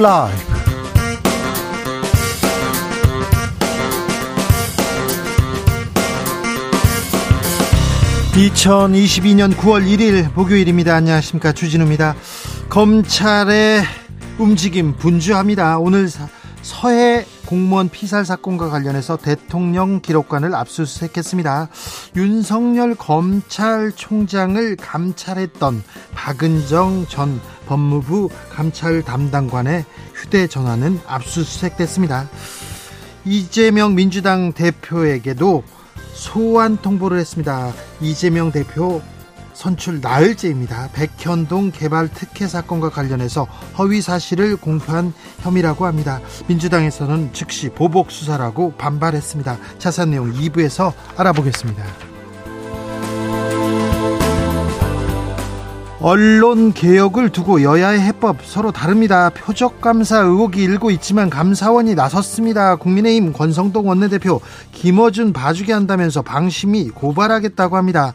라이브. 2022년 9월 1일 목요일입니다. 안녕하십니까. 주진우입니다. 검찰의 움직임 분주합니다. 오늘 서해 공무원 피살 사건과 관련해서 대통령 기록관을 압수수색했습니다. 윤석열 검찰총장을 감찰했던 박은정 전 법무부 감찰 담당관의 휴대전화는 압수수색됐습니다. 이재명 민주당 대표에게도 소환 통보를 했습니다. 이재명 대표 선출 나흘째입니다. 백현동 개발 특혜 사건과 관련해서 허위 사실을 공표한 혐의라고 합니다. 민주당에서는 즉시 보복 수사라고 반발했습니다. 자세한 내용 2부에서 알아보겠습니다. 언론 개혁을 두고 여야의 해법 서로 다릅니다. 표적 감사 의혹이 일고 있지만 감사원이 나섰습니다. 국민의힘 권성동 원내대표 김어준 봐주게 한다면서 방심이 고발하겠다고 합니다.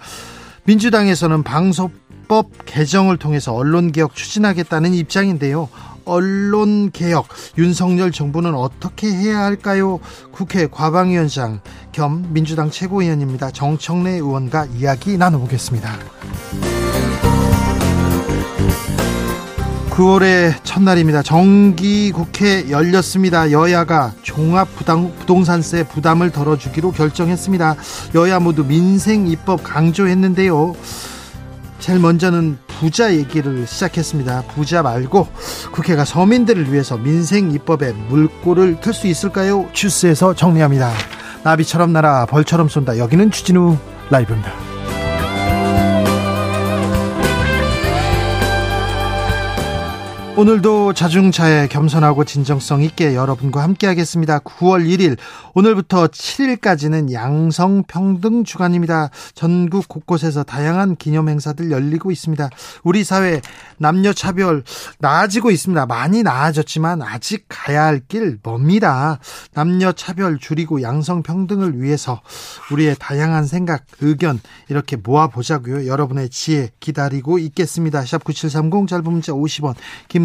민주당에서는 방송법 개정을 통해서 언론 개혁 추진하겠다는 입장인데요. 언론 개혁 윤석열 정부는 어떻게 해야 할까요? 국회 과방위원장 겸 민주당 최고위원입니다. 정청래 의원과 이야기 나눠보겠습니다. 9월의 첫날입니다. 정기 국회 열렸습니다. 여야가 종합 부동산세 부담을 덜어주기로 결정했습니다. 여야 모두 민생 입법 강조했는데요. 제일 먼저는 부자 얘기를 시작했습니다. 부자 말고 국회가 서민들을 위해서 민생 입법에 물꼬를 틀 수 있을까요? 주스에서 정리합니다. 나비처럼 날아 벌처럼 쏜다. 여기는 추진우 라이브입니다. 오늘도 자중차에 겸손하고 진정성 있게 여러분과 함께 하겠습니다. 9월 1일 오늘부터 7일까지는 양성평등 주간입니다. 전국 곳곳에서 다양한 기념 행사들 열리고 있습니다. 우리 사회 남녀 차별 나아지고 있습니다. 많이 나아졌지만 아직 가야 할 길 멉니다. 남녀 차별 줄이고 양성평등을 위해서 우리의 다양한 생각, 의견 이렇게 모아 보자고요. 여러분의 지혜 기다리고 있겠습니다. 샵 9730 짧은 문자 50원, 긴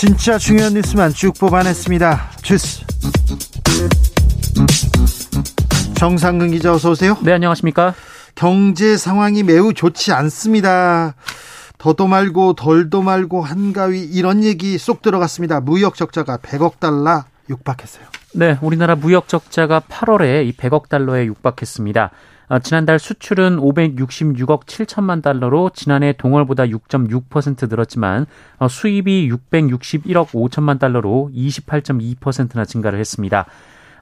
진짜 중요한 뉴스만 쭉 뽑아냈습니다. 주스. 정상근 기자 어서 오세요. 네, 안녕하십니까? 경제 상황이 매우 좋지 않습니다. 더도 말고 덜도 말고 한가위 이런 얘기 쏙 들어갔습니다. 무역 적자가 100억 달러 육박했어요. 네, 우리나라 무역 적자가 8월에 이 100억 달러에 육박했습니다. 어, 지난달 수출은 566억 7천만 달러로 지난해 동월보다 6.6% 늘었지만 어, 수입이 661억 5천만 달러로 28.2%나 증가를 했습니다.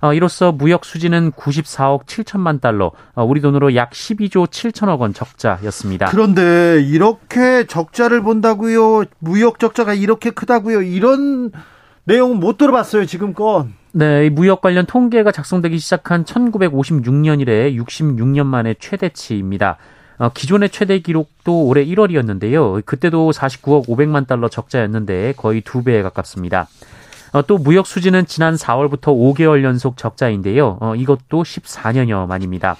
어, 이로써 무역 수지는 94억 7천만 달러, 우리 돈으로 약 12조 7천억 원 적자였습니다. 그런데 이렇게 적자를 본다고요? 무역 적자가 이렇게 크다고요? 이런 내용 못 들어봤어요, 지금껏. 네, 무역 관련 통계가 작성되기 시작한 1956년 이래 66년 만에 최대치입니다. 어, 기존의 최대 기록도 올해 1월이었는데요. 그때도 49억 500만 달러 적자였는데 거의 두 배에 가깝습니다. 어, 또 무역 수지는 지난 4월부터 5개월 연속 적자인데요. 어, 이것도 14년여 만입니다.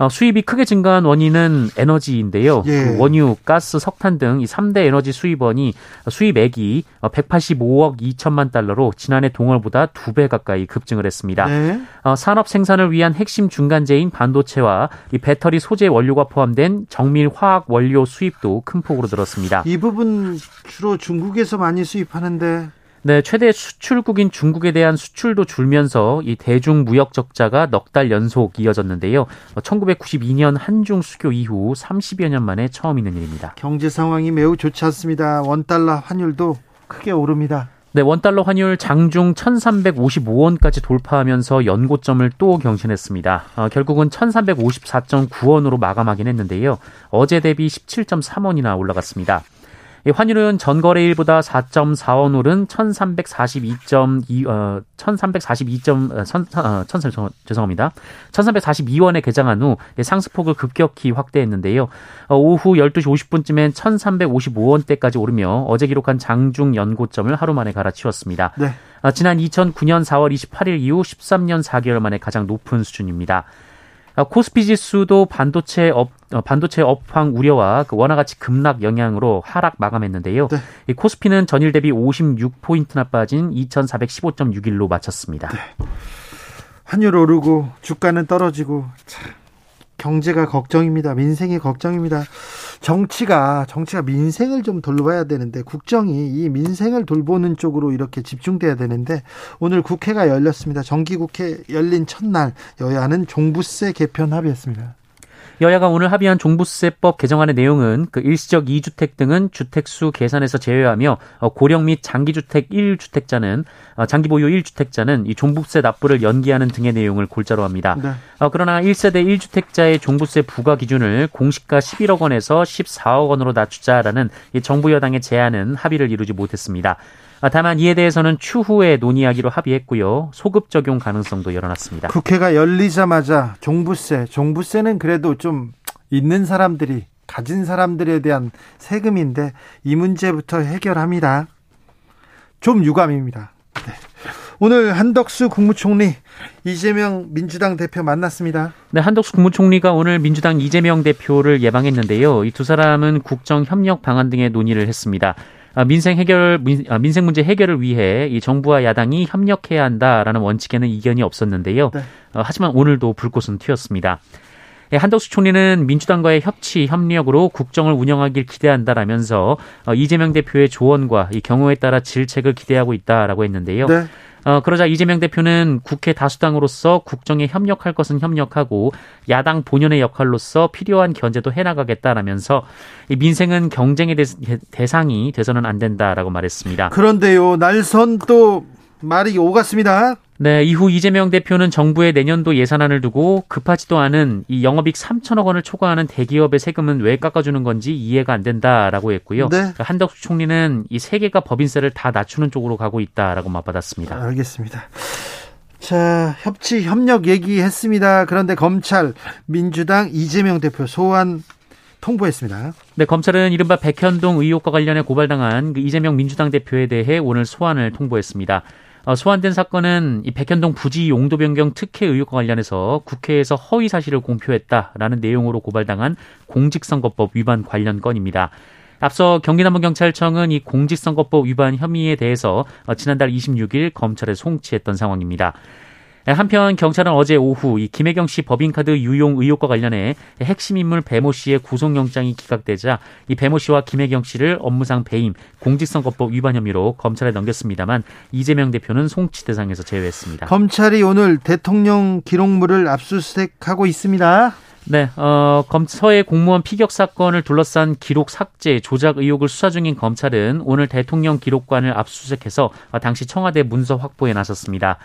어, 수입이 크게 증가한 원인은 에너지인데요. 예. 그 원유, 가스, 석탄 등 이 3대 에너지 수입원이 수입액이 185억 2천만 달러로 지난해 동월보다 두배 가까이 급증을 했습니다. 네. 어, 산업 생산을 위한 핵심 중간재인 반도체와 이 배터리 소재 원료가 포함된 정밀 화학 원료 수입도 큰 폭으로 늘었습니다. 이 부분 주로 중국에서 많이 수입하는데 네, 최대 수출국인 중국에 대한 수출도 줄면서 이 대중 무역 적자가 넉 달 연속 이어졌는데요. 1992년 한중 수교 이후 30여 년 만에 처음 있는 일입니다. 경제 상황이 매우 좋지 않습니다. 원 달러 환율도 크게 오릅니다. 네, 원달러 환율 장중 1355원까지 돌파하면서 연고점을 또 경신했습니다. 어, 결국은 1354.9원으로 마감하긴 했는데요. 어제 대비 17.3원이나 올라갔습니다. 환율은 전거래일보다 4.4원 오른 1342.2 어 1342. 어, 천, 어, 천, 죄송합니다. 1342원에 개장한 후 상승폭을 급격히 확대했는데요. 어, 오후 12시 50분쯤엔 1355원대까지 오르며 어제 기록한 장중 연고점을 하루 만에 갈아치웠습니다. 네. 어, 지난 2009년 4월 28일 이후 13년 4개월 만에 가장 높은 수준입니다. 어, 코스피 지수도 반도체 업 어, 반도체 업황 우려와 그 원화 가치 급락 영향으로 하락 마감했는데요. 네. 이 코스피는 전일 대비 56포인트나 빠진 2,415.61로 마쳤습니다. 네. 환율 오르고 주가는 떨어지고 참 경제가 걱정입니다. 민생이 걱정입니다. 정치가 정치가 민생을 좀 돌봐야 되는데 국정이 이 민생을 돌보는 쪽으로 이렇게 집중돼야 되는데 오늘 국회가 열렸습니다. 정기 국회 열린 첫날 여야는 종부세 개편 합의했습니다. 여야가 오늘 합의한 종부세법 개정안의 내용은 그 일시적 2주택 등은 주택수 계산에서 제외하며 어, 고령 및 장기주택 1주택자는 어, 장기 보유 1주택자는 이 종부세 납부를 연기하는 등의 내용을 골자로 합니다. 네. 어, 그러나 1세대 1주택자의 종부세 부과 기준을 공시가 11억 원에서 14억 원으로 낮추자라는 정부 여당의 제안은 합의를 이루지 못했습니다. 아, 다만 이에 대해서는 추후에 논의하기로 합의했고요. 소급 적용 가능성도 열어놨습니다. 국회가 열리자마자 종부세, 종부세는 그래도 좀 있는 사람들이 가진 사람들에 대한 세금인데 이 문제부터 해결합니다. 좀 유감입니다. 네. 오늘 한덕수 국무총리 이재명 민주당 대표 만났습니다. 네, 한덕수 국무총리가 오늘 민주당 이재명 대표를 예방했는데요. 이 두 사람은 국정 협력 방안 등의 논의를 했습니다. 아, 민생 해결 아, 민생 문제 해결을 위해 이 정부와 야당이 협력해야 한다라는 원칙에는 이견이 없었는데요. 네. 어, 하지만 오늘도 불꽃은 튀었습니다. 예, 한덕수 총리는 민주당과의 협치 협력으로 국정을 운영하길 기대한다라면서 어, 이재명 대표의 조언과 이 경우에 따라 질책을 기대하고 있다라고 했는데요. 네. 어, 그러자 이재명 대표는 국회 다수당으로서 국정에 협력할 것은 협력하고 야당 본연의 역할로서 필요한 견제도 해나가겠다라면서 이 민생은 경쟁의 대, 상이 돼서는 안 된다라고 말했습니다. 그런데요, 날선 또 말이 오갔습니다. 네, 이후 이재명 대표는 정부의 내년도 예산안을 두고 급하지도 않은 이 영업이익 3천억 원을 초과하는 대기업의 세금은 왜 깎아주는 건지 이해가 안 된다라고 했고요. 네. 그러니까 한덕수 총리는 이 세계가 법인세를 다 낮추는 쪽으로 가고 있다라고 맞받았습니다. 알겠습니다. 자, 협치 협력 얘기했습니다. 그런데 검찰 민주당 이재명 대표 소환 통보했습니다. 네, 검찰은 이른바 백현동 의혹과 관련해 고발당한 그 이재명 민주당 대표에 대해 오늘 소환을 통보했습니다. 어, 소환된 사건은 이 백현동 부지 용도 변경 특혜 의혹과 관련해서 국회에서 허위 사실을 공표했다라는 내용으로 고발당한 공직선거법 위반 관련 건입니다. 앞서 경기남부경찰청은 이 공직선거법 위반 혐의에 대해서 어, 지난달 26일 검찰에 송치했던 상황입니다. 네, 한편 경찰은 어제 오후 이 김혜경 씨 법인카드 유용 의혹과 관련해 핵심 인물 배모 씨의 구속영장이 기각되자 이 배모 씨와 김혜경 씨를 업무상 배임, 공직선거법 위반 혐의로 검찰에 넘겼습니다만 이재명 대표는 송치 대상에서 제외했습니다. 검찰이 오늘 대통령 기록물을 압수수색하고 있습니다. 네, 어, 검서의 공무원 피격 사건을 둘러싼 기록 삭제, 조작 의혹을 수사 중인 검찰은 오늘 대통령 기록관을 압수수색해서 당시 청와대 문서 확보에 나섰습니다.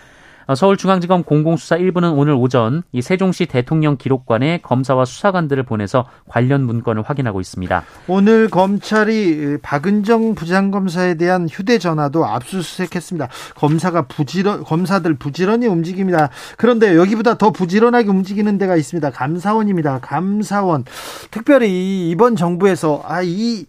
어, 서울중앙지검 공공수사 1부는 오늘 오전 이 세종시 대통령 기록관에 검사와 수사관들을 보내서 관련 문건을 확인하고 있습니다. 오늘 검찰이 박은정 부장검사에 대한 휴대전화도 압수수색했습니다. 검사가 부지런 검사들 부지런히 움직입니다. 그런데 여기보다 더 부지런하게 움직이는 데가 있습니다. 감사원입니다. 감사원. 특별히 이번 정부에서 아 이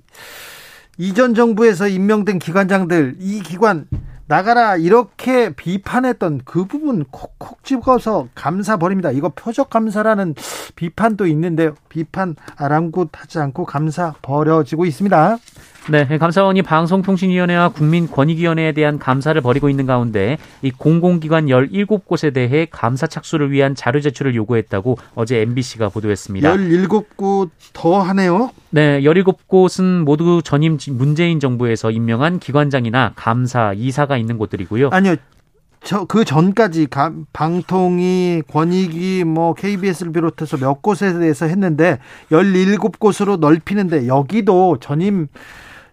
이전 정부에서 임명된 기관장들 이 기관 나가라 이렇게 비판했던 그 부분 콕콕 집어서 감사 버립니다. 이거 표적 감사라는 비판도 있는데요. 비판 아랑곳하지 않고 감사 버려지고 있습니다. 네, 감사원이 방송통신위원회와 국민권익위원회에 대한 감사를 벌이고 있는 가운데 이 공공기관 17곳에 대해 감사 착수를 위한 자료 제출을 요구했다고 어제 MBC가 보도했습니다. 17곳 더 하네요. 네, 17곳은 모두 전임 문재인 정부에서 임명한 기관장이나 감사, 이사가 있는 곳들이고요. 아니요. 저그 전까지 방통위, 권익위, 뭐 KBS를 비롯해서 몇 곳에 대해서 했는데 17곳으로 넓히는데 여기도 전임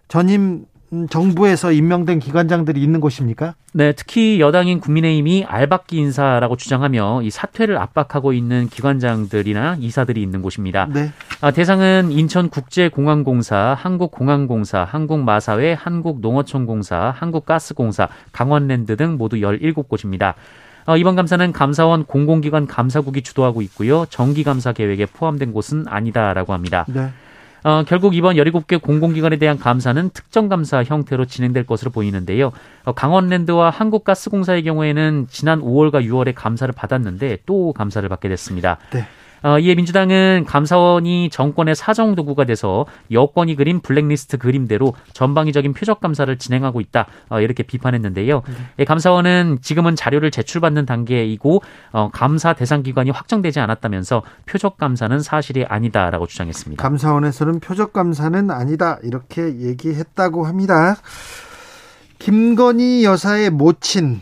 전임 음, 정부에서 임명된 기관장들이 있는 곳입니까? 네, 특히 여당인 국민의힘이 알박기 인사라고 주장하며 이 사퇴를 압박하고 있는 기관장들이나 이사들이 있는 곳입니다. 네. 아, 대상은 인천국제공항공사, 한국공항공사, 한국마사회, 한국농어촌공사, 한국가스공사, 강원랜드 등 모두 17곳입니다. 어, 이번 감사는 감사원 공공기관 감사국이 주도하고 있고요. 정기감사 계획에 포함된 곳은 아니다라고 합니다. 네. 어, 결국 이번 17개 공공기관에 대한 감사는 특정 감사 형태로 진행될 것으로 보이는데요. 어, 강원랜드와 한국가스공사의 경우에는 지난 5월과 6월에 감사를 받았는데 또 감사를 받게 됐습니다. 네. 어, 이에 민주당은 감사원이 정권의 사정 도구가 돼서 여권이 그린 블랙리스트 그림대로 전방위적인 표적 감사를 진행하고 있다 어, 이렇게 비판했는데요. 네. 예, 감사원은 지금은 자료를 제출받는 단계이고 어, 감사 대상 기관이 확정되지 않았다면서 표적 감사는 사실이 아니다라고 주장했습니다. 감사원에서는 표적 감사는 아니다 이렇게 얘기했다고 합니다. 김건희 여사의 모친을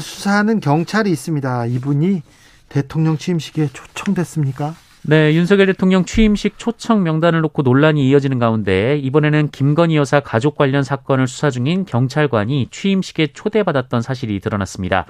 수사하는 경찰이 있습니다. 이분이 대통령 취임식에 초청됐습니까? 네, 윤석열 대통령 취임식 초청 명단을 놓고 논란이 이어지는 가운데 이번에는 김건희 여사 가족 관련 사건을 수사 중인 경찰관이 취임식에 초대받았던 사실이 드러났습니다.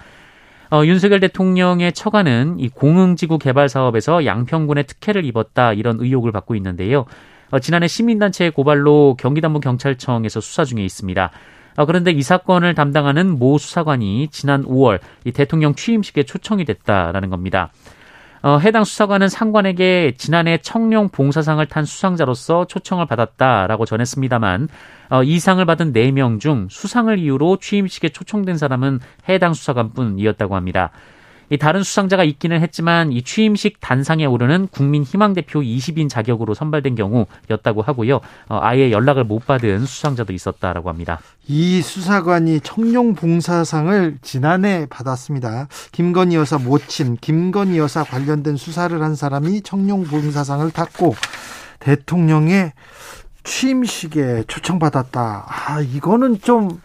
어, 윤석열 대통령의 처가는 이 공흥지구 개발 사업에서 양평군의 특혜를 입었다 이런 의혹을 받고 있는데요. 어, 지난해 시민단체의 고발로 경기남부경찰청에서 수사 중에 있습니다. 어, 그런데 이 사건을 담당하는 모 수사관이 지난 5월 이 대통령 취임식에 초청이 됐다라는 겁니다. 어, 해당 수사관은 상관에게 지난해 청룡 봉사상을 탄 수상자로서 초청을 받았다라고 전했습니다만 어, 이 상을 받은 4명 중 수상을 이유로 취임식에 초청된 사람은 해당 수사관뿐이었다고 합니다. 이 다른 수상자가 있기는 했지만 이 취임식 단상에 오르는 국민 희망 대표 20인 자격으로 선발된 경우였다고 하고요. 어, 아예 연락을 못 받은 수상자도 있었다라고 합니다. 이 수사관이 청룡 봉사상을 지난해 받았습니다. 김건희 여사 모친 김건희 여사 관련된 수사를 한 사람이 청룡 봉사상을 탔고 대통령의 취임식에 초청받았다. 아, 이거는 좀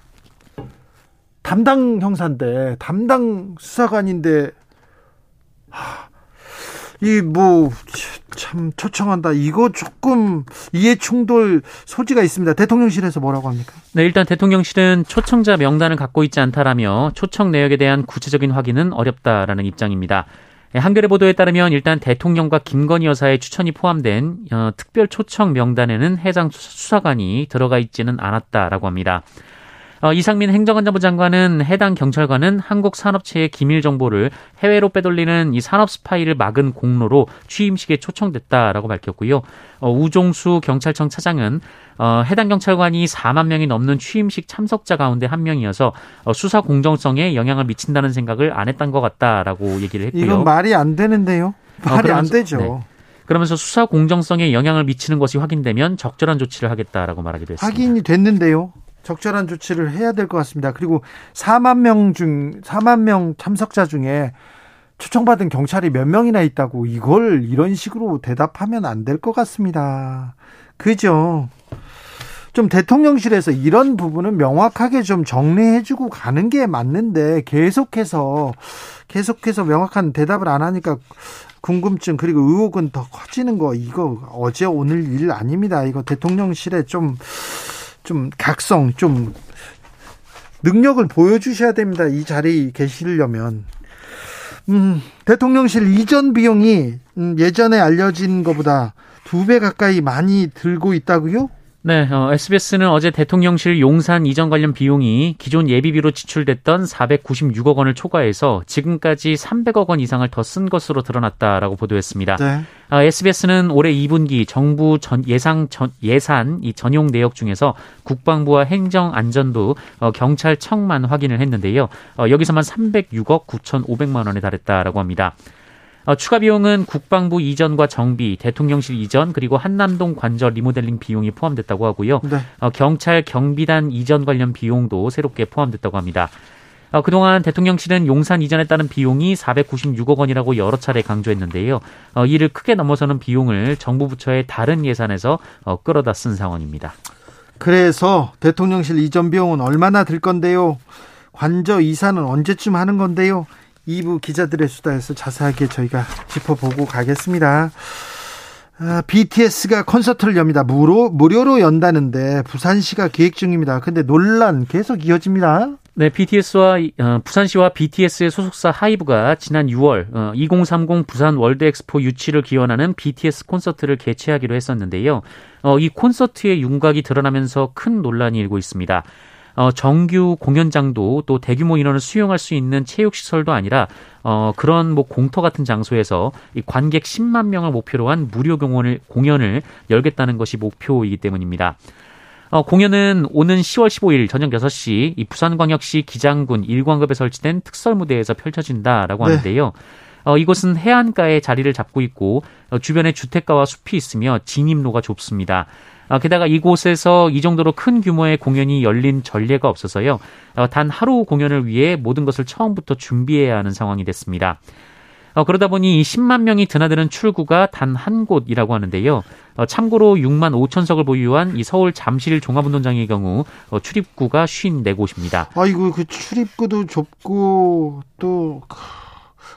담당 형사인데 담당 수사관인데 이뭐 참 초청한다. 이거 조금 이해 충돌 소지가 있습니다. 대통령실에서 뭐라고 합니까? 네, 일단 대통령실은 초청자 명단을 갖고 있지 않다라며 초청 내역에 대한 구체적인 확인은 어렵다라는 입장입니다. 네, 한겨레 보도에 따르면 일단 대통령과 김건희 여사의 추천이 포함된 어, 특별 초청 명단에는 해당 수사관이 들어가 있지는 않았다라고 합니다. 어, 이상민 행정안전부 장관은 해당 경찰관은 한국 산업체의 기밀 정보를 해외로 빼돌리는 이 산업 스파이를 막은 공로로 취임식에 초청됐다라고 밝혔고요. 어, 우종수 경찰청 차장은 어, 해당 경찰관이 4만 명이 넘는 취임식 참석자 가운데 한 명이어서 어, 수사 공정성에 영향을 미친다는 생각을 안 했던 것 같다라고 얘기를 했고요. 이건 말이 안 되는데요. 어, 말이 안 되죠. 네. 그러면서 수사 공정성에 영향을 미치는 것이 확인되면 적절한 조치를 하겠다라고 말하기도 했습니다. 확인이 됐는데요. 적절한 조치를 해야 될 것 같습니다. 그리고 4만 명 중, 4만 명 참석자 중에 초청받은 경찰이 몇 명이나 있다고 이걸 이런 식으로 대답하면 안 될 것 같습니다. 그죠? 좀 대통령실에서 이런 부분은 명확하게 좀 정리해주고 가는 게 맞는데 계속해서 계속해서 명확한 대답을 안 하니까 궁금증 그리고 의혹은 더 커지는 거 이거 어제 오늘 일 아닙니다. 이거 대통령실에 좀 좀 각성, 좀 능력을 보여주셔야 됩니다. 이 자리에 계시려면. 음, 대통령실 이전 비용이 음, 예전에 알려진 것보다 두 배 가까이 많이 들고 있다고요? 네, 어, SBS는 어제 대통령실 용산 이전 관련 비용이 기존 예비비로 지출됐던 496억 원을 초과해서 지금까지 300억 원 이상을 더 쓴 것으로 드러났다라고 보도했습니다. 네. 어, SBS는 올해 2분기 정부 전, 예상 전, 예산 이 전용 내역 중에서 국방부와 행정안전부, 어, 경찰청만 확인을 했는데요. 어, 여기서만 306억 9,500만 원에 달했다라고 합니다. 어, 추가 비용은 국방부 이전과 정비, 대통령실 이전 그리고 한남동 관저 리모델링 비용이 포함됐다고 하고요. 네. 어, 경찰 경비단 이전 관련 비용도 새롭게 포함됐다고 합니다. 어, 그동안 대통령실은 용산 이전에 따른 비용이 496억 원이라고 여러 차례 강조했는데요. 어, 이를 크게 넘어서는 비용을 정부 부처의 다른 예산에서 어, 끌어다 쓴 상황입니다. 그래서 대통령실 이전 비용은 얼마나 들 건데요? 관저 이사는 언제쯤 하는 건데요? 2부 기자들의 수다에서 자세하게 저희가 짚어보고 가겠습니다. 아, BTS가 콘서트를 엽니다. 무료, 무료로 연다는데 부산시가 계획 중입니다. 근데 논란 계속 이어집니다. 네, BTS와 어, 부산시와 BTS의 소속사 하이브가 지난 6월 어, 2030 부산 월드 엑스포 유치를 기원하는 BTS 콘서트를 개최하기로 했었는데요. 어, 이 콘서트의 윤곽이 드러나면서 큰 논란이 일고 있습니다. 어, 정규 공연장도 또 대규모 인원을 수용할 수 있는 체육시설도 아니라 어, 그런 뭐 공터 같은 장소에서 이 관객 10만 명을 목표로 한 무료 공연을, 공연을 열겠다는 것이 목표이기 때문입니다. 어, 공연은 오는 10월 15일 저녁 6시 이 부산광역시 기장군 1광급에 설치된 특설 무대에서 펼쳐진다라고 네. 하는데요. 어, 이곳은 해안가에 자리를 잡고 있고 어, 주변에 주택가와 숲이 있으며 진입로가 좁습니다. 어, 게다가 이곳에서 이 정도로 큰 규모의 공연이 열린 전례가 없어서요. 어, 단 하루 공연을 위해 모든 것을 처음부터 준비해야 하는 상황이 됐습니다. 어, 그러다 보니 이 10만 명이 드나드는 출구가 단 한 곳이라고 하는데요. 어, 참고로 6만 5천석을 보유한 이 서울 잠실 종합운동장의 경우 어, 출입구가 54곳입니다. 아이고 그 출입구도 좁고 또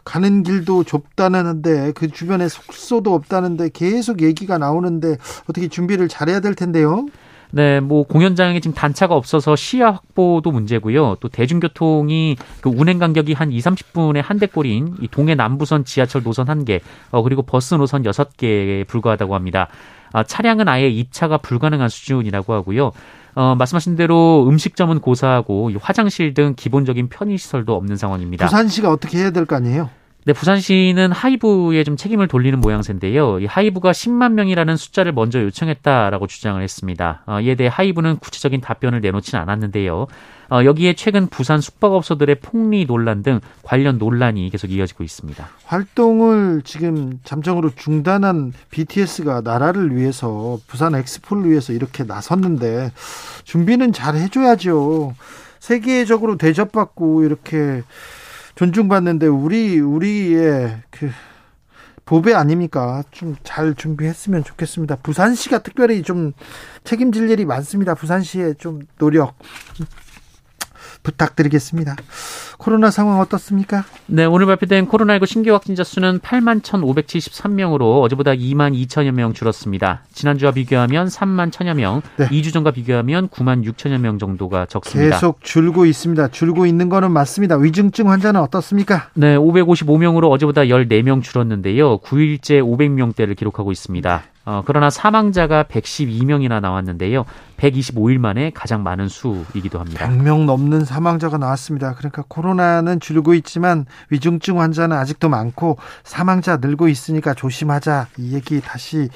가는 길도 좁다는데 그 주변에 숙소도 없다는데 계속 얘기가 나오는데 어떻게 준비를 잘해야 될 텐데요. 네, 뭐 공연장에 지금 단차가 없어서 시야 확보도 문제고요. 또 대중교통이 그 운행 간격이 한 2, 30분의 한 대꼴인 이 동해 남부선 지하철 노선 1개, 어 그리고 버스 노선 6개에 불과하다고 합니다. 아, 차량은 아예 입차가 불가능한 수준이라고 하고요. 어, 말씀하신 대로 음식점은 고사하고 화장실 등 기본적인 편의시설도 없는 상황입니다. 부산시가 어떻게 해야 될 거 아니에요? 네, 부산시는 하이브에 좀 책임을 돌리는 모양새인데요. 이 하이브가 10만 명이라는 숫자를 먼저 요청했다라고 주장을 했습니다. 어, 이에 대해 하이브는 구체적인 답변을 내놓지는 않았는데요. 어, 여기에 최근 부산 숙박업소들의 폭리 논란 등 관련 논란이 계속 이어지고 있습니다. 활동을 지금 잠정으로 중단한 BTS가 나라를 위해서 부산 엑스포를 위해서 이렇게 나섰는데 준비는 잘 해줘야죠. 세계적으로 대접받고 이렇게 존중받는데 우리 우리의 그 보배 아닙니까? 좀 잘 준비했으면 좋겠습니다. 부산시가 특별히 좀 책임질 일이 많습니다. 부산시의 좀 노력 부탁드리겠습니다. 코로나 상황 어떻습니까? 네, 오늘 발표된 코로나19 신규 확진자 수는 8만 1,573명으로 어제보다 2만 2천여 명 줄었습니다. 지난주와 비교하면 3만 1천여 명, 네. 2주 전과 비교하면 9만 6천여 명 정도가 적습니다. 계속 줄고 있습니다. 줄고 있는 거는 맞습니다. 위중증 환자는 어떻습니까? 네, 555명으로 어제보다 14명 줄었는데요. 9일째 500명대를 기록하고 있습니다. 어, 그러나 사망자가 112명이나 나왔는데요. 125일 만에 가장 많은 수이기도 합니다. 100명 넘는 사망자가 나왔습니다. 그러니까 코로나는 줄고 있지만 위중증 환자는 아직도 많고 사망자 늘고 있으니까 조심하자. 이 얘기 다시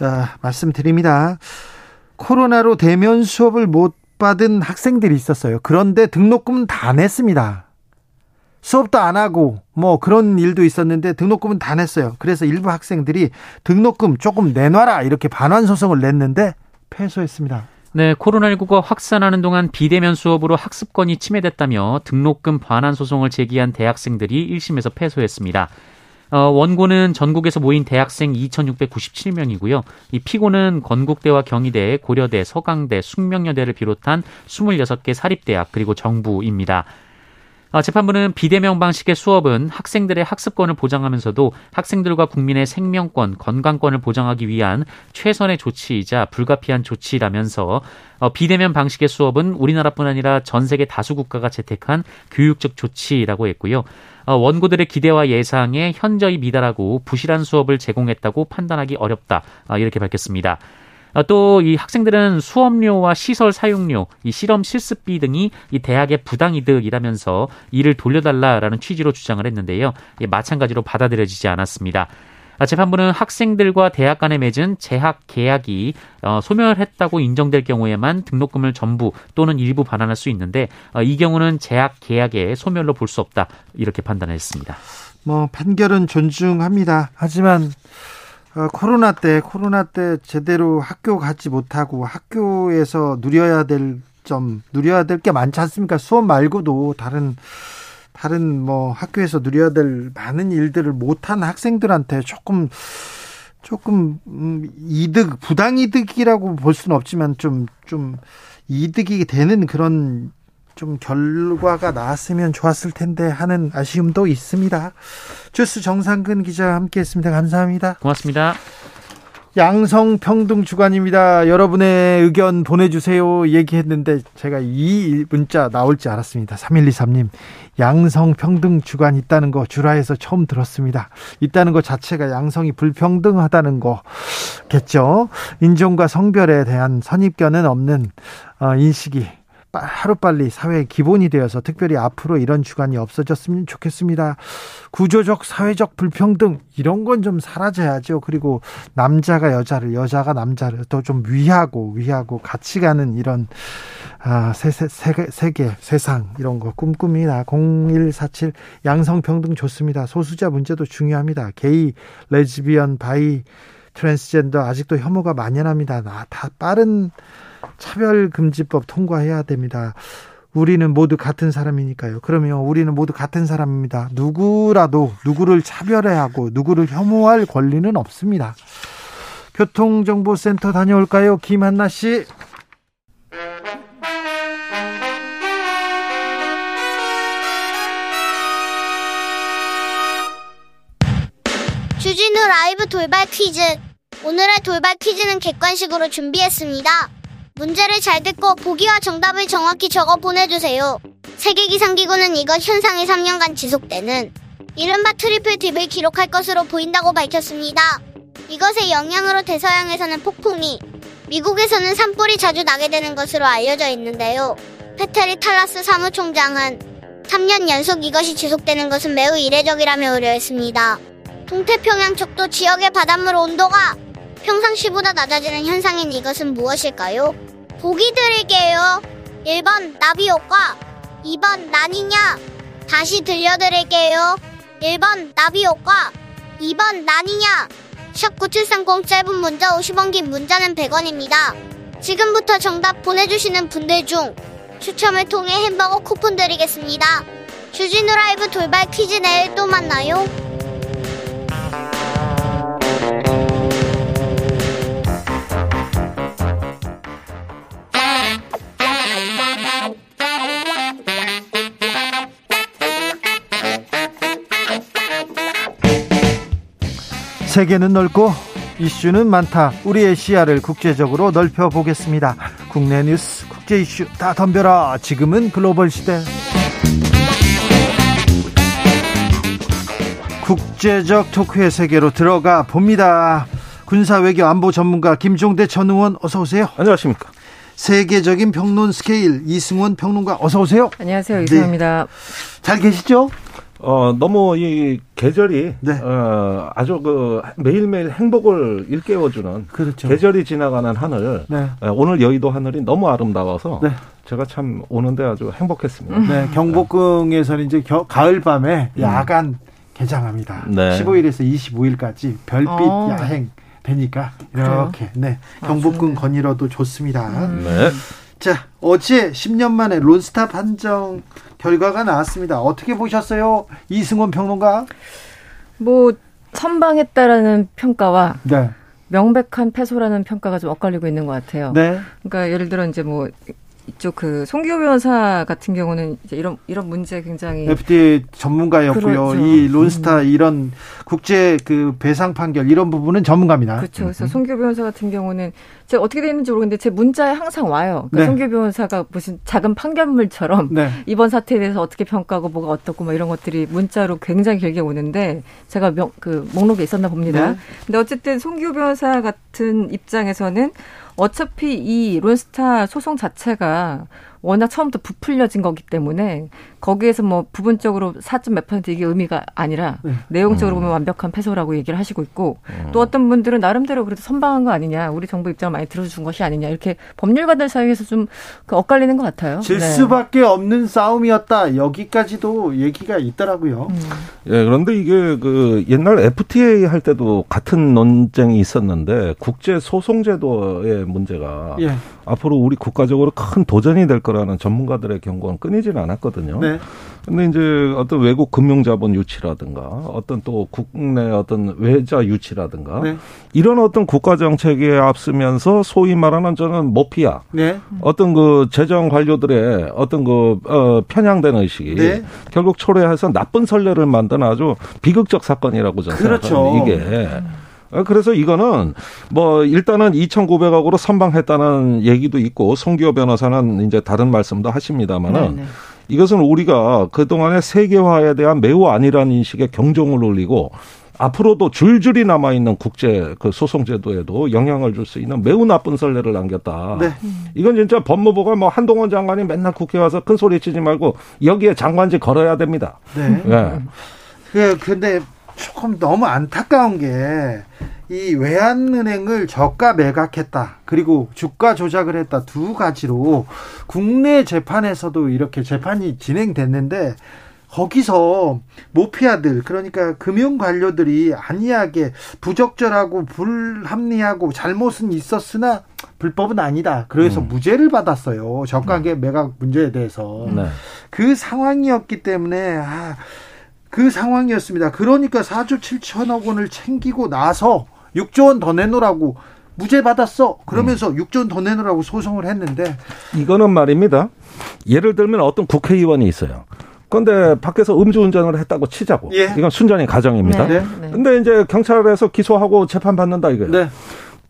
어, 말씀드립니다. 코로나로 대면 수업을 못 받은 학생들이 있었어요. 그런데 등록금은 다 냈습니다. 수업도 안 하고 뭐 그런 일도 있었는데 등록금은 다 냈어요. 그래서 일부 학생들이 등록금 조금 내놔라 이렇게 반환 소송을 냈는데 패소했습니다. 네, 코로나19가 확산하는 동안 비대면 수업으로 학습권이 침해됐다며 등록금 반환 소송을 제기한 대학생들이 1심에서 패소했습니다. 어, 원고는 전국에서 모인 대학생 2,697명이고요. 이 피고는 건국대와 경희대, 고려대, 서강대, 숙명여대를 비롯한 26개 사립대학 그리고 정부입니다. 어, 재판부는 비대면 방식의 수업은 학생들의 학습권을 보장하면서도 학생들과 국민의 생명권, 건강권을 보장하기 위한 최선의 조치이자 불가피한 조치라면서 어, 비대면 방식의 수업은 우리나라뿐 아니라 전 세계 다수 국가가 채택한 교육적 조치라고 했고요. 어, 원고들의 기대와 예상에 현저히 미달하고 부실한 수업을 제공했다고 판단하기 어렵다. 이렇게 밝혔습니다. 아, 또이 학생들은 수업료와 시설 사용료, 이 실험 실습비 등이 이 대학의 부당이득이라면서 이를 돌려달라라는 취지로 주장을 했는데요. 마찬가지로 받아들여지지 않았습니다. 아, 재판부는 학생들과 대학 간에 맺은 재학 계약이 어, 소멸했다고 인정될 경우에만 등록금을 전부 또는 일부 반환할 수 있는데 어, 이 경우는 재학 계약의 소멸로 볼 수 없다 이렇게 판단했습니다. 뭐 판결은 존중합니다. 하지만 어, 코로나 때 코로나 때 제대로 학교 가지 못하고 학교에서 누려야 될 점 누려야 될 게 많지 않습니까? 수업 말고도 다른 다른 뭐 학교에서 누려야 될 많은 일들을 못한 학생들한테 조금 조금 음, 이득 부당 이득이라고 볼 수는 없지만 좀좀 좀 이득이 되는 그런 좀 결과가 나왔으면 좋았을 텐데 하는 아쉬움도 있습니다. 주스 정상근 기자와 함께했습니다. 감사합니다. 고맙습니다. 양성평등 주간입니다. 여러분의 의견 보내주세요. 얘기했는데 제가 이 문자 나올지 알았습니다. 3123님, 양성평등 주간 있다는 거 주라에서 처음 들었습니다. 있다는 것 자체가 양성이 불평등하다는 거겠죠. 인종과 성별에 대한 선입견은 없는 어, 인식이 하루빨리 사회의 기본이 되어서 특별히 앞으로 이런 주간이 없어졌으면 좋겠습니다. 구조적 사회적 불평등 이런 건 좀 사라져야죠. 그리고 남자가 여자를 여자가 남자를 더 좀 위하고 위하고 같이 가는 이런 아, 세, 세, 세계, 세계, 세상 이런 거 꿈꿉니다. 0147 양성평등 좋습니다. 소수자 문제도 중요합니다. 게이, 레즈비언, 바이, 트랜스젠더 아직도 혐오가 만연합니다. 다 빠른 차별금지법 통과해야 됩니다. 우리는 모두 같은 사람이니까요. 그러면 우리는 모두 같은 사람입니다. 누구라도 누구를 차별해야 하고 누구를 혐오할 권리는 없습니다. 교통정보센터 다녀올까요? 김한나 씨. 주진우 라이브 돌발 퀴즈. 오늘의 돌발 퀴즈는 객관식으로 준비했습니다. 문제를 잘 듣고 보기와 정답을 정확히 적어 보내주세요. 세계기상기구는 이것 현상이 3년간 지속되는 이른바 triple dip을 기록할 것으로 보인다고 밝혔습니다. 이것의 영향으로 대서양에서는 폭풍이, 미국에서는 산불이 자주 나게 되는 것으로 알려져 있는데요. 페테리 탈라스 사무총장은 3년 연속 이것이 지속되는 것은 매우 이례적이라며 우려했습니다. 동태평양 척도 지역의 바닷물 온도가 평상시보다 낮아지는 현상인 이것은 무엇일까요? 보기 드릴게요. 1번 나비 효과, 2번 나니냐. 다시 들려드릴게요. 1번 나비 효과, 2번 나니냐. 샵 9730 짧은 문자 50원 긴 문자는 100원입니다. 지금부터 정답 보내주시는 분들 중 추첨을 통해 햄버거 쿠폰 드리겠습니다. 주진우 라이브 돌발 퀴즈 내일 또 만나요. 세계는 넓고 이슈는 많다. 우리의 시야를 국제적으로 넓혀 보겠습니다. 국내 뉴스, 국제 이슈 다 덤벼라. 지금은 글로벌 시대. 국제적 토크의 세계로 들어가 봅니다. 군사 외교 안보 전문가 김종대 전 의원 어서 오세요. 안녕하십니까. 세계적인 평론 스케일 이승원 평론가 어서 오세요. 안녕하세요. 이승원입니다. 네. 잘 계시죠? 어, 너무 이 계절이 네. 어, 아주 그 매일매일 행복을 일깨워주는 그렇죠. 계절이 지나가는 하늘. 네. 어, 오늘 여의도 하늘이 너무 아름다워서 네. 제가 참 오는데 아주 행복했습니다. 네, 경복궁에서는 이제 겨, 가을 밤에 음. 야간 개장합니다. 네. 15일에서 25일까지 별빛 어. 야행 되니까 이렇게 네 경복궁 건의로도 좋습니다. 음. 네. 자 어제 10년 만에 론스타 판정 결과가 나왔습니다. 어떻게 보셨어요, 이승원 평론가? 뭐 선방했다라는 평가와 네. 명백한 패소라는 평가가 좀 엇갈리고 있는 것 같아요. 네. 그러니까 예를 들어 이제 뭐 이쪽 그 송기호 변호사 같은 경우는 이제 이런 이런 문제 굉장히 FTA 전문가였고요. 그렇죠. 이 론스타 음. 이런 국제 그 배상 판결 이런 부분은 전문가입니다. 그렇죠. 그래서 음. 송기호 변호사 같은 경우는 제가 어떻게 되는지 모르겠는데 제 문자에 항상 와요. 그러니까 네. 송기호 변호사가 무슨 작은 판결물처럼 네. 이번 사태에 대해서 어떻게 평가하고 뭐가 어떻고 뭐 이런 것들이 문자로 굉장히 길게 오는데 제가 명, 그 목록에 있었나 봅니다. 네. 근데 어쨌든 송기호 변호사 같은 입장에서는 어차피 이 론스타 소송 자체가 워낙 처음부터 부풀려진 거기 때문에 거기에서 뭐 부분적으로 4점 몇 퍼센트 이게 의미가 아니라 네. 내용적으로 음. 보면 완벽한 패소라고 얘기를 하시고 있고 음. 또 어떤 분들은 나름대로 그래도 선방한 거 아니냐 우리 정부 입장을 많이 들어준 것이 아니냐 이렇게 법률가들 사이에서 좀그 엇갈리는 것 같아요. 질 네. 수밖에 없는 싸움이었다 여기까지도 얘기가 있더라고요. 음. 예 그런데 이게 그 옛날 FTA 할 때도 같은 논쟁이 있었는데 국제 소송 제도의 문제가 예. 앞으로 우리 국가적으로 큰 도전이 될 거라는 전문가들의 경고는 끊이지는 않았거든요. 네. 근데 이제 어떤 외국 금융자본 유치라든가 어떤 또 국내 어떤 외자 유치라든가 네. 이런 어떤 국가 정책에 앞서면서 소위 말하는 저는 모피아 네. 어떤 그 재정 관료들의 어떤 그 어, 편향된 의식이 네. 결국 초래해서 나쁜 선례를 만든 아주 비극적 사건이라고 저는 그렇죠. 생각합니다. 이게 어, 그래서 이거는 뭐 일단은 2,900억으로 선방했다는 얘기도 있고 송기호 변호사는 이제 다른 말씀도 하십니다만은 네네. 네. 이것은 우리가 그동안의 세계화에 대한 매우 안일한 인식에 경종을 울리고 앞으로도 줄줄이 남아 있는 국제 그 소송 제도에도 영향을 줄 수 있는 매우 나쁜 선례를 남겼다. 네. 이건 진짜 법무부가 뭐 한동훈 장관이 맨날 국회 와서 큰 소리 치지 말고 여기에 장관직 걸어야 됩니다. 네. 네. 그 근데 조금 너무 안타까운 게 이 외환은행을 저가 매각했다. 그리고 주가 조작을 했다. 두 가지로 국내 재판에서도 이렇게 재판이 진행됐는데 거기서 모피아들 그러니까 금융 관료들이 안이하게 부적절하고 불합리하고 잘못은 있었으나 불법은 아니다. 그래서 음. 무죄를 받았어요. 저가계 음. 매각 문제에 대해서 네. 그 상황이었기 때문에 아, 그 상황이었습니다. 그러니까 4조 7천억 원을 챙기고 나서 6조 원 더 내놓으라고 무죄 받았어. 그러면서 음. 6조 원 더 내놓으라고 소송을 했는데 이거는 말입니다. 예를 들면 어떤 국회의원이 있어요. 그런데 밖에서 음주운전을 했다고 치자고. 예. 이건 순전히 가정입니다. 네. 네. 근데 이제 경찰에서 기소하고 재판 받는다 이거예요. 네.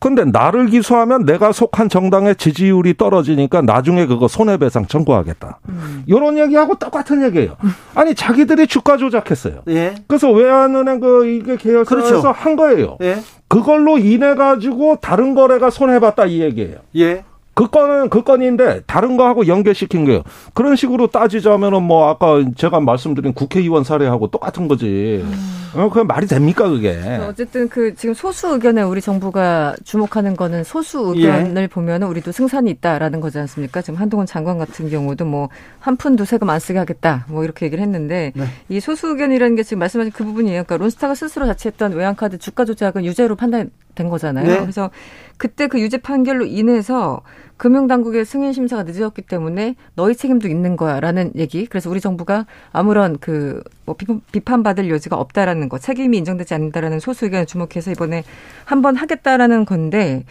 근데 나를 기소하면 내가 속한 정당의 지지율이 떨어지니까 나중에 그거 손해배상 청구하겠다. 음. 이런 얘기하고 똑같은 얘기예요. 아니 자기들이 주가 조작했어요. 예. 그래서 외환은행 그 이게 계열사에서 그렇죠. 한 거예요. 예. 그걸로 인해 가지고 다른 거래가 손해봤다 이 얘기예요. 예. 그 건은 그 건인데 다른 거하고 연결시킨 거예요. 그런 식으로 따지자면은 뭐 아까 제가 말씀드린 국회의원 사례하고 똑같은 거지. 음. 어, 그게 말이 됩니까 그게? 어쨌든 그 지금 소수 의견에 우리 정부가 주목하는 거는 소수 의견을 예. 보면은 우리도 승산이 있다라는 거지 않습니까? 지금 한동훈 장관 같은 경우도 뭐 한 푼도 세금 안 쓰게 하겠다 뭐 이렇게 얘기를 했는데 네. 이 소수 의견이라는 게 지금 말씀하신 그 부분이에요. 그러니까 론스타가 스스로 자체했던 외환카드 주가 조작은 유죄로 판단 된 거잖아요. 네. 그래서 그때 그 유죄 판결로 인해서 금융당국의 승인 심사가 늦어졌기 때문에 너희 책임도 있는 거야라는 얘기. 그래서 우리 정부가 아무런 그뭐 비판, 받을 여지가 없다라는 거, 책임이 인정되지 않는다라는 소수 의견을 주목해서 이번에 한번 하겠다라는 건데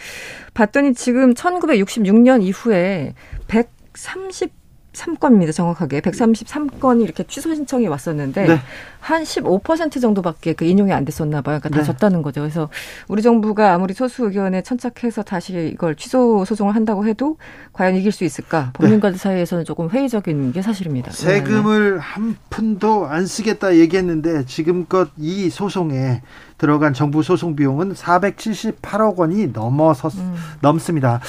봤더니 지금 1966년 이후에 130 3건입니다. 정확하게 133건이 이렇게 취소 신청이 왔었는데 네. 한15% 정도밖에 그 인용이 안 됐었나 봐요. 그러니까 다 네. 졌다는 거죠. 그래서 우리 정부가 아무리 소수 의견에 천착해서 다시 이걸 취소 소송을 한다고 해도 과연 이길 수 있을까? 법률가들 네. 사이에서는 조금 회의적인 게 사실입니다. 세금을 네. 한 푼도 안 쓰겠다 얘기했는데 지금껏 이 소송에 들어간 정부 소송 비용은 478억 원이 넘어서 음. 넘습니다.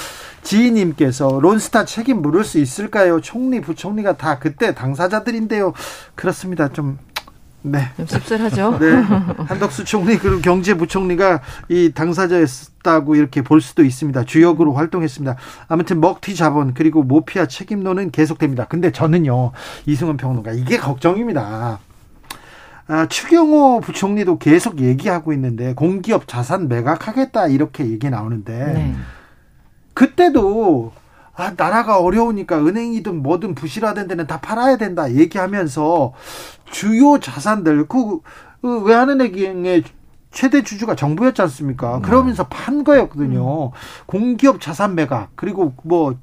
지인님께서 론스타 책임 물을 수 있을까요? 총리, 부총리가 다 그때 당사자들인데요. 그렇습니다. 좀 네. 좀 씁쓸하죠. 네. 한덕수 총리 그리고 경제부총리가 이 당사자였다고 이렇게 볼 수도 있습니다. 주역으로 활동했습니다. 아무튼 먹튀 자본 그리고 모피아 책임론은 계속됩니다. 근데 저는요 이승원 평론가 이게 걱정입니다. 아, 추경호 부총리도 계속 얘기하고 있는데 공기업 자산 매각하겠다 이렇게 얘기 나오는데 네. 그때도 아, 나라가 어려우니까 은행이든 뭐든 부실화된 데는 다 팔아야 된다 얘기하면서 주요 자산들 그, 그 외환은행의 최대 주주가 정부였지 않습니까? 음. 그러면서 판 거였거든요. 음. 공기업 자산 매각 그리고 뭐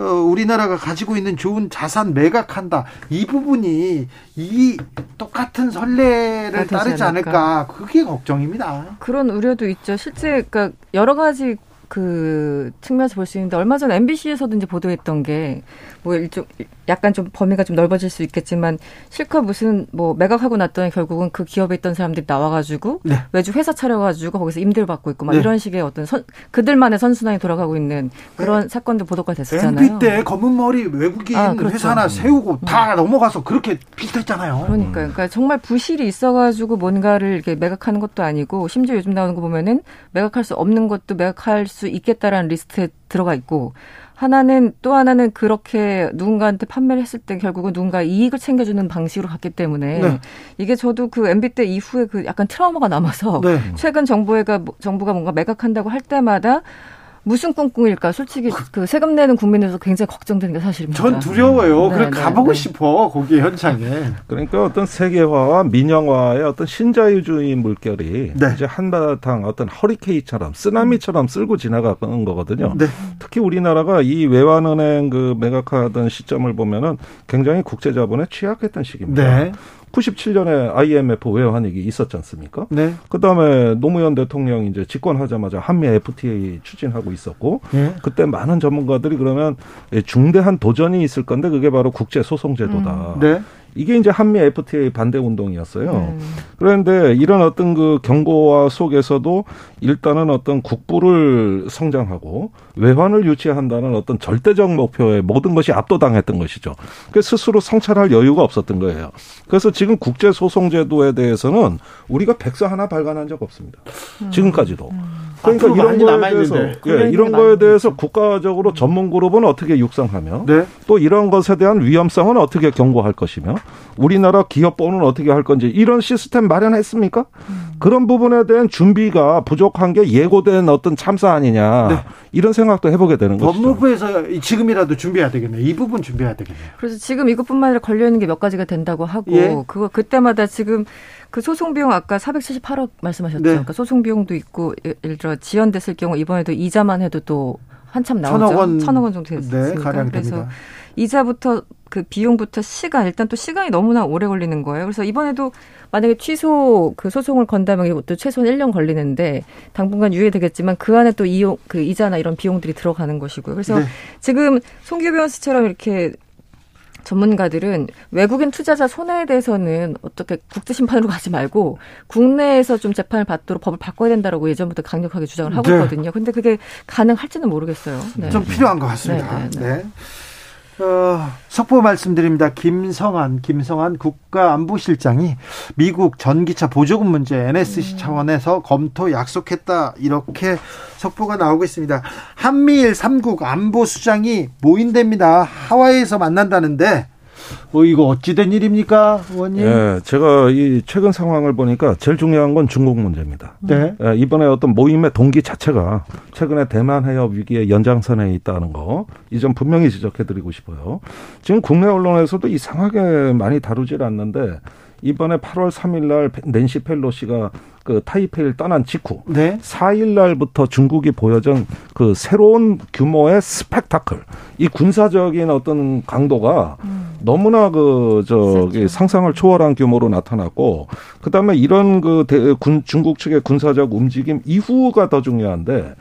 어, 우리나라가 가지고 있는 좋은 자산 매각한다. 이 부분이 이 똑같은 선례를 따르지 않을까. 그게 걱정입니다. 그런 우려도 있죠. 실제 그러니까 여러 가지 그 측면에서 볼 수 있는데 얼마 전 MBC에서도 이제 보도했던 게 뭐 일종 약간 좀 범위가 좀 넓어질 수 있겠지만 실컷 무슨 뭐 매각하고 났더니 결국은 그 기업에 있던 사람들이 나와가지고 네. 외주 회사 차려가지고 거기서 임대를 받고 있고 막 네. 이런 식의 어떤 선, 그들만의 선순환이 돌아가고 있는 그런 네. 사건도 보도가 됐었잖아요. MB 때 검은 머리 외국인 아, 그렇죠. 회사나 세우고 음. 다 넘어가서 그렇게 비슷했잖아요. 그러니까 그러니까 정말 부실이 있어가지고 뭔가를 이렇게 매각하는 것도 아니고 심지어 요즘 나오는 거 보면은 매각할 수 없는 것도 매각할 수 있겠다라는 리스트에 들어가 있고 하나는 또 하나는 그렇게 누군가한테 판매를 했을 때 결국은 누군가 이익을 챙겨주는 방식으로 갔기 때문에 네. 이게 저도 그 MB 때 이후에 그 약간 트라우마가 남아서 네. 최근 정부가 정부가 뭔가 매각한다고 할 때마다 무슨 꿍꿍일까? 솔직히 그 세금 내는 국민에서 굉장히 걱정되는 게 사실입니다. 전 두려워요. 네, 그래 네, 가보고 네. 싶어 거기 현장에. 그러니까 어떤 세계화와 민영화의 어떤 신자유주의 물결이 네. 이제 한바탕 어떤 허리케인처럼 쓰나미처럼 쓸고 지나가는 거거든요. 네. 특히 우리나라가 이 외환은행 그 매각하던 시점을 보면은 굉장히 국제자본에 취약했던 시기입니다. 네. 97년에 IMF 외환위기 있었지 않습니까? 네. 그다음에 노무현 대통령이 이제 집권하자마자 한미 FTA 추진하고 있었고 네. 그때 많은 전문가들이 그러면 중대한 도전이 있을 건데 그게 바로 국제 소송 제도다. 음. 네. 이게 이제 한미 FTA 반대 운동이었어요. 음. 그런데 이런 어떤 그 경고와 속에서도 일단은 어떤 국부를 성장하고 외환을 유치한다는 어떤 절대적 목표에 모든 것이 압도당했던 것이죠. 그 스스로 성찰할 여유가 없었던 거예요. 그래서 지금 국제 소송 제도에 대해서는 우리가 백서 하나 발간한 적 없습니다. 음. 지금까지도. 음. 그러니까 이런 거에 대해서 예, 이런 거에 대해서 국가적으로 전문 그룹은 어떻게 육성하며 네. 또 이런 것에 대한 위험성은 어떻게 경고할 것이며 우리나라 기업보는 어떻게 할 건지 이런 시스템 마련했습니까? 음. 그런 부분에 대한 준비가 부족한 게 예고된 어떤 참사 아니냐 네. 이런 생각도 해보게 되는 거죠. 법무부에서 지금이라도 준비해야 되겠네요. 이 부분 준비해야 되겠네요. 그래서 지금 이것뿐만 아니라 걸려 있는 게 몇 가지가 된다고 하고 예. 그거 그때마다 지금 그 소송 비용 아까 478억 말씀하셨죠. 네. 그러니까 소송 비용도 있고 예를 들어 지연됐을 경우 이번에도 이자만 해도 또 한참 나오죠. 천억 원, 천억 원 정도 됐으니까. 네, 그래서 됩니다. 이자부터 그 비용부터 시간 일단 또 시간이 너무나 오래 걸리는 거예요. 그래서 이번에도 만약에 취소 그 소송을 건다면 이것도 최소한 1년 걸리는데 당분간 유예되겠지만 그 안에 또 이용 그 이자나 이런 비용들이 들어가는 것이고요. 그래서 네. 지금 송규 변호사처럼 이렇게 전문가들은 외국인 투자자 손해에 대해서는 어떻게 국제 심판으로 가지 말고 국내에서 좀 재판을 받도록 법을 바꿔야 된다라고 예전부터 강력하게 주장을 하고 네. 있거든요. 근데 그게 가능할지는 모르겠어요. 네. 좀 필요한 것 같습니다. 네. 어, 속보 말씀드립니다. 김성한, 김성한 국가안보실장이 미국 전기차 보조금 문제 NSC 음. 차원에서 검토 약속했다. 이렇게 속보가 나오고 있습니다. 한미일 3국 안보수장이 모인답니다. 하와이에서 만난다는데 뭐 이거 어찌된 일입니까, 의원님? 예, 제가 이 최근 상황을 보니까 제일 중요한 건 중국 문제입니다. 네. 예, 이번에 어떤 모임의 동기 자체가 최근에 대만 해협 위기의 연장선에 있다는 거, 이 점 분명히 지적해드리고 싶어요. 지금 국내 언론에서도 이상하게 많이 다루질 않는데 이번에 8월 3일 날 낸시 펠로시가 그 타이페이를 떠난 직후 네. 4일 날부터 중국이 보여준 그 새로운 규모의 스펙타클 이 군사적인 어떤 강도가 음. 너무나 그 저기 상상을 초월한 규모로 나타났고 그다음에 이런 그 대, 군, 중국 측의 군사적 움직임 이후가 더 중요한데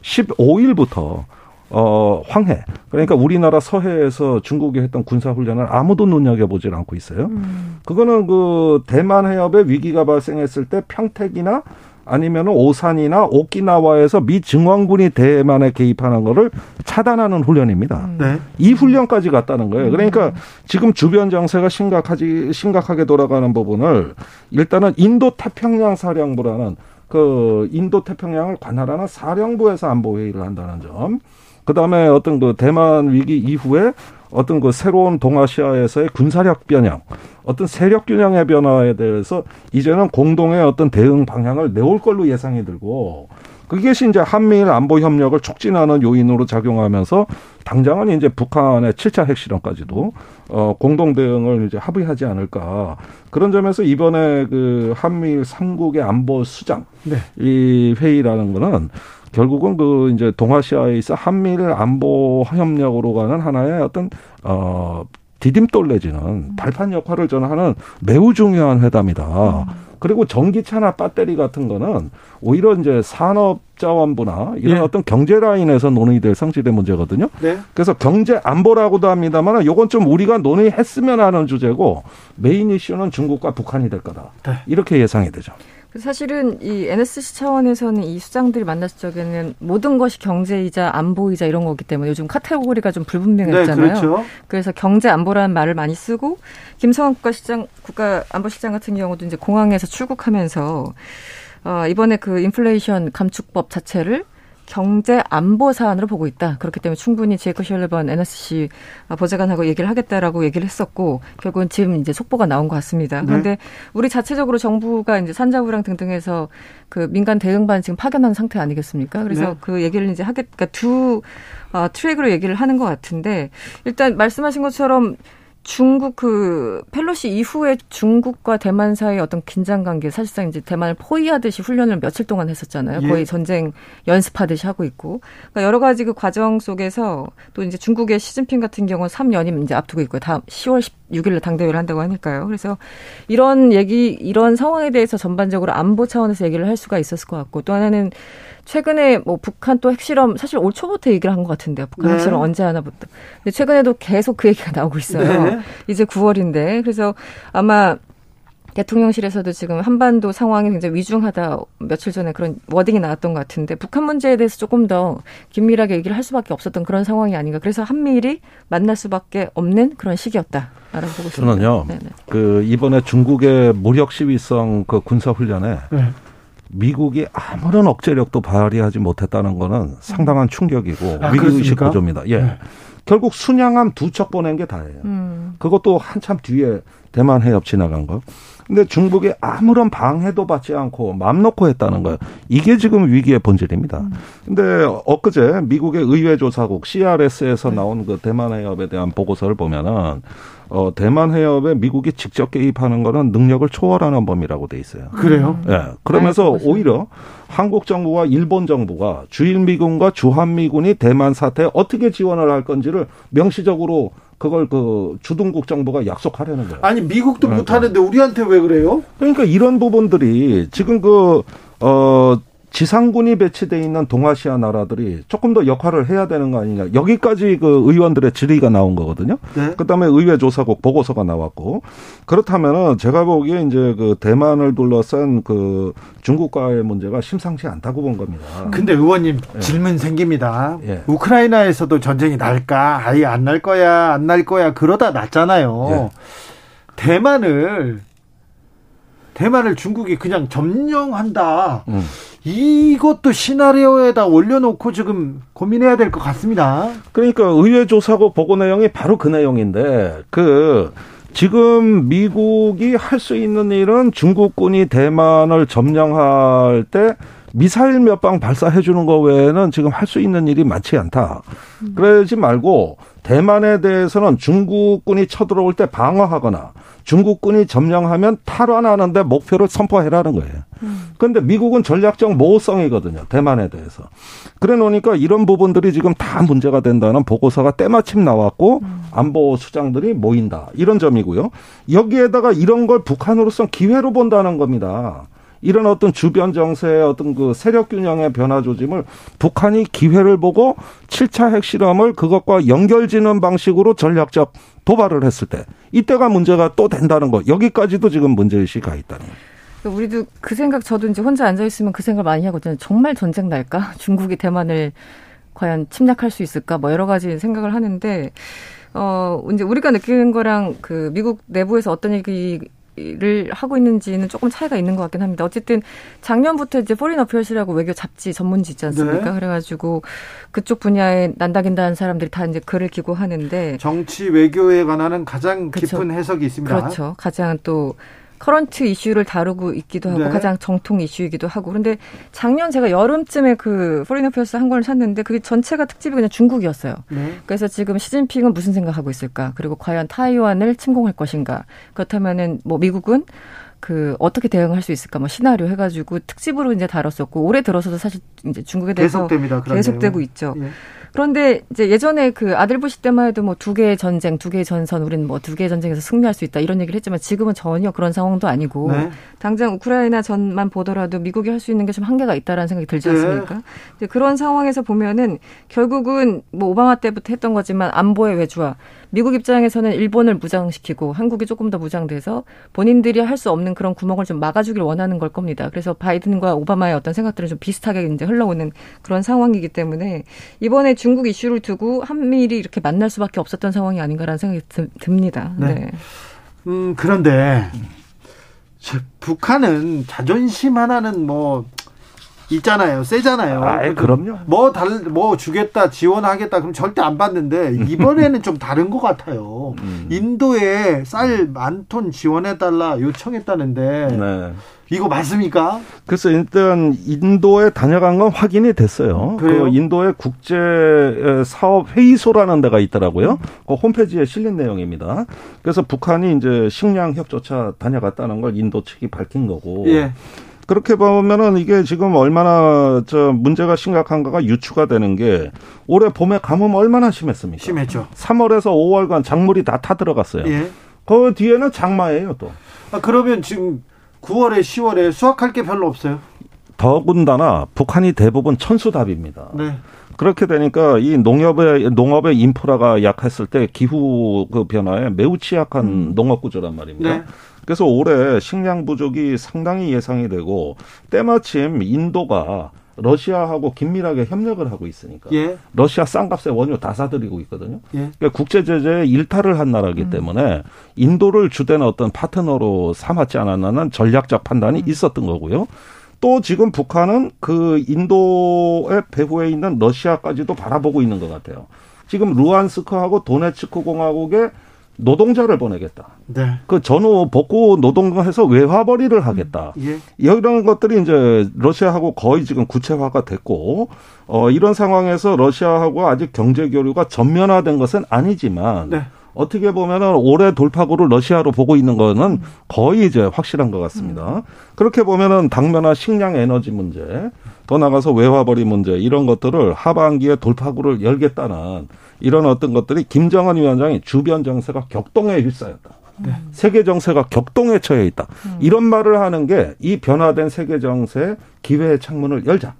15일부터 어, 황해. 그러니까 우리나라 서해에서 중국이 했던 군사훈련을 아무도 눈여겨보질 않고 있어요. 음. 그거는 그 대만 해협에 위기가 발생했을 때 평택이나 아니면 오산이나 오키나와에서 미 증왕군이 대만에 개입하는 거를 차단하는 훈련입니다. 음. 네. 이 훈련까지 갔다는 거예요. 그러니까 음. 지금 주변 정세가 심각하지 심각하게 돌아가는 부분을 일단은 인도 태평양 사령부라는 그 인도 태평양을 관할하는 사령부에서 안보 회의를 한다는 점. 그 다음에 어떤 그 대만 위기 이후에 어떤 그 새로운 동아시아에서의 군사력 변형, 어떤 세력 균형의 변화에 대해서 이제는 공동의 어떤 대응 방향을 내올 걸로 예상이 들고 그것이 이제 한미일 안보 협력을 촉진하는 요인으로 작용하면서 당장은 이제 북한의 7차 핵실험까지도 어 공동 대응을 이제 합의하지 않을까 그런 점에서 이번에 그 한미일 삼국의 안보 수장 네. 이 회의라는 거는 결국은 그 이제 동아시아에 있어 한미일 안보 협력으로 가는 하나의 어떤 어 디딤돌 내지는 발판 역할을 저는 하는 매우 중요한 회담이다. 그리고 전기차나 배터리 같은 거는 오히려 이제 산업 자원부나 이런 예. 어떤 경제 라인에서 논의될 성질의 문제거든요. 네. 그래서 경제 안보라고도 합니다만 요건 좀 우리가 논의했으면 하는 주제고 메인 이슈는 중국과 북한이 될 거다. 네. 이렇게 예상이 되죠. 사실은 이 NSC 차원에서는 이 수장들이 만났을 적에는 모든 것이 경제이자 안보이자 이런 거기 때문에 요즘 카테고리가 좀 불분명했잖아요. 네, 그렇죠. 그래서 경제 안보라는 말을 많이 쓰고 김성환 국가시장 국가 안보실장 같은 경우도 이제 공항에서 출국하면서 어, 이번에 그 인플레이션 감축법 자체를 경제 안보 사안으로 보고 있다. 그렇기 때문에 충분히 제이크 셜리번 NSC 보좌관하고 얘기를 하겠다라고 얘기를 했었고 결국은 지금 이제 속보가 나온 것 같습니다. 네. 그런데 우리 자체적으로 정부가 이제 산자부랑 등등해서 그 민간 대응반 지금 파견한 상태 아니겠습니까? 그래서 네. 그 얘기를 이제 하겠 그러니까 두 어, 트랙으로 얘기를 하는 것 같은데 일단 말씀하신 것처럼 중국 그 펠로시 이후에 중국과 대만 사이의 어떤 긴장 관계 사실상 이제 대만을 포위하듯이 훈련을 며칠 동안 했었잖아요. 예. 거의 전쟁 연습하듯이 하고 있고 그러니까 여러 가지 그 과정 속에서 또 이제 중국의 시진핑 같은 경우는 3년이 이제 앞두고 있고요. 다음 10월 16일에 당대회를 한다고 하니까요. 그래서 이런 얘기 이런 상황에 대해서 전반적으로 안보 차원에서 얘기를 할 수가 있었을 것 같고 또 하나는 최근에 뭐 북한 또 핵실험 사실 올 초부터 얘기를 한 것 같은데요. 북한 네. 핵실험 언제 하나부터. 근데 최근에도 계속 그 얘기가 나오고 있어요. 네. 이제 9월인데 그래서 아마 대통령실에서도 지금 한반도 상황이 굉장히 위중하다 며칠 전에 그런 워딩이 나왔던 것 같은데 북한 문제에 대해서 조금 더 긴밀하게 얘기를 할 수밖에 없었던 그런 상황이 아닌가. 그래서 한미일이 만날 수밖에 없는 그런 시기였다. 라고 보고 있습니다. 저는요. 네네. 그 이번에 중국의 무력 시위성 그 군사 훈련에 네. 미국이 아무런 억제력도 발휘하지 못했다는 거는 상당한 충격이고 아, 위기의식 고조입니다. 예. 네. 결국 순양함 두 척 보낸 게 다예요. 음. 그것도 한참 뒤에 대만 해협 지나간 거. 근데 중국이 아무런 방해도 받지 않고 맘 놓고 했다는 거예요. 이게 지금 위기의 본질입니다. 음. 근데 엊그제 미국의 의회 조사국 CRS에서 나온 그 대만 해협에 대한 보고서를 보면은 어, 대만 해협에 미국이 직접 개입하는 거는 능력을 초월하는 범위라고 돼 있어요. 그래요? 예. 네. 그러면서 네, 오히려 한국 정부와 일본 정부가 주일미군과 주한미군이 대만 사태에 어떻게 지원을 할 건지를 명시적으로 그걸 그 주둔국 정부가 약속하려는 거예요. 아니 미국도 그러니까. 못 하는데 우리한테 왜 그래요? 그러니까 이런 부분들이 지금 그 어 지상군이 배치돼 있는 동아시아 나라들이 조금 더 역할을 해야 되는 거 아니냐. 여기까지 그 의원들의 질의가 나온 거거든요. 네. 그다음에 의회 조사국 보고서가 나왔고 그렇다면은 제가 보기에 이제 그 대만을 둘러싼 그 중국과의 문제가 심상치 않다고 본 겁니다. 근데 의원님 네. 질문 생깁니다. 네. 우크라이나에서도 전쟁이 날까? 아예 안 날 거야, 안 날 거야. 그러다 났잖아요. 예. 대만을 대만을 중국이 그냥 점령한다. 음. 이것도 시나리오에다 올려놓고 지금 고민해야 될 것 같습니다. 그러니까 의회 조사고 보고 내용이 바로 그 내용인데 그 지금 미국이 할 수 있는 일은 중국군이 대만을 점령할 때 미사일 몇 방 발사해 주는 거 외에는 지금 할 수 있는 일이 많지 않다. 그러지 말고 대만에 대해서는 중국군이 쳐들어올 때 방어하거나 중국군이 점령하면 탈환하는데 목표를 선포해라는 거예요. 그런데 미국은 전략적 모호성이거든요. 대만에 대해서. 그래 놓으니까 이런 부분들이 지금 다 문제가 된다는 보고서가 때마침 나왔고 안보 수장들이 모인다. 이런 점이고요. 여기에다가 이런 걸 북한으로선 기회로 본다는 겁니다. 이런 어떤 주변 정세의 어떤 그 세력 균형의 변화 조짐을 북한이 기회를 보고 7차 핵실험을 그것과 연결지는 방식으로 전략적 도발을 했을 때 이때가 문제가 또 된다는 거 여기까지도 지금 문제의식이 가 있다는 거예요. 우리도 그 생각 저도 이제 혼자 앉아 있으면 그 생각 많이 하거든요. 정말 전쟁 날까? 중국이 대만을 과연 침략할 수 있을까? 뭐 여러 가지 생각을 하는데 어 이제 우리가 느끼는 거랑 그 미국 내부에서 어떤 얘기 를 하고 있는지는 조금 차이가 있는 것 같긴 합니다. 어쨌든 작년부터 이제 Foreign Affairs라고 외교 잡지 전문지 있지 않습니까? 네. 그래가지고 그쪽 분야에 난다긴다는 사람들이 다 이제 글을 기고 하는데 정치 외교에 관한 가장 깊은 그렇죠. 해석이 있습니다. 그렇죠. 가장 또 current 이슈를 다루고 있기도 하고 네. 가장 정통 이슈이기도 하고 그런데 작년 제가 여름쯤에 그 Foreign Affairs 한 권을 샀는데 그게 전체가 특집이 그냥 중국이었어요. 네. 그래서 지금 시진핑은 무슨 생각하고 있을까? 그리고 과연 타이완을 침공할 것인가? 그렇다면은 뭐 미국은 그 어떻게 대응할 수 있을까 뭐 시나리오 해가지고 특집으로 이제 다뤘었고 올해 들어서도 사실 이제 중국에 대해서 계속됩니다, 계속되고 있죠. 예. 그런데 이제 예전에 그 아들 부시 때만 해도 뭐 두 개의 전쟁, 두 개의 전선, 우리는 뭐 두 개의 전쟁에서 승리할 수 있다 이런 얘기를 했지만 지금은 전혀 그런 상황도 아니고 네. 당장 우크라이나 전만 보더라도 미국이 할 수 있는 게 좀 한계가 있다라는 생각이 들지 네. 않습니까? 네. 이제 그런 상황에서 보면은 결국은 뭐 오바마 때부터 했던 거지만 안보의 외주화 미국 입장에서는 일본을 무장시키고 한국이 조금 더 무장돼서 본인들이 할 수 없는 그런 구멍을 좀 막아주길 원하는 걸 겁니다. 그래서 바이든과 오바마의 어떤 생각들은 좀 비슷하게 이제 흘러오는 그런 상황이기 때문에 이번에 중국 이슈를 두고 한미일이 이렇게 만날 수밖에 없었던 상황이 아닌가라는 생각이 듭니다. 네. 네. 음, 그런데 북한은 자존심 하나는 뭐 있잖아요. 세잖아요. 아, 그럼요. 뭐 달, 뭐 주겠다, 지원하겠다, 그럼 절대 안 받는데, 이번에는 좀 다른 것 같아요. 음. 인도에 쌀 만 톤 지원해달라 요청했다는데, 네. 이거 맞습니까? 그래서 일단 인도에 다녀간 건 확인이 됐어요. 그래요? 그 인도의 국제 사업 회의소라는 데가 있더라고요. 그 홈페이지에 실린 내용입니다. 그래서 북한이 이제 식량 협조차 다녀갔다는 걸 인도 측이 밝힌 거고. 예. 그렇게 보면은 이게 지금 얼마나 저 문제가 심각한가가 유추가 되는 게 올해 봄에 가뭄 얼마나 심했습니까? 심했죠. 3월에서 5월간 작물이 다 타 들어갔어요. 예. 그 뒤에는 장마예요, 또. 아, 그러면 지금 9월에 10월에 수확할 게 별로 없어요. 더군다나 북한이 대부분 천수답입니다. 네. 그렇게 되니까 이 농업의 농업의 인프라가 약했을 때 기후 그 변화에 매우 취약한 음. 농업 구조란 말입니다. 네. 그래서 올해 식량 부족이 상당히 예상이 되고 때마침 인도가 러시아하고 긴밀하게 협력을 하고 있으니까 예. 러시아 싼값에 원유 다 사들이고 있거든요. 예. 그러니까 국제 제재에 일탈을 한 나라이기 음. 때문에 인도를 주된 어떤 파트너로 삼았지 않았나는 전략적 판단이 음. 있었던 거고요. 또 지금 북한은 그 인도의 배후에 있는 러시아까지도 바라보고 있는 것 같아요. 지금 루안스크하고 도네츠크 공화국에 노동자를 보내겠다. 네. 그 전후 복구 노동해서 외화벌이를 하겠다. 음, 예. 이런 것들이 이제 러시아하고 거의 지금 구체화가 됐고 어 이런 상황에서 러시아하고 아직 경제 교류가 전면화된 것은 아니지만 네. 어떻게 보면은 올해 돌파구를 러시아로 보고 있는 거는 거의 이제 확실한 것 같습니다. 음. 그렇게 보면은 당면화 식량 에너지 문제, 더 나가서 외화벌이 문제 이런 것들을 하반기에 돌파구를 열겠다는 이런 어떤 것들이 김정은 위원장이 주변 정세가 격동에 휩싸였다. 네. 세계 정세가 격동에 처해 있다. 음. 이런 말을 하는 게 이 변화된 세계 정세 기회의 창문을 열자.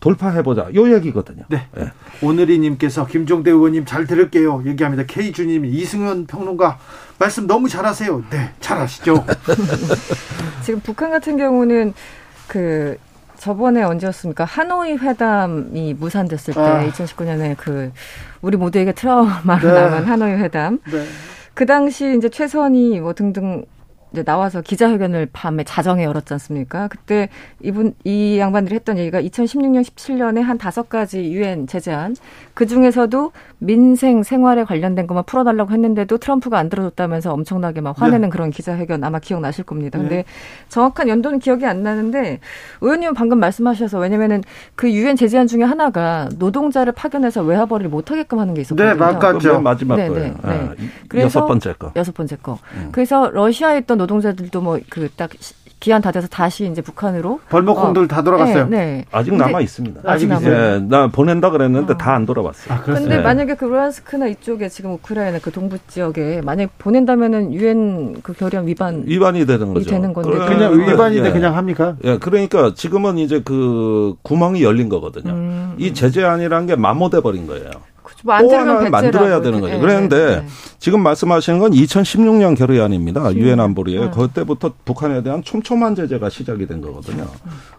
돌파해보자. 요 얘기거든요. 네. 네. 오늘이님께서 김종대 의원님 잘 들을게요. 얘기합니다. K주님, 이승현 평론가 말씀 너무 잘하세요. 네, 잘하시죠. 지금 북한 같은 경우는 그 저번에 언제였습니까? 하노이 회담이 무산됐을 때 아. 2019년에 그 우리 모두에게 트라우마로 네. 남은 하노이 회담. 네. 그 당시 이제 최선이 뭐 등등 이제 나와서 기자회견을 밤에 자정에 열었지 않습니까? 그때 이분 이 양반들이 했던 얘기가 2016년 17년에 한 다섯 가지 유엔 제재안 그 중에서도 민생 생활에 관련된 것만 풀어달라고 했는데도 트럼프가 안 들어줬다면서 엄청나게 막 화내는 네. 그런 기자회견 아마 기억나실 겁니다. 근데 네. 정확한 연도는 기억이 안 나는데 의원님은 방금 말씀하셔서 왜냐면은 그 유엔 제재안 중에 하나가 노동자를 파견해서 외화벌이를 못하게끔 하는 게 있었거든요. 네, 맞죠. 마지막 네, 거예요. 네, 네. 네. 여섯 번째 거. 여섯 번째 거. 음. 그래서 러시아에 있던 노동자들도 뭐 그 딱 기한 다 돼서 다시 이제 북한으로 벌목공들 어. 다 돌아갔어요. 네, 네. 아직 남아 있습니다. 아직 남아. 예, 나 보낸다 그랬는데 어. 다안 돌아왔어요. 아, 그런데 네. 만약에 그 루안스크나 이쪽에 지금 우크라이나 그 동부 지역에 만약 보낸다면은 유엔 그 결의안 위반 위반이 되는 거죠. 되는 건데 그냥 위반이 돼 예. 그냥 합니까? 예, 그러니까 지금은 이제 그 구멍이 열린 거거든요. 음. 이 제재안이라는 게 마모돼 버린 거예요. 뭐 또 하나 만들어야 되는 거죠. 네, 그런데 네, 네. 지금 말씀하시는 건 2016년 결의안입니다. 유엔 안보리에 네. 그때부터 북한에 대한 촘촘한 제재가 시작이 된 거거든요.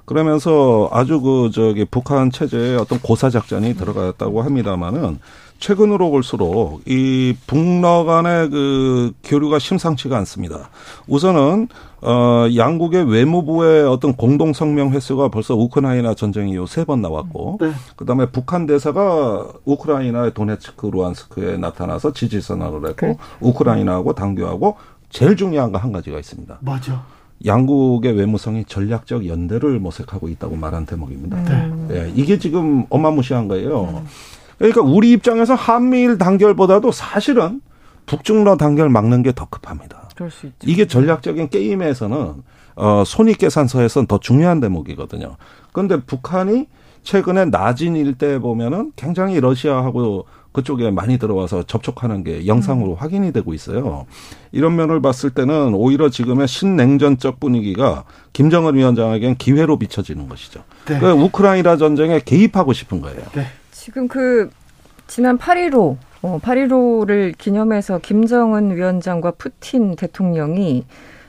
그러면서 아주 그 저기 북한 체제에 어떤 고사 작전이 들어갔다고 합니다마는 최근으로 볼수록 이 북러 간의 그 교류가 심상치가 않습니다. 우선은 어 양국의 외무부의 어떤 공동 성명 횟수가 벌써 우크라이나 전쟁 이후 세 번 나왔고 네. 그 다음에 북한 대사가 우크라이나의 도네츠크 루안스크에 나타나서 지지 선언을 했고 네. 우크라이나하고 당교하고 제일 중요한 거 한 가지가 있습니다. 맞아. 양국의 외무성이 전략적 연대를 모색하고 있다고 말한 대목입니다. 네. 네. 이게 지금 어마무시한 거예요. 음. 그러니까 우리 입장에서 한미일 단결보다도 사실은 북중러 단결 막는 게 더 급합니다. 그럴 수 있죠. 이게 전략적인 게임에서는 어 손익계산서에서는 더 중요한 대목이거든요. 그런데 북한이 최근에 나진 일대 보면은 굉장히 러시아하고 그쪽에 많이 들어와서 접촉하는 게 영상으로 음. 확인이 되고 있어요. 이런 면을 봤을 때는 오히려 지금의 신냉전적 분위기가 김정은 위원장에겐 기회로 비춰지는 것이죠. 네. 그 우크라이나 전쟁에 개입하고 싶은 거예요. 네. 지금 그 지난 8.15 어, 8.15를 기념해서 김정은 위원장과 푸틴 대통령이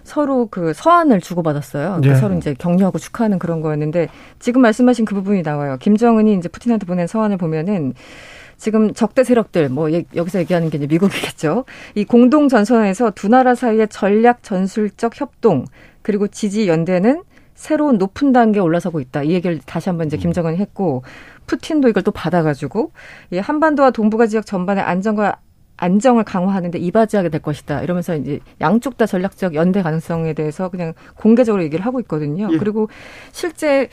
서로 그 서한을 주고받았어요. 네. 서로 이제 격려하고 축하하는 그런 거였는데 지금 말씀하신 그 부분이 나와요. 김정은이 이제 푸틴한테 보낸 서한을 보면은 지금 적대 세력들 뭐 여기서 얘기하는 게 이제 미국이겠죠. 이 공동 전선에서 두 나라 사이의 전략 전술적 협동 그리고 지지 연대는 새로운 높은 단계에 올라서고 있다. 이 얘기를 다시 한번 이제 음. 김정은이 했고 푸틴도 이걸 또 받아가지고 이 한반도와 동북아 지역 전반의 안정과 안정을 강화하는데 이바지하게 될 것이다. 이러면서 이제 양쪽 다 전략적 연대 가능성에 대해서 그냥 공개적으로 얘기를 하고 있거든요. 예. 그리고 실제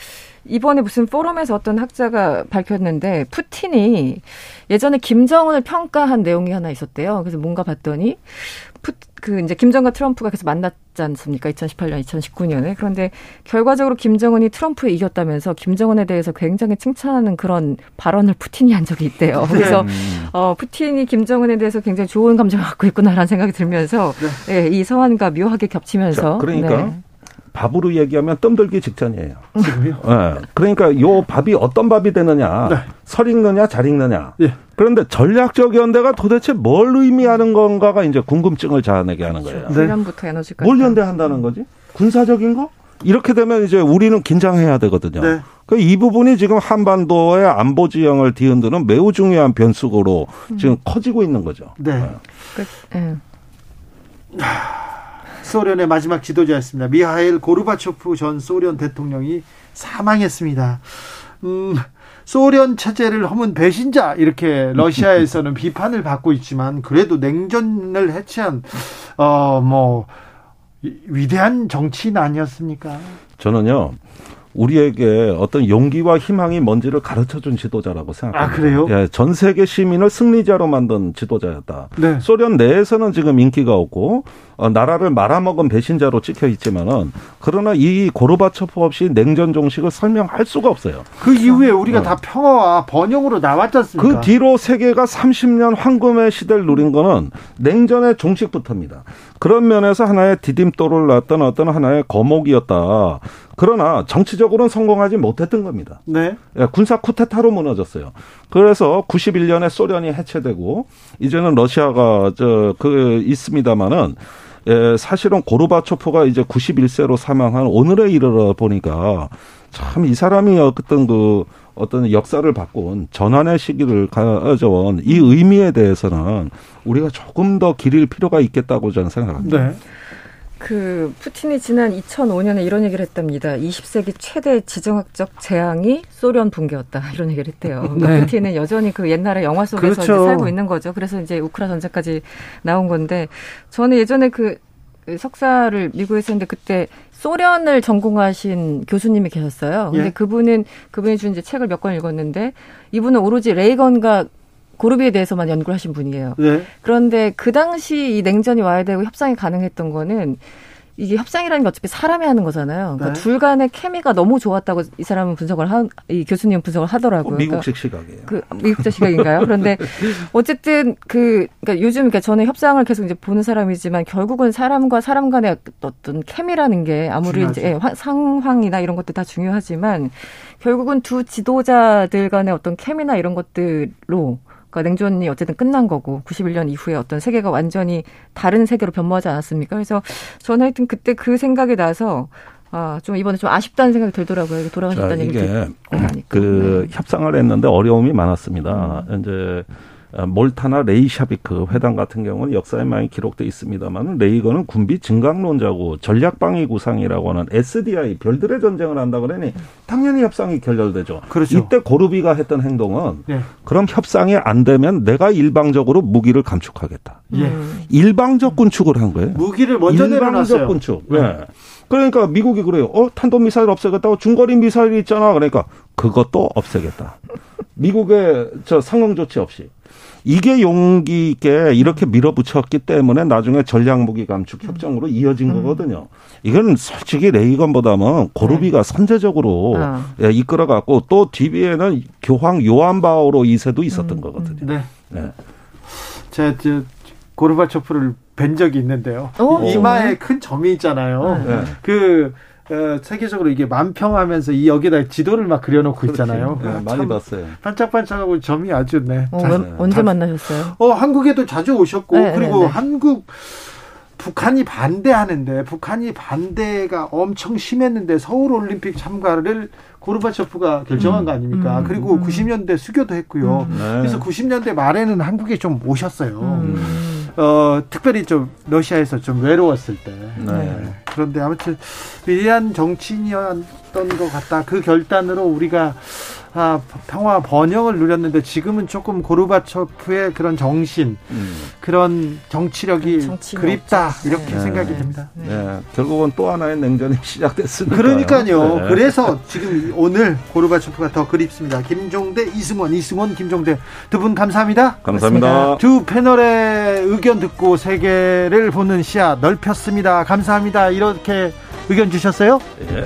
이번에 무슨 포럼에서 어떤 학자가 밝혔는데 푸틴이 예전에 김정은을 평가한 내용이 하나 있었대요. 그래서 뭔가 봤더니 푸, 그 이제 김정과 트럼프가 계속 만났지 않습니까? 2018년, 2019년에. 그런데 결과적으로 김정은이 트럼프에 이겼다면서 김정은에 대해서 굉장히 칭찬하는 그런 발언을 푸틴이 한 적이 있대요. 네. 그래서 음. 어, 푸틴이 김정은에 대해서 굉장히 좋은 감정을 갖고 있구나라는 생각이 들면서 네. 네, 이 서한과 묘하게 겹치면서 자, 그러니까 네. 밥으로 얘기하면 뜸들기 직전이에요. 지금요? 네. 그러니까 요 밥이 어떤 밥이 되느냐, 네. 설 익느냐, 잘 익느냐. 예. 그런데 전략적 연대가 도대체 뭘 의미하는 건가가 이제 궁금증을 자아내게 하는 거예요. 네. 내년부터 에너지가 뭘 연대한다는 거지? 군사적인 거? 이렇게 되면 이제 우리는 긴장해야 되거든요. 네. 그이 부분이 지금 한반도의 안보 지형을 뒤흔드는 매우 중요한 변수로 음. 지금 커지고 있는 거죠. 네. 네. 그, 네. 소련의 마지막 지도자였습니다. 미하일 고르바초프 전 소련 대통령이 사망했습니다. 음, 소련 체제를 허문 배신자 이렇게 러시아에서는 비판을 받고 있지만 그래도 냉전을 해체한 어 뭐 위대한 정치인 아니었습니까? 저는요. 우리에게 어떤 용기와 희망이 뭔지를 가르쳐 준 지도자라고 생각합니다. 아, 그래요? 예, 전 세계 시민을 승리자로 만든 지도자였다. 네. 소련 내에서는 지금 인기가 없고 어, 나라를 말아먹은 배신자로 찍혀 있지만은 그러나 이 고르바초프 없이 냉전 종식을 설명할 수가 없어요. 그 이후에 우리가 어. 다 평화와 번영으로 나왔지 않습니까? 그 뒤로 세계가 30년 황금의 시대를 누린 거는 냉전의 종식부터입니다. 그런 면에서 하나의 디딤돌을 놨던 어떤 하나의 거목이었다. 그러나 정치적으로는 성공하지 못했던 겁니다. 네. 예, 군사 쿠데타로 무너졌어요. 그래서 91년에 소련이 해체되고 이제는 러시아가 저 그 있습니다마는 예, 사실은 고르바초프가 이제 91세로 사망한 오늘에 이르러 보니까 참 이 사람이 어떤 그 어떤 역사를 바꾼 전환의 시기를 가져온 이 의미에 대해서는 우리가 조금 더 기릴 필요가 있겠다고 저는 생각합니다. 네. 그 푸틴이 지난 2005년에 이런 얘기를 했답니다. 20세기 최대 지정학적 재앙이 소련 붕괴였다. 이런 얘기를 했대요. 네. 푸틴은 여전히 그 옛날의 영화 속에서 그렇죠. 살고 있는 거죠. 그래서 이제 우크라 전쟁까지 나온 건데 저는 예전에 그 석사를 미국에서 했는데 그때 소련을 전공하신 교수님이 계셨어요. 근데 예. 그분은 그분이 준 이제 책을 몇 권 읽었는데 이분은 오로지 레이건과 고르비에 대해서만 연구를 하신 분이에요. 네. 그런데 그 당시 이 냉전이 와야 되고 협상이 가능했던 거는 이게 협상이라는 게 어차피 사람이 하는 거잖아요. 그러니까 네. 둘 간의 케미가 너무 좋았다고 이 사람은 분석을 한, 이 교수님 분석을 하더라고요. 어, 미국식 그러니까 시각이에요. 그 미국적 시각인가요? 그런데 어쨌든 그, 그러니까 요즘 그러니까 저는 협상을 계속 이제 보는 사람이지만 결국은 사람과 사람 간의 어떤 케미라는 게 아무리 중요하죠. 이제 예, 상황이나 이런 것도 다 중요하지만 결국은 두 지도자들 간의 어떤 케미나 이런 것들로 그러니까 냉전이 어쨌든 끝난 거고 91년 이후에 어떤 세계가 완전히 다른 세계로 변모하지 않았습니까? 그래서 저는 하여튼 그때 그 생각이 나서 아, 좀 이번에 좀 아쉽다는 생각이 들더라고요. 돌아가셨다는 얘기를 그 네. 협상을 했는데 어려움이 많았습니다. 음. 이제 어, 몰타나 레이샤비크 회담 같은 경우는 역사에 많이 기록돼 있습니다만 레이건은 군비 증강론자고 전략방위 구상이라고 하는 SDI 별들의 전쟁을 한다 그러니 당연히 협상이 결렬되죠. 그렇죠. 이때 고르비가 했던 행동은 예. 그럼 협상이 안 되면 내가 일방적으로 무기를 감축하겠다. 예. 일방적 군축을 한 거예요. 무기를 먼저 일방적 내려놨어요. 군축. 예. 네. 그러니까 미국이 그래요. 어 탄도 미사일 없애겠다고 중거리 미사일이 있잖아. 그러니까 그것도 없애겠다. 미국의 저 상응 조치 없이. 이게 용기 있게 이렇게 밀어붙였기 때문에 나중에 전략무기 감축 협정으로 이어진 음. 거거든요. 이건 솔직히 레이건보다는 고르비가 네. 선제적으로 어. 예, 이끌어갔고 또 뒤에는 교황 요한바오로 이세도 있었던 음. 거거든요. 네. 네. 제가 저 고르바초프를 뵌 적이 있는데요. 오, 이마에 큰 점이 있잖아요. 네. 그 어, 세계적으로 이게 만평하면서 이 여기다 지도를 막 그려놓고 있잖아요. 네, 많이 봤어요. 반짝반짝하고 점이 아주 네. 어, 잘, 언제 잘, 만나셨어요? 어 한국에도 자주 오셨고 네, 그리고 네, 네. 한국 북한이 반대하는데 북한이 반대가 엄청 심했는데 서울 올림픽 참가를 고르바초프가 결정한 음, 거 아닙니까? 음, 그리고 음. 90년대 수교도 했고요. 음, 네. 그래서 90년대 말에는 한국에 좀 오셨어요. 음. 어, 특별히 좀 러시아에서 좀 외로웠을 때. 네. 그런데 아무튼 위대한 정치인이었던 것 같다. 그 결단으로 우리가 아, 평화 번영을 누렸는데 지금은 조금 고르바초프의 그런 정신, 음. 그런 정치력이 그립다 없죠. 이렇게 네. 생각이 듭니다. 네. 네. 결국은 또 하나의 냉전이 시작됐으니까. 그러니까요. 네. 그래서 지금 오늘 고르바초프가 더 그립습니다. 김종대, 이승원, 이승원, 김종대 두 분 감사합니다. 감사합니다. 두 패널의 의견 듣고 세계를 보는 시야 넓혔습니다. 감사합니다. 이렇게 의견 주셨어요? 네.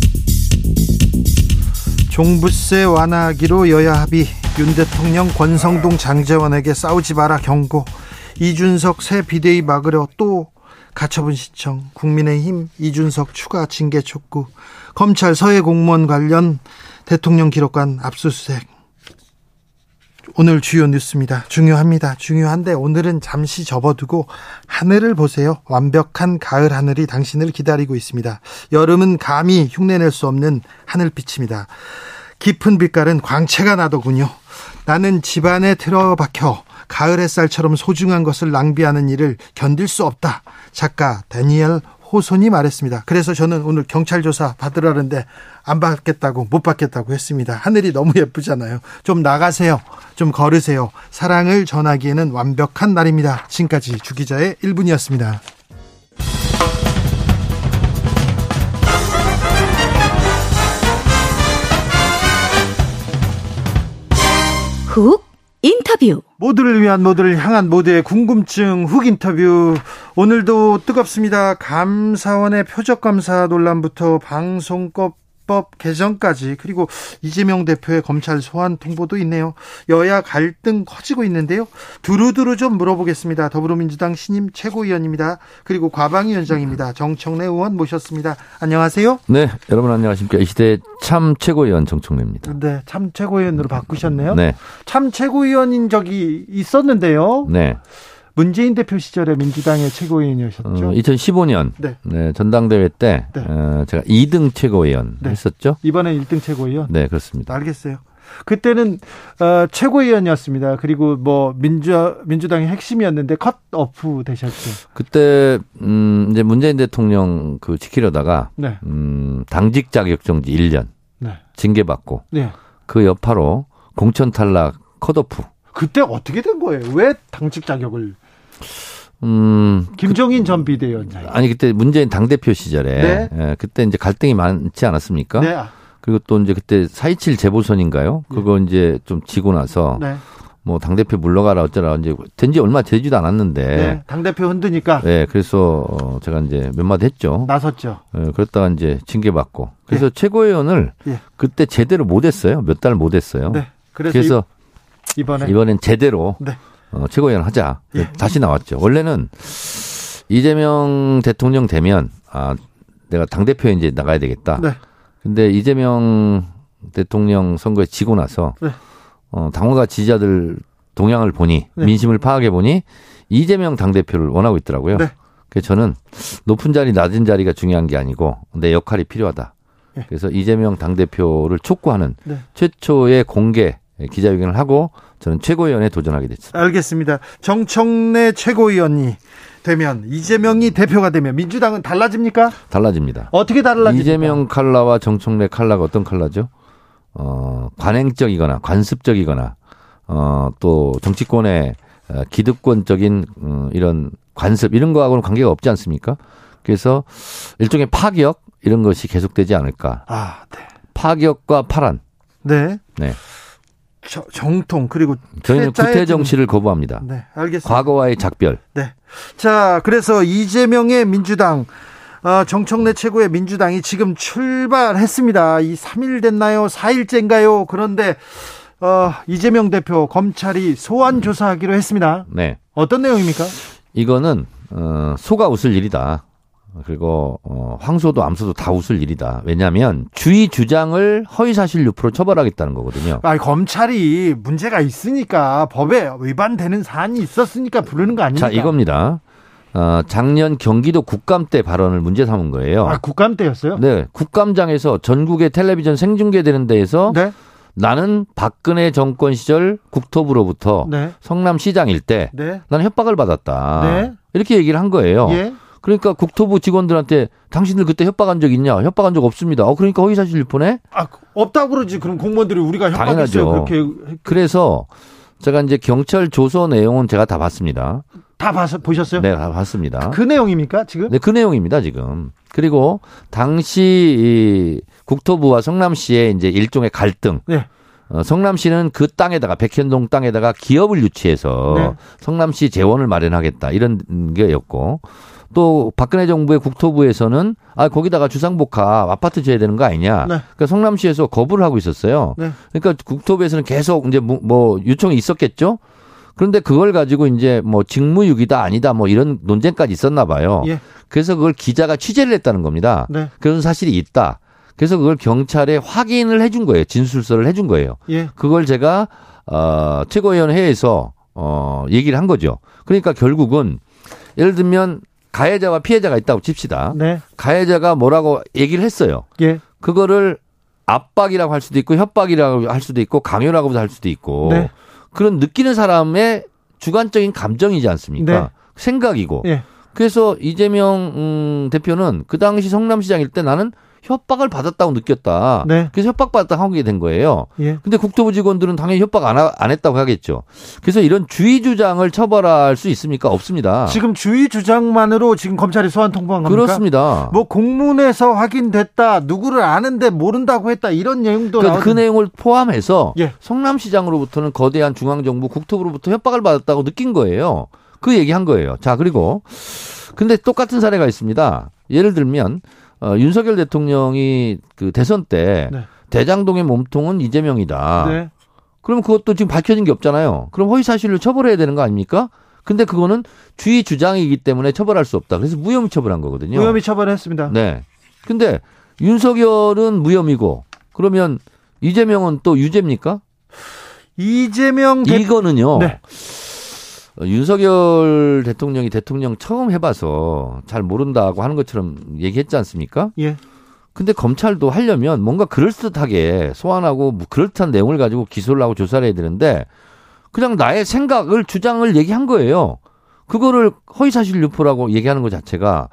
종부세 완화하기로 여야 합의. 윤 대통령 권성동 장재원에게 싸우지 마라 경고. 이준석 새 비대위 막으려 또 가처분 신청. 국민의힘 이준석 추가 징계 촉구. 검찰 서해 공무원 관련 대통령 기록관 압수수색 오늘 주요 뉴스입니다. 중요합니다. 중요한데 오늘은 잠시 접어두고 하늘을 보세요. 완벽한 가을 하늘이 당신을 기다리고 있습니다. 여름은 감히 흉내낼 수 없는 하늘빛입니다. 깊은 빛깔은 광채가 나더군요. 나는 집안에 틀어박혀 가을 햇살처럼 소중한 것을 낭비하는 일을 견딜 수 없다. 작가 다니엘 호손이 말했습니다. 그래서 저는 오늘 경찰 조사 받으라는데 안 받겠다고 못 받겠다고 했습니다. 하늘이 너무 예쁘잖아요. 좀 나가세요. 좀 걸으세요. 사랑을 전하기에는 완벽한 날입니다. 지금까지 주기자의 1분이었습니다. 훅 인터뷰 모두를 위한 모두를 향한 모두의 궁금증 훅 인터뷰 오늘도 뜨겁습니다. 감사원의 표적 감사 논란부터 방송법 법 개정까지 그리고 이재명 대표의 검찰 소환 통보도 있네요. 여야 갈등 커지고 있는데요. 두루두루 좀 물어보겠습니다. 더불어민주당 신임 최고위원입니다. 그리고 과방위원장입니다. 정청래 의원 모셨습니다. 안녕하세요. 네, 여러분 안녕하십니까. 이 시대 참 최고위원 정청래입니다. 네, 참 최고위원으로 바꾸셨네요. 네. 참 최고위원인 적이 있었는데요. 네. 문재인 대표 시절에 민주당의 최고위원이셨죠. 어, 2015년 네. 네, 전당대회 때 네. 어, 제가 2등 최고위원 네. 했었죠. 이번에 1등 최고위원. 네, 그렇습니다. 알겠어요. 그때는 어, 최고위원이었습니다. 그리고 뭐 민주 민주당의 핵심이었는데 컷 오프 되셨죠. 그때 음 이제 문재인 대통령 그 지키려다가 네. 음 당직 자격 정지 1년 네. 징계 받고 네. 그 여파로 공천 탈락 컷오프. 그때 어떻게 된 거예요? 왜 당직 자격을 음, 김종인 그, 전 비대위원장. 아니 그때 문재인 당 대표 시절에 네? 예, 그때 이제 갈등이 많지 않았습니까? 네. 그리고 또 이제 그때 4.27 재보선인가요? 네. 그거 네. 이제 좀 지고 나서 네. 뭐 당대표 물러가라 어쩌라 이제 된 지 얼마 되지도 않았는데 네, 당대표 흔드니까 네 그래서 어, 제가 이제 몇 마디 했죠 나섰죠 네, 그랬다가 이제 징계받고 그래서 네. 최고위원을 네. 그때 제대로 못했어요 몇 달 못했어요 네. 그래서, 그래서 이 번에 이번엔 제대로 네. 어, 최고위원 하자. 예. 다시 나왔죠. 원래는 이재명 대통령 되면 아 내가 당 대표에 이제 나가야 되겠다. 네. 근데 이재명 대통령 선거에 지고 나서 네. 어, 당원과 지지자들 동향을 보니 네. 민심을 파악해 보니 이재명 당 대표를 원하고 있더라고요. 네. 그래서 저는 높은 자리 낮은 자리가 중요한 게 아니고 내 역할이 필요하다. 예. 그래서 이재명 당 대표를 촉구하는 네. 최초의 공개 기자회견을 하고 저는 최고위원에 도전하게 됐습니다. 알겠습니다. 정청래 최고위원이 되면 이재명이 대표가 되면 민주당은 달라집니까? 달라집니다. 어떻게 달라집니까? 이재명 칼라와 정청래 칼라가 어떤 칼라죠? 어, 관행적이거나 관습적이거나 어, 또 정치권의 어, 기득권적인 어, 이런 관습 이런 거하고는 관계가 없지 않습니까? 그래서 일종의 파격 이런 것이 계속되지 않을까. 아, 네. 파격과 파란. 네. 네. 저, 정통 그리고 저희는 구태 정치를 거부합니다. 네, 알겠습니다. 과거와의 작별. 네. 자, 그래서 이재명의 민주당 어, 정청래 최고의 민주당이 지금 출발했습니다. 이 3일 됐나요? 4일째인가요? 그런데 어, 이재명 대표 검찰이 소환 조사하기로 했습니다. 네. 어떤 내용입니까? 이거는 어, 소가 웃을 일이다. 그리고 어, 황소도 암소도 다 웃을 일이다. 왜냐하면 주의 주장을 허위사실 유포로 처벌하겠다는 거거든요. 아, 검찰이 문제가 있으니까 법에 위반되는 사안이 있었으니까 부르는 거 아닙니까? 자, 이겁니다. 어, 작년 경기도 국감 때 발언을 문제 삼은 거예요. 아, 국감 때였어요? 네. 국감장에서 전국의 텔레비전 생중계되는 데에서 네? 나는 박근혜 정권 시절 국토부로부터 네. 성남시장일 때 네. 나는 협박을 받았다. 네. 이렇게 얘기를 한 거예요. 예? 그러니까 국토부 직원들한테 당신들 그때 협박한 적 있냐? 협박한 적 없습니다. 어 그러니까 허위사실 유포네? 아 없다고 그러지. 그럼 공무원들이 우리가 협박했어요. 그렇게 그래서 제가 이제 경찰 조서 내용은 제가 다 봤습니다. 다 봤, 보셨어요? 네, 다 봤습니다. 그 내용입니까, 지금? 네, 그 내용입니다, 지금. 그리고 당시 이 국토부와 성남시의 이제 일종의 갈등. 네. 어, 성남시는 그 땅에다가 백현동 땅에다가 기업을 유치해서 네. 성남시 재원을 마련하겠다 이런 게였고 또 박근혜 정부의 국토부에서는 아 거기다가 주상복합 아파트 지어야 되는 거 아니냐. 네. 그러니까 성남시에서 거부를 하고 있었어요. 네. 그러니까 국토부에서는 계속 이제 뭐 요청이 있었겠죠. 그런데 그걸 가지고 이제 뭐 직무유기다 아니다 뭐 이런 논쟁까지 있었나 봐요. 예. 그래서 그걸 기자가 취재를 했다는 겁니다. 네. 그런 사실이 있다. 그래서 그걸 경찰에 확인을 해준 거예요. 진술서를 해준 거예요. 예. 그걸 제가 어 최고위원회에서 어 얘기를 한 거죠. 그러니까 결국은 예를 들면 가해자와 피해자가 있다고 칩시다. 네. 가해자가 뭐라고 얘기를 했어요. 예. 그거를 압박이라고 할 수도 있고 협박이라고 할 수도 있고 강요라고도 할 수도 있고 네. 그런 느끼는 사람의 주관적인 감정이지 않습니까? 네. 생각이고. 예. 그래서 이재명 음, 대표는 그 당시 성남시장일 때 나는 협박을 받았다고 느꼈다. 네. 그래서 협박받았다 하게 된 거예요. 예. 근데 국토부 직원들은 당연히 협박 안, 하, 안 했다고 하겠죠. 그래서 이런 주의 주장을 처벌할 수 있습니까? 없습니다. 지금 주의 주장만으로 지금 검찰이 소환 통보한 겁니까? 그렇습니다. 뭐 공문에서 확인됐다, 누구를 아는데 모른다고 했다 이런 내용도 그러니까 그 내용을 포함해서 예. 성남시장으로부터는 거대한 중앙정부 국토부로부터 협박을 받았다고 느낀 거예요. 그 얘기 한 거예요. 자 그리고 근데 똑같은 사례가 있습니다. 예를 들면 어, 윤석열 대통령이 그 대선 때 네. 대장동의 몸통은 이재명이다. 네. 그럼 그것도 지금 밝혀진 게 없잖아요. 그럼 허위 사실로 처벌해야 되는 거 아닙니까? 근데 그거는 주의 주장이기 때문에 처벌할 수 없다. 그래서 무혐의 처벌한 거거든요. 무혐의 처벌했습니다. 네. 근데 윤석열은 무혐의고 그러면 이재명은 또 유죄입니까? 이재명 대... 이거는요. 네. 어, 윤석열 대통령이 대통령 처음 해봐서 잘 모른다고 하는 것처럼 얘기했지 않습니까? 예. 근데 검찰도 하려면 뭔가 그럴듯하게 소환하고 뭐 그럴듯한 내용을 가지고 기소를 하고 조사를 해야 되는데 그냥 나의 생각을 주장을 얘기한 거예요. 그거를 허위사실 유포라고 얘기하는 것 자체가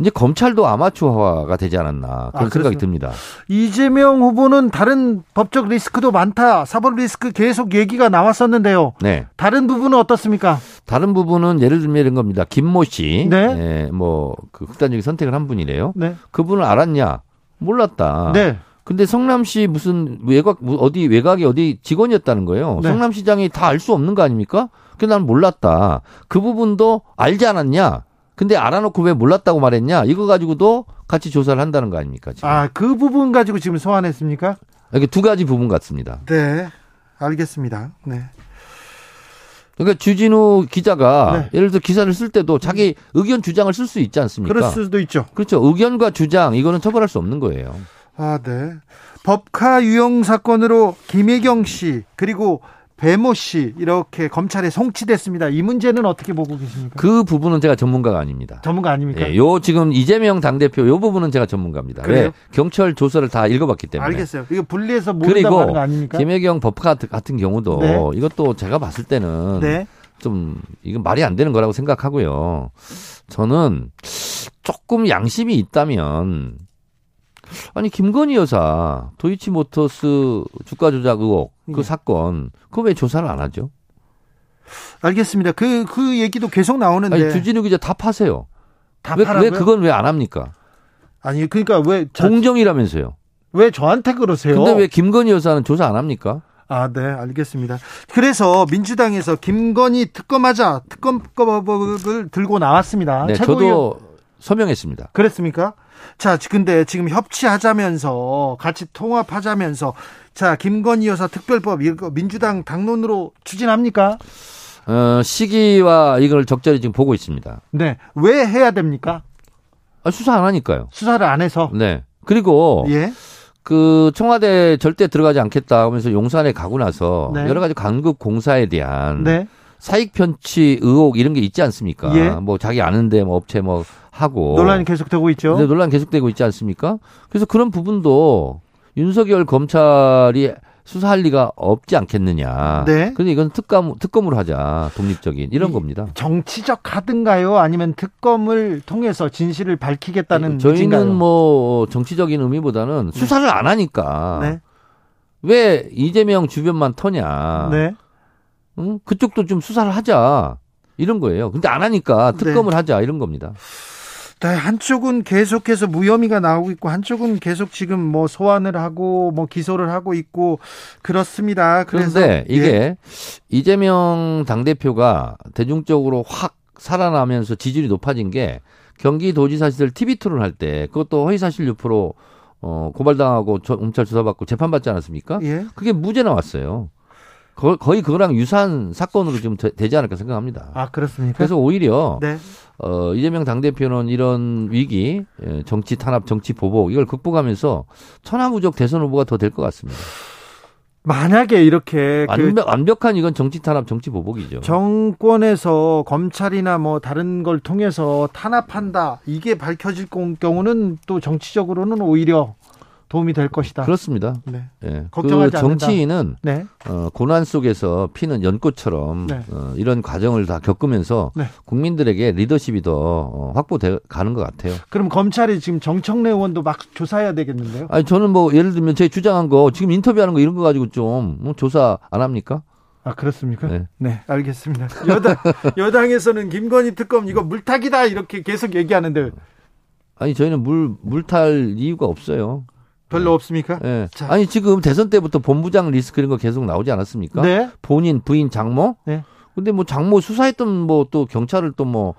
이제 검찰도 아마추어화가 되지 않았나 그런 아, 생각이 듭니다. 이재명 후보는 다른 법적 리스크도 많다. 사법 리스크 계속 얘기가 나왔었는데요. 네. 다른 부분은 어떻습니까? 다른 부분은 예를 들면 이런 겁니다. 김모 씨, 네, 네 뭐그 극단적인 선택을 한 분이래요. 네. 그분을 알았냐? 몰랐다. 네. 근데 성남시 무슨 외곽 어디 외곽이 어디 직원이었다는 거예요. 네. 성남시장이 다 알 수 없는 거 아닙니까? 그난 몰랐다. 그 부분도 알지 않았냐? 근데 알아놓고 왜 몰랐다고 말했냐? 이거 가지고도 같이 조사를 한다는 거 아닙니까? 지금. 아, 그 부분 가지고 지금 소환했습니까? 이게 두 가지 부분 같습니다. 네. 알겠습니다. 네. 그러니까 주진우 기자가 네. 예를 들어 기사를 쓸 때도 자기 의견 주장을 쓸 수 있지 않습니까? 그럴 수도 있죠. 그렇죠. 의견과 주장 이거는 처벌할 수 없는 거예요. 아, 네. 법카 유용 사건으로 김혜경 씨 그리고 배모 씨 이렇게 검찰에 송치됐습니다. 이 문제는 어떻게 보고 계십니까? 그 부분은 제가 전문가가 아닙니다. 전문가 아닙니까? 예, 요 지금 이재명 당대표 요 부분은 제가 전문가입니다. 그래요? 왜? 경찰 조서를 다 읽어봤기 때문에. 알겠어요. 이거 분리해서 모른다고 하는 거 아닙니까? 김혜경 법카 같은 경우도 네. 이것도 제가 봤을 때는 네. 좀 이건 말이 안 되는 거라고 생각하고요. 저는 조금 양심이 있다면 아니 김건희 여사 도이치모터스 주가 조작 의혹 그 네. 사건 그거 왜 조사를 안 하죠? 알겠습니다. 그그 그 얘기도 계속 나오는데 아니, 주진우 기자. 다 왜, 왜 그건 왜 안 합니까? 아니 그러니까 왜 공정이라면서요? 왜 저한테 그러세요? 근데 왜 김건희 여사는 조사 안 합니까? 아, 네, 알겠습니다. 그래서 민주당에서 김건희 특검하자 특검법을 들고 나왔습니다. 네, 저도 서명했습니다. 그랬습니까? 자, 근데 지금 협치하자면서 같이 통합하자면서 자, 김건희 여사 특별법 이거 민주당 당론으로 추진합니까? 어, 시기와 이걸 적절히 지금 보고 있습니다. 네. 왜 해야 됩니까? 아, 수사 안 하니까요. 수사를 안 해서. 네. 그리고 예. 그 청와대 절대 들어가지 않겠다 하면서 용산에 가고 나서 네. 여러 가지 강급 공사에 대한 네. 사익 편취 의혹 이런 게 있지 않습니까? 예. 뭐 자기 아는데 뭐 업체 뭐 하고 논란이 계속되고 있죠. 네, 논란 계속되고 있지 않습니까? 그래서 그런 부분도 윤석열 검찰이 수사할 리가 없지 않겠느냐. 네. 근데 이건 특검 특검으로 하자. 독립적인 이런 겁니다. 정치적 카드인가요? 아니면 특검을 통해서 진실을 밝히겠다는 저희는 의지인가요? 뭐 정치적인 의미보다는 네. 수사를 안 하니까 네. 왜 이재명 주변만 터냐. 네. 응? 그쪽도 좀 수사를 하자. 이런 거예요. 근데 안 하니까 특검을 네. 하자 이런 겁니다. 네, 한쪽은 계속해서 무혐의가 나오고 있고 한쪽은 계속 지금 뭐 소환을 하고 뭐 기소를 하고 있고 그렇습니다. 그런데 이게 예. 이재명 당 대표가 대중적으로 확 살아나면서 지지율이 높아진 게 경기도지사 시절 TV 토론 할 때 그것도 허위 사실 유포로 어 고발당하고 검찰 조사받고 재판받지 않았습니까? 예. 그게 무죄 나왔어요. 거의 그거랑 유사한 사건으로 좀 되지 않을까 생각합니다. 아 그렇습니까? 그래서 오히려 네. 어, 이재명 당대표는 이런 위기, 예, 정치 탄압, 정치 보복, 이걸 극복하면서 천하무적 대선 후보가 더 될 것 같습니다. 만약에 이렇게 그 완벽, 그 완벽한 이건 정치 탄압, 정치 보복이죠. 정권에서 검찰이나 뭐 다른 걸 통해서 탄압한다 이게 밝혀질 경우는 또 정치적으로는 오히려 도움이 될 것이다. 그렇습니다. 네. 네. 걱정하지 그 정치인은 네. 어, 고난 속에서 피는 연꽃처럼 네. 어, 이런 과정을 다 겪으면서 네. 국민들에게 리더십이 더 어, 확보돼 가는 것 같아요. 그럼 검찰이 지금 정청래 의원도 막 조사해야 되겠는데요? 아니 저는 뭐 예를 들면 제 주장한 거 지금 인터뷰하는 거 이런 거 가지고 좀 뭐 조사 안 합니까? 아 그렇습니까? 네, 네 알겠습니다. 여당 여당에서는 김건희 특검 이거 물타기다 이렇게 계속 얘기하는데 아니 저희는 물 물탈 이유가 없어요. 별로 네. 없습니까? 네. 아니 지금 대선 때부터 본부장 리스크 이런 거 계속 나오지 않았습니까? 네. 본인 부인 장모. 네. 근데 뭐 장모 수사했던 뭐 또 경찰을 또 뭐뭐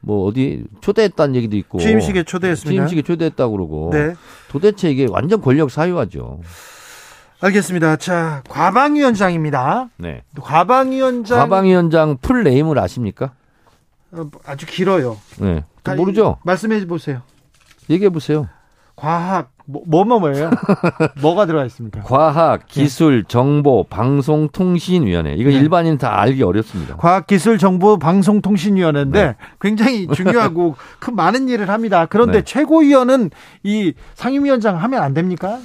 뭐 어디 초대했다는 얘기도 있고 취임식에 초대했습니다. 취임식에 초대했다 그러고 네. 도대체 이게 완전 권력 사유화죠. 알겠습니다. 자, 과방위원장입니다. 네. 과방위원장 과방위원장 full name을 아십니까? 어, 아주 길어요. 네. 모르죠? 말씀해 보세요. 얘기해 보세요. 과학 뭐, 뭐, 뭐예요? 뭐가 들어가 있습니까? 과학, 기술, 정보, 방송통신위원회. 이거 네. 일반인 다 알기 어렵습니다. 과학, 기술, 정보, 방송통신위원회인데 네. 굉장히 중요하고 큰 많은 일을 합니다. 그런데 네. 최고위원은 이 상임위원장 하면 안 됩니까?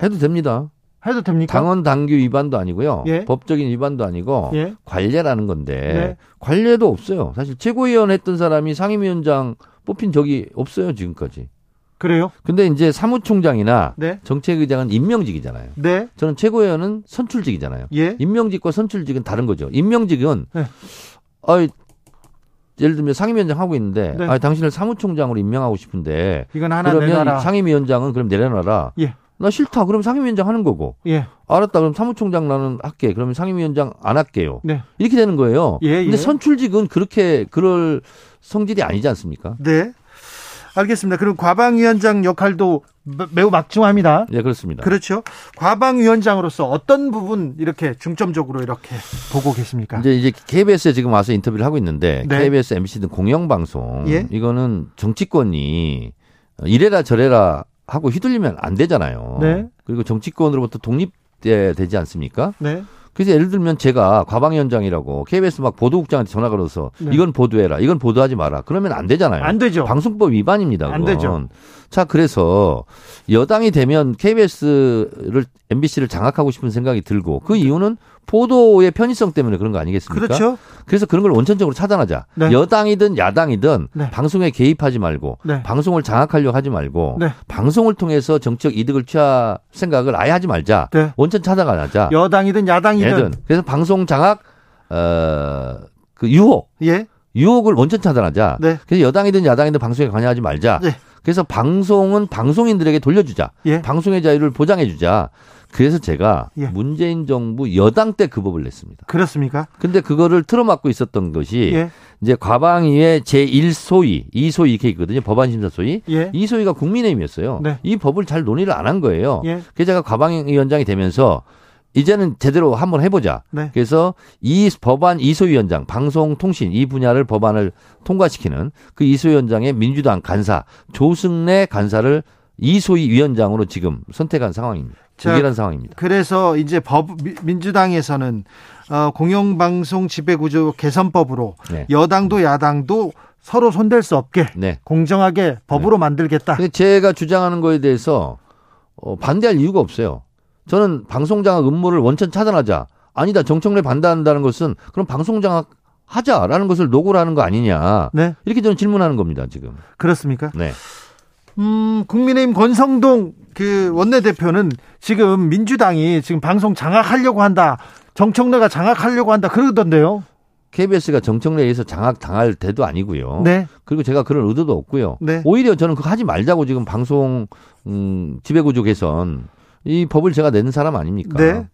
해도 됩니다. 해도 됩니까? 당원 당규 위반도 아니고요. 예? 법적인 위반도 아니고 예? 관례라는 건데 네. 관례도 없어요. 사실 최고위원 했던 사람이 상임위원장 뽑힌 적이 없어요 지금까지. 그래요? 근데 이제 사무총장이나 네. 정책의장은 임명직이잖아요. 네. 저는 최고위원은 선출직이잖아요. 예. 임명직과 선출직은 다른 거죠. 임명직은 네. 아 예를 들면 상임위원장 하고 있는데 네. 아 당신을 사무총장으로 임명하고 싶은데 이건 하나 그러면 내놔라. 상임위원장은 그럼 내려놔라. 예. 나 싫다. 그럼 상임위원장 하는 거고. 예. 알았다. 그럼 사무총장 나는 할게. 그러면 상임위원장 안 할게요. 네. 이렇게 되는 거예요. 예, 근데 예. 선출직은 그렇게 그럴 성질이 아니지 않습니까? 네. 알겠습니다. 그럼 과방위원장 역할도 매우 막중합니다. 네, 그렇습니다. 그렇죠. 과방위원장으로서 어떤 부분 이렇게 중점적으로 이렇게 보고 계십니까? 이제 이제 KBS에 지금 와서 인터뷰를 하고 있는데 네. KBS, MBC 등 공영방송 예? 이거는 정치권이 이래라 저래라 하고 휘둘리면 안 되잖아요. 네. 그리고 정치권으로부터 독립돼야 되지 않습니까? 네. 그래서 예를 들면 제가 과방위원장이라고 KBS 막 보도국장한테 전화 걸어서 네. 이건 보도해라, 이건 보도하지 마라. 그러면 안 되잖아요. 안 되죠. 방송법 위반입니다. 그건. 안 되죠. 자, 그래서 여당이 되면 KBS를 MBC를 장악하고 싶은 생각이 들고 그 이유는 보도의 편의성 때문에 그런 거 아니겠습니까? 그렇죠. 그래서 그런 걸 원천적으로 차단하자. 네. 여당이든 야당이든 네. 방송에 개입하지 말고 네. 방송을 장악하려고 하지 말고 네. 방송을 통해서 정책 이득을 취할 생각을 아예 하지 말자. 네. 원천 차단하자. 여당이든 야당이든. 그래서 방송 장악 어그 유혹. 예. 유혹을 원천 차단하자. 네. 그래서 여당이든 야당이든 방송에 관여하지 말자. 그래서 방송은 방송인들에게 돌려주자. 예. 방송의 자유를 보장해주자. 그래서 제가 예. 문재인 정부 여당 때 그 법을 냈습니다. 그렇습니까? 근데 그거를 틀어막고 있었던 것이 예. 이제 과방위의 제1소위, 2소위 이렇게 있거든요. 법안심사 소위. 예. 2소위가 국민의힘이었어요. 네. 이 법을 잘 논의를 안 한 거예요. 예. 그래서 제가 과방위원장이 되면서 이제는 제대로 한번 해보자. 네. 그래서 이 법안 이소위원장, 방송통신 이 분야를 법안을 통과시키는 그 이소위원장의 민주당 간사 조승래 간사를 이소위 위원장으로 지금 선택한 상황입니다. 불길한 상황입니다. 그래서 이제 법 민주당에서는 어, 공영방송 지배구조 개선법으로 네. 여당도 야당도 서로 손댈 수 없게 네. 공정하게 법으로 네. 만들겠다. 제가 주장하는 거에 대해서 어, 반대할 이유가 없어요. 저는 방송장악 음모를 원천 차단하자. 아니다. 정청래 반대한다는 것은 그럼 방송장악 하자라는 것을 노고를 하는 거 아니냐. 네. 이렇게 저는 질문하는 겁니다, 지금. 그렇습니까? 네. 음, 국민의힘 권성동 그 원내대표는 지금 민주당이 지금 방송 장악하려고 한다. 정청래가 장악하려고 한다. 그러던데요. KBS가 정청래에 의해서 장악 당할 때도 아니고요. 네. 그리고 제가 그런 의도도 없고요. 네. 오히려 저는 그거 하지 말자고 지금 방송 음, 지배구조 개선 이 법을 제가 낸 사람 아닙니까? 네.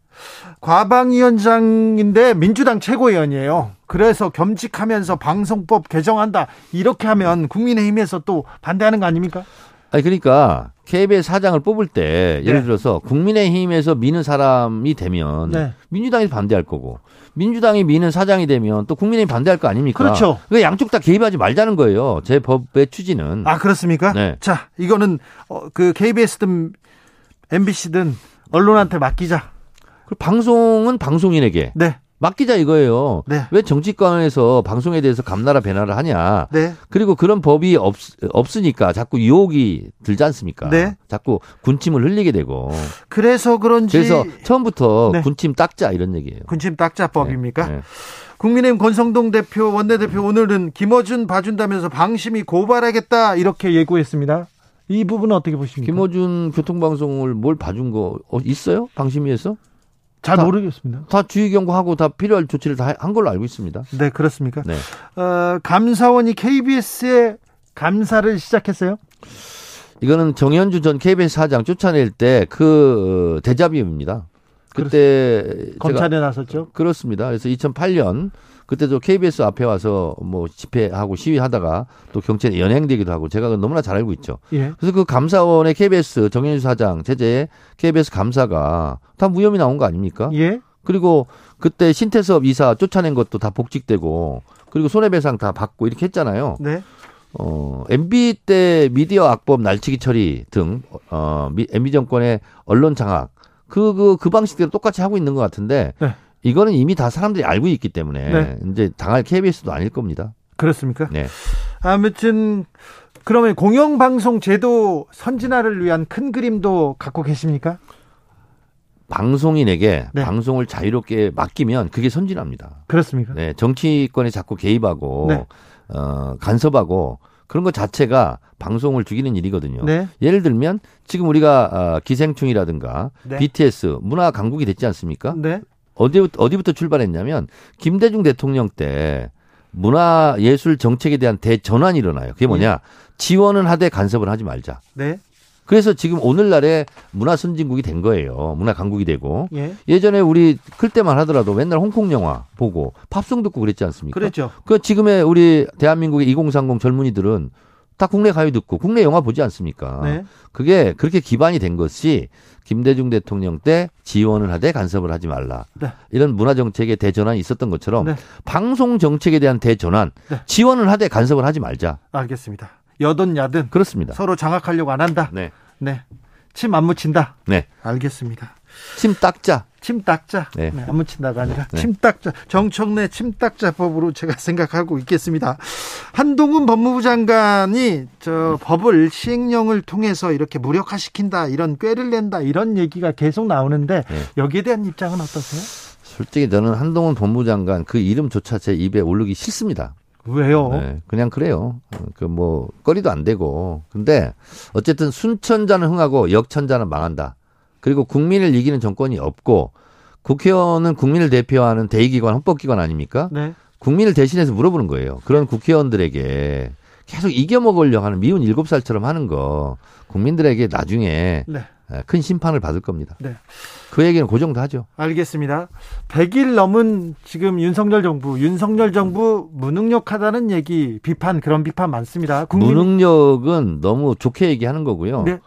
과방위원장인데 민주당 최고위원이에요. 그래서 겸직하면서 방송법 개정한다. 이렇게 하면 국민의힘에서 또 반대하는 거 아닙니까? 아니 그러니까 KBS 사장을 뽑을 때 예를 네. 들어서 국민의힘에서 미는 사람이 되면 네. 민주당이 반대할 거고 민주당이 미는 사장이 되면 또 국민의힘 반대할 거 아닙니까? 그렇죠. 그 양쪽 다 개입하지 말자는 거예요. 제 법의 취지는. 아 그렇습니까? 네. 자 이거는 어, 그 KBS든 MBC든 언론한테 맡기자. 그 방송은 방송인에게. 네. 맡기자 이거예요. 네. 왜 정치권에서 방송에 대해서 감나라 배나라 하냐. 네. 그리고 그런 법이 없, 없으니까 자꾸 유혹이 들지 않습니까? 네. 자꾸 군침을 흘리게 되고. 그래서 그런지. 그래서 처음부터 네. 군침 닦자 이런 얘기예요. 군침 닦자법입니까? 네. 네. 국민의힘 권성동 대표 원내대표 오늘은 김어준 봐준다면서 방심이 고발하겠다 이렇게 예고했습니다. 이 부분은 어떻게 보십니까? 김어준 교통방송을 뭘 봐준 거 어, 있어요? 방심위에서? 잘 다, 모르겠습니다. 다 주의 경고하고 다 필요할 조치를 다 한 걸로 알고 있습니다. 네, 그렇습니까? 네. 어, 감사원이 KBS에 감사를 시작했어요? 이거는 정현주 전 KBS 사장 쫓아낼 때 그 대자비입니다. 그때 검찰에 나섰죠? 그렇습니다. 그래서 2008년 그때도 KBS 앞에 와서 뭐 집회하고 시위하다가 또 경찰에 연행되기도 하고 제가 너무나 잘 알고 있죠. 예. 그래서 그 감사원의 KBS 정현주 사장 제재 KBS 감사가 다 무혐의 나온 거 아닙니까? 예. 그리고 그때 신태섭 이사 쫓아낸 것도 다 복직되고 그리고 손해배상 다 받고 이렇게 했잖아요. 네. 어, MB 때 미디어 악법 날치기 처리 등, 어, MB 정권의 언론 장악, 그, 그, 그 방식대로 똑같이 하고 있는 것 같은데, 네. 이거는 이미 다 사람들이 알고 있기 때문에 네. 이제 당할 KBS도 아닐 겁니다. 그렇습니까? 네. 아무튼 그러면 공영방송 제도 선진화를 위한 큰 그림도 갖고 계십니까? 방송인에게 네. 방송을 자유롭게 맡기면 그게 선진화입니다. 그렇습니까? 네, 정치권에 자꾸 개입하고 네. 어, 간섭하고 그런 것 자체가 방송을 죽이는 일이거든요. 네. 예를 들면 지금 우리가 어, 기생충이라든가 네. BTS 문화 강국이 됐지 않습니까? 네. 어디 어디부터 출발했냐면 김대중 대통령 때 문화 예술 정책에 대한 대전환이 일어나요. 그게 뭐냐? 네. 지원은 하되 간섭을 하지 말자. 네. 그래서 지금 오늘날에 문화 선진국이 된 거예요. 문화 강국이 되고. 예. 전에 우리 클 때만 하더라도 맨날 홍콩 영화 보고 팝송 듣고 그랬지 않습니까? 그렇죠. 그 지금의 우리 대한민국의 2030 젊은이들은 다 국내 가요 듣고 국내 영화 보지 않습니까? 네. 그게 그렇게 기반이 된 것이 김대중 대통령 때 지원을 하되 간섭을 하지 말라. 네. 이런 문화 정책의 대전환이 있었던 것처럼 네. 방송 정책에 대한 대전환, 네. 지원을 하되 간섭을 하지 말자. 알겠습니다. 여든 야든 그렇습니다. 서로 장악하려고 안 한다. 네. 네. 침 안 묻힌다. 네. 알겠습니다. 침 닦자. 침 닦자. 네. 네, 안 묻힌다가 아니라 네. 침 닦자. 정청래 침 닦자 법으로 제가 생각하고 있겠습니다. 한동훈 법무부 장관이 저 법을 시행령을 통해서 이렇게 무력화시킨다, 이런 꾀를 낸다, 이런 얘기가 계속 나오는데 네. 여기에 대한 입장은 어떠세요? 솔직히 저는 한동훈 법무부 장관 그 이름조차 제 입에 오르기 싫습니다. 왜요? 네, 그냥 그래요. 그 뭐 거리도 안 되고. 근데 어쨌든 순천자는 흥하고 역천자는 망한다. 그리고 국민을 이기는 정권이 없고 국회의원은 국민을 대표하는 대의기관 헌법기관 아닙니까? 네. 국민을 대신해서 물어보는 거예요. 그런 국회의원들에게 계속 이겨먹으려 하는 미운 일곱 살처럼 하는 거 국민들에게 나중에 네. 큰 심판을 받을 겁니다. 네. 그 얘기는 그 정도 하죠. 알겠습니다. 100일 넘은 지금 윤석열 정부, 윤석열 정부 무능력하다는 얘기, 비판 그런 비판 많습니다. 국민... 무능력은 너무 좋게 얘기하는 거고요. 네.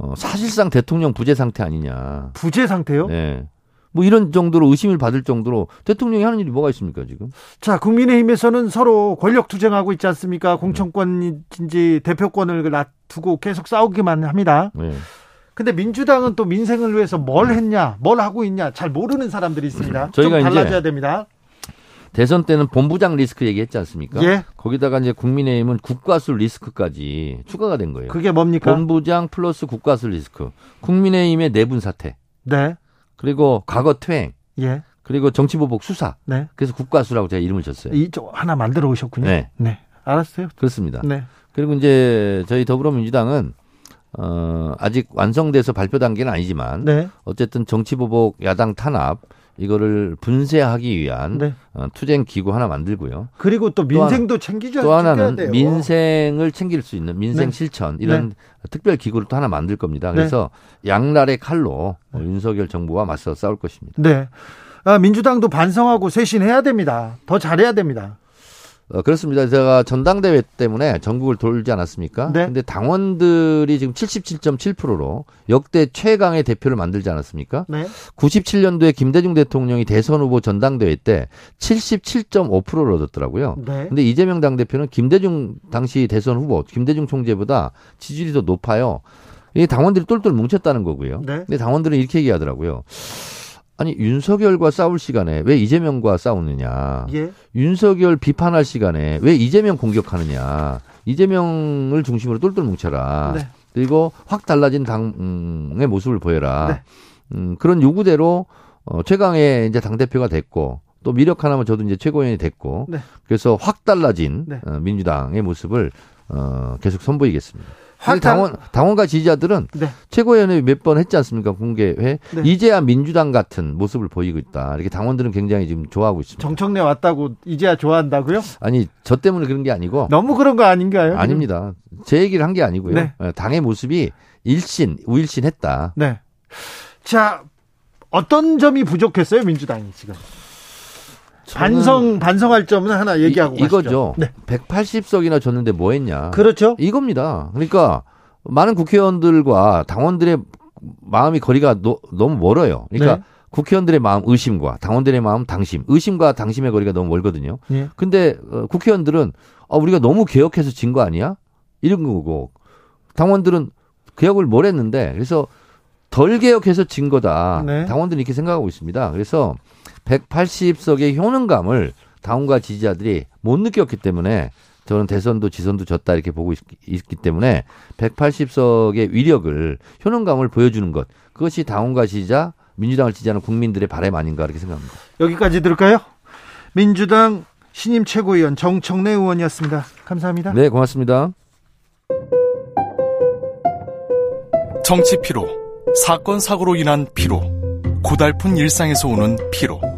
어, 사실상 대통령 부재 상태 아니냐. 부재 상태요? 네. 뭐 이런 정도로 의심을 받을 정도로 대통령이 하는 일이 뭐가 있습니까 지금? 자 국민의힘에서는 서로 권력 투쟁하고 있지 않습니까? 공천권인지 대표권을 놔두고 계속 싸우기만 합니다. 네. 근데 민주당은 또 민생을 위해서 뭘 했냐, 뭘 하고 있냐 잘 모르는 사람들이 있습니다. 저희가 좀 달라져야 됩니다. 대선 때는 본부장 리스크 얘기했지 않습니까? 예. 거기다가 이제 국민의힘은 국가수 리스크까지 추가가 된 거예요. 그게 뭡니까? 본부장 플러스 국가수 리스크. 국민의힘의 내분 사태. 네. 그리고 과거 퇴행. 예. 그리고 정치보복 수사. 네. 그래서 국가수라고 제가 이름을 줬어요. 이쪽 하나 만들어 오셨군요. 네. 네. 알았어요. 그렇습니다. 네. 그리고 이제 저희 더불어민주당은 어, 아직 완성돼서 발표 단계는 아니지만 네. 어쨌든 정치보복 야당 탄압 이거를 분쇄하기 위한 네. 어, 투쟁 기구 하나 만들고요. 그리고 또 민생도 또 챙기죠. 또 하나는 돼요. 민생을 챙길 수 있는 민생 네. 실천 이런 네. 특별 기구를 또 하나 만들 겁니다. 네. 그래서 양날의 칼로 어, 윤석열 정부와 맞서 싸울 것입니다. 네. 아, 민주당도 반성하고 쇄신해야 됩니다. 더 잘해야 됩니다. 어, 그렇습니다. 제가 전당대회 때문에 전국을 돌지 않았습니까? 네. 근데 당원들이 지금 77.7%로 역대 최강의 대표를 만들지 않았습니까? 네. 97년도에 김대중 대통령이 대선 후보 전당대회 때 77.5%를 얻었더라고요. 네. 근데 이재명 당대표는 김대중 당시 대선 후보, 김대중 총재보다 지지율이 더 높아요. 이 당원들이 똘똘 뭉쳤다는 거고요. 네. 근데 당원들은 이렇게 얘기하더라고요. 아니 윤석열과 싸울 시간에 왜 이재명과 싸우느냐? 예? 윤석열 비판할 시간에 왜 이재명 공격하느냐? 이재명을 중심으로 똘똘 뭉쳐라. 네. 그리고 확 달라진 당의 모습을 보여라. 네. 음, 그런 요구대로 어, 최강의 이제 당 대표가 됐고 또 미력 하나면 저도 이제 최고위원이 됐고 네. 그래서 확 달라진 네. 어, 민주당의 모습을 어, 계속 선보이겠습니다. 확 당원 당원과 지지자들은 네. 최고위원회 몇 번 했지 않습니까 공개회 네. 이제야 민주당 같은 모습을 보이고 있다 이렇게 당원들은 굉장히 지금 좋아하고 있습니다. 정청래 왔다고 이제야 좋아한다고요? 아니 저 때문에 그런 게 아니고 너무 그런 거 아닌가요? 아닙니다. 제 얘기를 한 게 아니고요. 네. 어, 당의 모습이 일신 우일신했다. 네. 자 어떤 점이 부족했어요 민주당이 지금? 반성 반성할 점은 하나 얘기하고 이, 이거죠. 네. 180석이나 줬는데 뭐 했냐? 그렇죠. 이겁니다. 그러니까 많은 국회의원들과 당원들의 마음이 거리가 노, 너무 멀어요. 그러니까 네. 국회의원들의 마음 의심과 당원들의 마음 당심, 의심과 당심의 거리가 너무 멀거든요. 네. 근데 어, 국회의원들은 아, 우리가 너무 개혁해서 진 거 아니야? 이런 거고 당원들은 개혁을 뭘 했는데 그래서 덜 개혁해서 진 거다. 네. 당원들이 이렇게 생각하고 있습니다. 그래서 180석의 효능감을 당원과 지지자들이 못 느꼈기 때문에 저는 대선도 지선도 졌다 이렇게 보고 있, 기 때문에 180석의 위력을 효능감을 보여주는 것 그것이 당원과 지지자 민주당을 지지하는 국민들의 바람 아닌가 이렇게 생각합니다. 여기까지 들을까요? 민주당 신임 최고위원 정청래 의원이었습니다. 감사합니다. 네, 고맙습니다. 정치 피로, 사건 사고로 인한 피로, 고달픈 일상에서 오는 피로.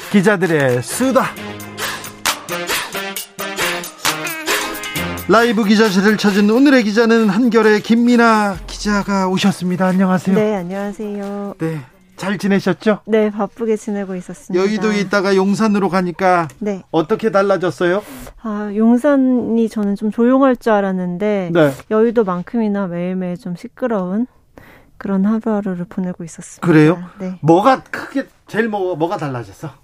기자들의 수다. 라이브 기자실을 찾은 오늘의 기자는 한결의 김민아 기자가 오셨습니다. 안녕하세요. 네, 안녕하세요. 네. 잘 지내셨죠? 네, 바쁘게 지내고 있었습니다. 여의도에 있다가 용산으로 가니까 네. 어떻게 달라졌어요? 아, 용산이 저는 좀 조용할 줄 알았는데 네. 여의도만큼이나 매일매일 좀 시끄러운 그런 하루하루를 보내고 있었습니다. 그래요? 네. 뭐가 크게 제일 뭐 뭐가 달라졌어?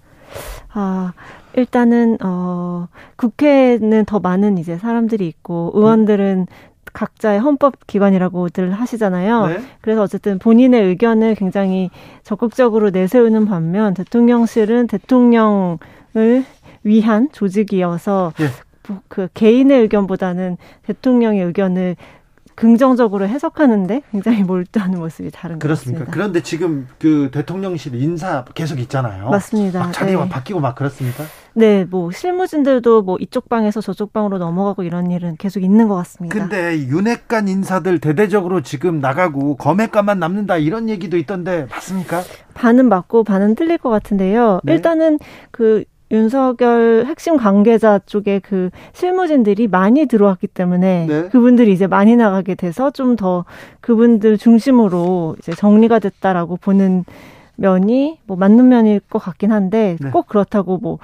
아, 일단은 어 국회는 더 많은 이제 사람들이 있고 의원들은 각자의 헌법 기관이라고들 하시잖아요. 네. 그래서 어쨌든 본인의 의견을 굉장히 적극적으로 내세우는 반면 대통령실은 대통령을 위한 조직이어서 네. 그 개인의 의견보다는 대통령의 의견을 긍정적으로 해석하는데 굉장히 몰두하는 모습이 다른 그렇습니까? 것 같습니다. 그런데 지금 그 대통령실 인사 계속 있잖아요. 맞습니다. 막 자리가 네. 바뀌고 막 그렇습니까? 네, 뭐 실무진들도 뭐 이쪽 방에서 저쪽 방으로 넘어가고 이런 일은 계속 있는 것 같습니다. 근데 윤핵관 인사들 대대적으로 지금 나가고 검핵관만 남는다 이런 얘기도 있던데 맞습니까? 반은 맞고 반은 틀릴 것 같은데요. 네. 일단은 그 윤석열 핵심 관계자 쪽에 그 실무진들이 많이 들어왔기 때문에 네. 그분들이 이제 많이 나가게 돼서 좀 더 그분들 중심으로 이제 정리가 됐다라고 보는 면이 뭐 맞는 면일 것 같긴 한데 네. 꼭 그렇다고 뭐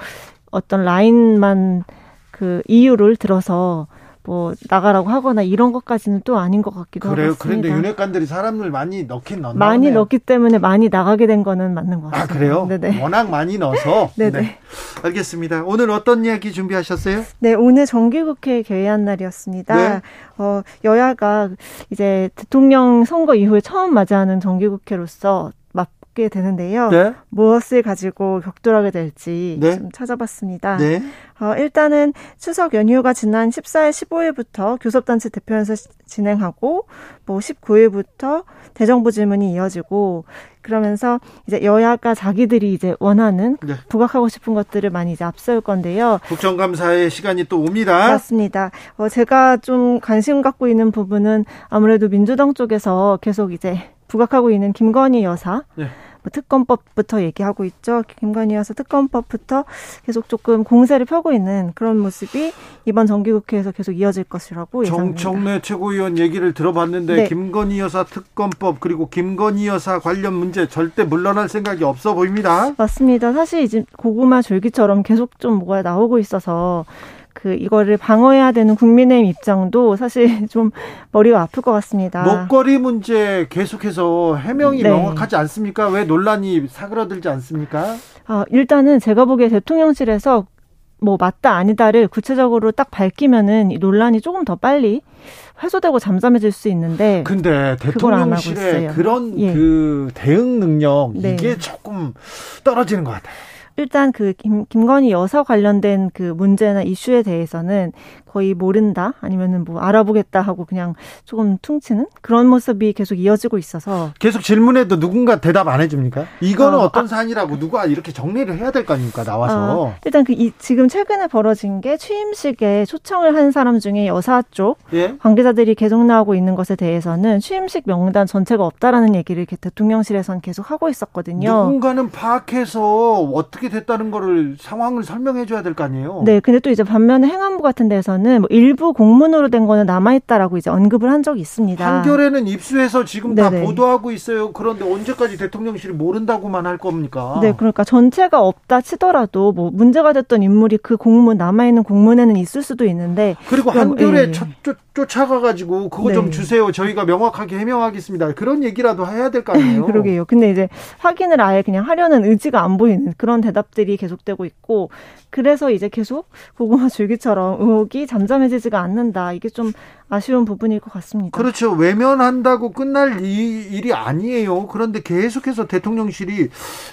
어떤 라인만 그 이유를 들어서 뭐 나가라고 하거나 이런 것까지는 또 아닌 것 같기도 그래요? 하고 그런데 윤핵관들이 사람을 많이 넣긴 넣나 많이 넣기 때문에 많이 나가게 된 거는 맞는 것 같습니다. 아 그래요? 네네. 워낙 많이 넣어서 네네. 네. 알겠습니다. 오늘 어떤 이야기 준비하셨어요? 네 오늘 정기국회 개회한 날이었습니다. 네. 어, 여야가 이제 대통령 선거 이후에 처음 맞이하는 정기국회로서 게 되는데요. 네? 무엇을 가지고 격돌하게 될지 네? 좀 찾아봤습니다. 네? 어, 일단은 추석 연휴가 지난 14일, 15일부터 교섭단체 대표연설 진행하고 뭐 19일부터 대정부 질문이 이어지고 그러면서 이제 여야가 자기들이 이제 원하는 네. 부각하고 싶은 것들을 많이 이제 앞세울 건데요. 국정감사의 시간이 또 옵니다. 맞습니다. 어, 제가 좀 관심 갖고 있는 부분은 아무래도 민주당 쪽에서 계속 이제 부각하고 있는 김건희 여사 네. 뭐 특검법부터 얘기하고 있죠. 김건희 여사 특검법부터 계속 조금 공세를 펴고 있는 그런 모습이 이번 정기국회에서 계속 이어질 것이라고 예상합니다. 정청래 최고위원 얘기를 들어봤는데 네. 김건희 여사 특검법 그리고 김건희 여사 관련 문제 절대 물러날 생각이 없어 보입니다. 맞습니다. 사실 이제 고구마 줄기처럼 계속 좀 뭐가 나오고 있어서 그 이거를 방어해야 되는 국민의힘 입장도 사실 좀 머리가 아플 것 같습니다. 먹거리 문제 계속해서 해명이 네. 명확하지 않습니까? 왜 논란이 사그라들지 않습니까? 아, 일단은 제가 보기에 대통령실에서 뭐 맞다 아니다를 구체적으로 딱 밝히면은 이 논란이 조금 더 빨리 해소되고 잠잠해질 수 있는데 근데 대통령실의 그런 예. 그 대응 능력 네. 이게 조금 떨어지는 것 같아요. 일단 그 김, 김건희 여사 관련된 그 문제나 이슈에 대해서는 거의 모른다 아니면은 뭐 알아보겠다 하고 그냥 조금 퉁치는 그런 모습이 계속 이어지고 있어서 계속 질문해도 누군가 대답 안 해줍니까? 이거는 어, 떤 아, 사안이라고 누가 이렇게 정리를 해야 될 거 아닙니까 나와서 어, 일단 그 이, 지금 최근에 벌어진 게 취임식에 초청을 한 사람 중에 여사 쪽 예? 관계자들이 계속 나오고 있는 것에 대해서는 취임식 명단 전체가 없다라는 얘기를 대통령실에선 계속 하고 있었거든요. 누군가는 파악해서 어떻게 됐다는 거를 상황을 설명해 줘야 될 거 아니에요. 네, 근데 또 이제 반면에 행안부 같은 데서는 보면은 뭐 일부 공문으로 된 거는 남아있다라고 이제 언급을 한 적이 있습니다. 한겨레는 입수해서 지금 네네. 다 보도하고 있어요. 그런데 언제까지 대통령실이 모른다고만 할 겁니까? 네, 그러니까 전체가 없다 치더라도 뭐 문제가 됐던 인물이 그 공문 남아있는 공문에는 있을 수도 있는데 그리고 한겨레 예. 쫓, 쫓아가가지고 그거 네. 좀 주세요. 저희가 명확하게 해명하겠습니다. 그런 얘기라도 해야 될 거 아니에요? 그러게요. 근데 이제 확인을 아예 그냥 하려는 의지가 안 보이는 그런 대답들이 계속되고 있고 그래서 이제 계속 고구마 줄기처럼 의혹이 잠잠해지지가 않는다. 이게 좀 아쉬운 부분일 것 같습니다. 그렇죠. 외면한다고 끝날 일이 아니에요. 그런데 계속해서 대통령실이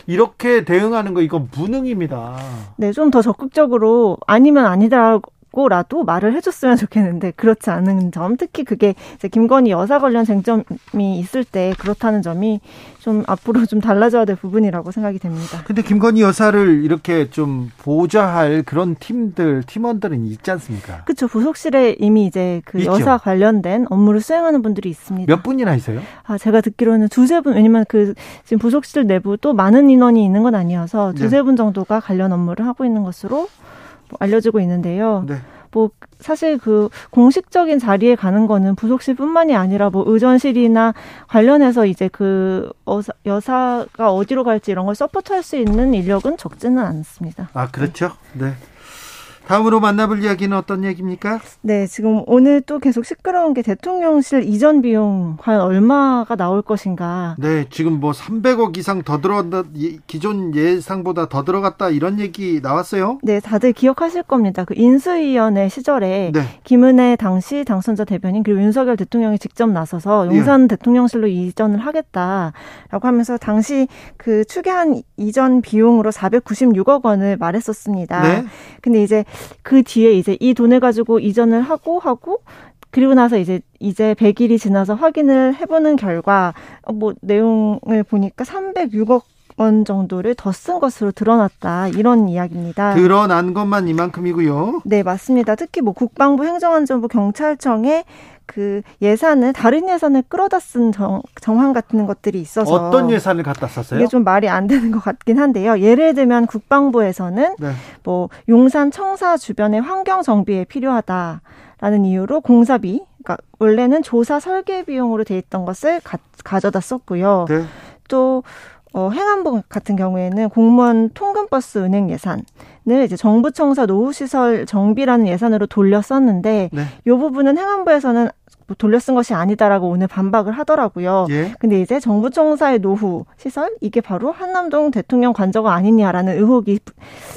이렇게 대응하는 거 이건 무능입니다. 네, 좀 더 적극적으로 아니면 아니다 라고 고라도 말을 해줬으면 좋겠는데 그렇지 않은 점 특히 그게 김건희 여사 관련 쟁점이 있을 때 그렇다는 점이 좀 앞으로 좀 달라져야 될 부분이라고 생각이 됩니다. 근데 김건희 여사를 이렇게 좀 보좌할 그런 팀들 팀원들은 있지 않습니까? 그렇죠. 부속실에 이미 이제 그 있죠. 여사 관련된 업무를 수행하는 분들이 있습니다. 몇 분이나 있어요? 아 제가 듣기로는 두세 분 왜냐면 그 지금 부속실 내부도 많은 인원이 있는 건 아니어서 두세 네. 분 정도가 관련 업무를 하고 있는 것으로 알려지고 있는데요. 네. 뭐 사실 그 공식적인 자리에 가는 거는 부속실뿐만이 아니라 뭐 의전실이나 관련해서 이제 그 어사, 여사가 어디로 갈지 이런 걸 서포트할 수 있는 인력은 적지는 않습니다. 아 그렇죠. 네. 다음으로 만나볼 이야기는 어떤 얘기입니까? 네, 지금 오늘 또 계속 시끄러운 게 대통령실 이전 비용 과연 얼마가 나올 것인가? 네, 지금 뭐 300억 이상 더 들어간다, 기존 예상보다 더 들어갔다 이런 얘기 나왔어요? 네, 다들 기억하실 겁니다. 그 인수위원회 시절에 네. 김은혜 당시 당선자 대변인 그리고 윤석열 대통령이 직접 나서서 용산 예. 대통령실로 이전을 하겠다라고 하면서 당시 그 추계한 이전 비용으로 496억 원을 말했었습니다. 네. 근데 이제 그 뒤에 이제 이 돈을 가지고 이전을 하고 하고 그리고 나서 이제 이제 100일이 지나서 확인을 해보는 결과 어, 뭐 내용을 보니까 306억 원 정도를 더 쓴 것으로 드러났다 이런 이야기입니다. 드러난 것만 이만큼이고요. 네 맞습니다. 특히 뭐 국방부, 행정안전부, 경찰청에 그 예산을 다른 예산을 끌어다 쓴 정, 정황 같은 것들이 있어서 어떤 예산을 갖다 썼어요? 이게 좀 말이 안 되는 것 같긴 한데요. 예를 들면 국방부에서는 네. 뭐 용산 청사 주변의 환경 정비에 필요하다라는 이유로 공사비, 그러니까 원래는 조사 설계 비용으로 돼 있던 것을 가, 져다 썼고요. 네. 또 어, 행안부 같은 경우에는 공무원 통근버스 운행 예산을 이제 정부 청사 노후시설 정비라는 예산으로 돌려 썼는데 네. 이 부분은 행안부에서는 뭐 돌려 쓴 것이 아니다라고 오늘 반박을 하더라고요. 예. 근데 이제 정부 청사의 노후 시설 이게 바로 한남동 대통령 관저가 아니냐라는 의혹이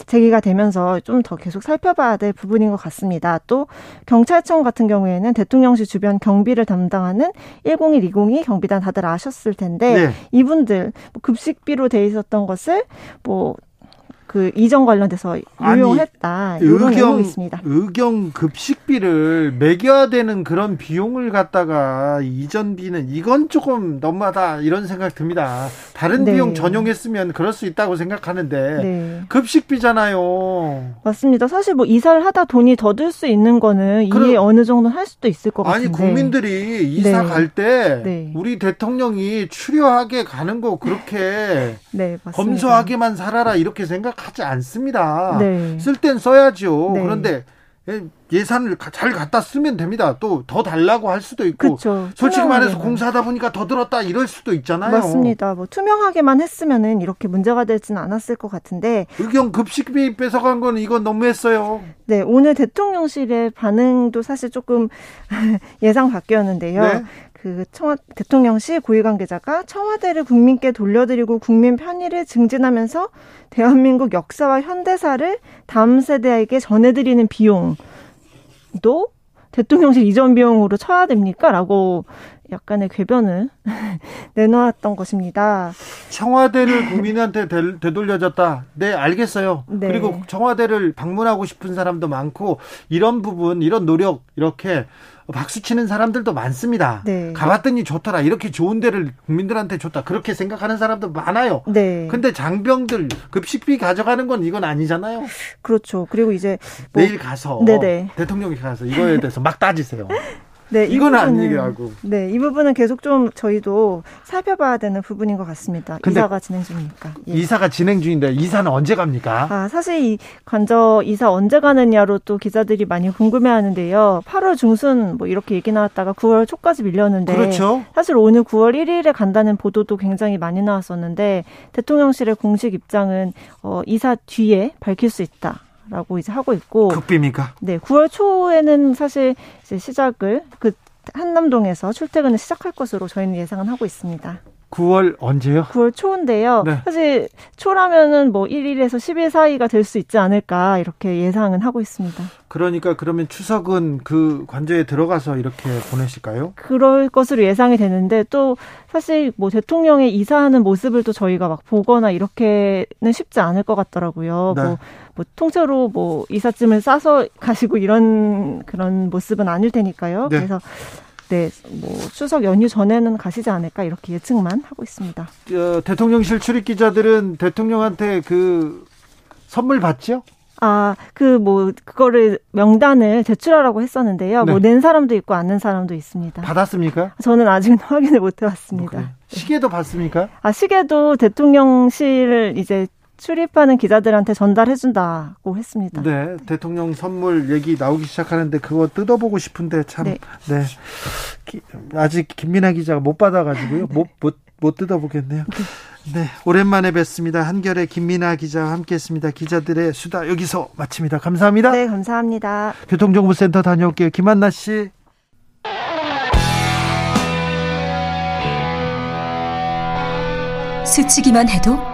제기가 되면서 좀 더 계속 살펴봐야 될 부분인 것 같습니다. 또 경찰청 같은 경우에는 대통령실 주변 경비를 담당하는 101, 202 경비단 다들 아셨을 텐데 네. 이분들 뭐 급식비로 돼 있었던 것을 뭐 그 이전 관련돼서 유용했다. 아니, 의경 있습니다. 의경 급식비를 매겨야 되는 그런 비용을 갖다가 이전비는 이건 조금 너무하다 이런 생각 듭니다. 다른 네. 비용 전용했으면 그럴 수 있다고 생각하는데 네. 급식비잖아요. 맞습니다. 사실 뭐 이사를 하다 돈이 더 들 수 있는 거는 그럼, 이해 어느 정도 할 수도 있을 것 같은데. 아니 국민들이 이사 네. 갈때 네. 우리 대통령이 추려하게 가는 거 그렇게 네, 검소하게만 살아라 이렇게 생각. 하지 않습니다. 네. 쓸땐 써야죠. 네. 그런데 예산을 잘 갖다 쓰면 됩니다. 또 더 달라고 할 수도 있고 그쵸. 솔직히 말해서 공사하다 보니까 더 들었다 이럴 수도 있잖아요. 맞습니다. 뭐 투명하게만 했으면은 이렇게 문제가 되지는 않았을 것 같은데 의경 급식비 뺏어간 거는 이건 너무했어요. 네, 오늘 대통령실의 반응도 사실 조금 예상 밖이었는데요. 네? 그 청와 대통령실 고위 관계자가 청와대를 국민께 돌려드리고 국민 편의를 증진하면서 대한민국 역사와 현대사를 다음 세대에게 전해드리는 비용도 대통령실 이전 비용으로 쳐야 됩니까? 라고 약간의 궤변을 내놓았던 것입니다. 청와대를 국민한테 되돌려졌다. 네, 알겠어요. 네. 그리고 청와대를 방문하고 싶은 사람도 많고 이런 부분, 이런 노력 이렇게 박수 치는 사람들도 많습니다. 네. 가봤더니 좋더라. 이렇게 좋은 데를 국민들한테 줬다. 그렇게 생각하는 사람도 많아요. 네. 근데 장병들 급식비 가져가는 건 이건 아니잖아요. 그렇죠. 그리고 이제 뭐 내일 가서 네네. 대통령이 가서 이거에 대해서 막 따지세요. 네, 이건 안 얘기하고. 네, 이 부분은 계속 좀 저희도 살펴봐야 되는 부분인 것 같습니다. 이사가 진행 중이니까. 예. 이사가 진행 중인데 이사는 언제 갑니까? 아, 사실 이 관저 이사 언제 가느냐로 또 기자들이 많이 궁금해하는데요. 8월 중순 뭐 이렇게 얘기 나왔다가 9월 초까지 밀렸는데. 그렇죠. 사실 오늘 9월 1일에 간다는 보도도 굉장히 많이 나왔었는데 대통령실의 공식 입장은 어, 이사 뒤에 밝힐 수 있다. 라고 이제 하고 있고 극비입니까? 네, 9월 초에는 사실 이제 시작을 그 한남동에서 출퇴근을 시작할 것으로 저희는 예상은 하고 있습니다. 9월 언제요? 9월 초인데요. 네. 사실 초라면은 뭐 1일에서 10일 사이가 될 수 있지 않을까 이렇게 예상은 하고 있습니다. 그러니까 그러면 추석은 그 관저에 들어가서 이렇게 보내실까요? 그럴 것으로 예상이 되는데 또 사실 뭐 대통령의 이사하는 모습을 또 저희가 막 보거나 이렇게는 쉽지 않을 것 같더라고요. 네. 뭐, 뭐 통째로 뭐 이삿짐을 싸서 가시고 이런 그런 모습은 아닐 테니까요. 네. 그래서 네, 뭐 추석 연휴 전에는 가시지 않을까 이렇게 예측만 하고 있습니다. 어, 대통령실 출입 기자들은 대통령한테 그 선물 받죠? 아, 그 뭐 그거를 명단을 제출하라고 했었는데요. 네. 뭐낸 사람도 있고 안 낸 사람도 있습니다. 받았습니까? 저는 아직은 확인을 못 해봤습니다. 네. 시계도 받습니까? 아, 시계도 대통령실 이제 출입하는 기자들한테 전달해준다고 했습니다. 네, 대통령 선물 얘기 나오기 시작하는데 그거 뜯어보고 싶은데 참, 네, 네. 기, 아직 김민아 기자가 못 받아가지고요, 못못 못 뜯어보겠네요. 네, 오랜만에 뵙습니다. 한겨레 김민아 기자와 함께했습니다. 기자들의 수다 여기서 마칩니다. 감사합니다. 네, 감사합니다. 교통정보센터 다녀올게요. 김한나 씨. 스치기만 해도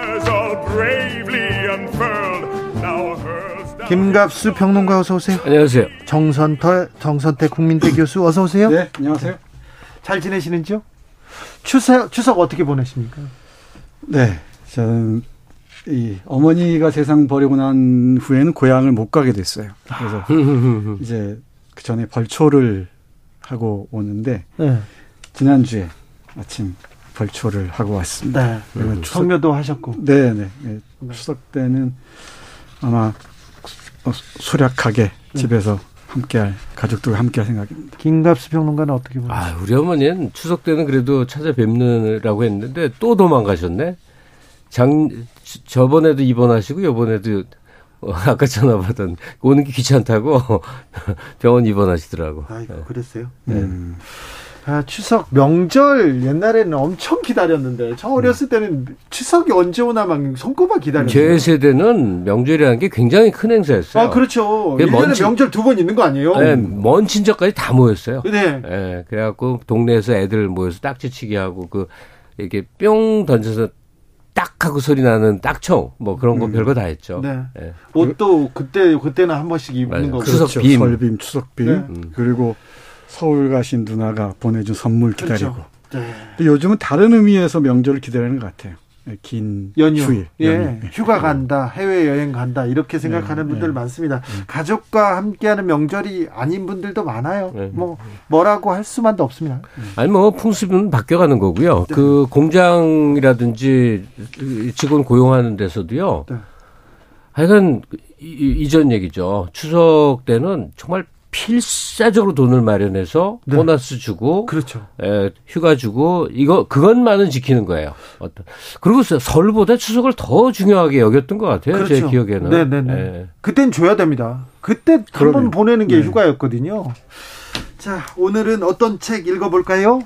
김갑수 평론가 어서 오세요 안녕하세요 정선태 정선태 국민대 교수 어서 오세요 네 안녕하세요 잘 지내시는지요 추석 추석 어떻게 보내십니까 네 저는 이 어머니가 세상 버리고 난 후에는 고향을 못 가게 됐어요. 그래서 이제 그 전에 벌초를 하고 오는데 네. 지난 주에 아침 벌초를 하고 왔습니다. 네. 음. 추석, 성묘도 하셨고. 네, 네, 네. 추석 때는 아마 소략하게 네. 집에서 함께할 가족들과 함께할 생각입니다. 김갑수 평론가는 어떻게 보세요? 아, 우리 어머니는 추석 때는 그래도 찾아뵙느라고 했는데 또 도망가셨네. 장 저번에도 입원하시고 요번에도 어, 아까 전화 받은 오는 게 귀찮다고 병원 입원하시더라고. 아이고 네. 그랬어요. 네. 음. 아, 추석 명절 옛날에는 엄청 기다렸는데 저 어렸을 때는 추석이 언제 오나 막 손꼽아 기다렸어요. 제 세대는 명절이라는 게 굉장히 큰 행사였어요. 아 그렇죠. 1년에 친... 명절 두 번 있는 거 아니에요? 네, 먼 친척까지 다 모였어요. 네. 네. 그래갖고 동네에서 애들 모여서 딱지치기 하고 그 이렇게 뿅 던져서 딱 하고 소리 나는 딱총 뭐 그런 거 음. 별거 다 했죠. 네. 네. 옷도 그때 그때는 한 번씩 입는 거 추석 빔, 설빔, 추석 빔 네. 음. 그리고 서울 가신 누나가 보내준 선물 기다리고. 그렇죠. 네. 요즘은 다른 의미에서 명절을 기다리는 것 같아요. 예, 긴 연휴, 휴일, 예, 연휴. 휴가 간다, 해외 여행 간다 이렇게 생각하는 네, 분들 네. 많습니다. 음. 가족과 함께하는 명절이 아닌 분들도 많아요. 네. 뭐 뭐라고 할 수만도 없습니다. 아니 뭐 풍습은 바뀌어가는 거고요. 네. 그 공장이라든지 직원 고용하는 데서도요. 네. 하여간 이전 얘기죠. 추석 때는 정말 필사적으로 돈을 마련해서 네. 보너스 주고 그렇죠. 에, 휴가 주고 이거 그것만은 지키는 거예요. 어떤 그리고 설보다 추석을 더 중요하게 여겼던 것 같아요. 그렇죠. 제 기억에는. 네네네. 예. 그땐 줘야 됩니다. 그때 한 번 보내는 게 네. 휴가였거든요. 자 오늘은 어떤 책 읽어볼까요?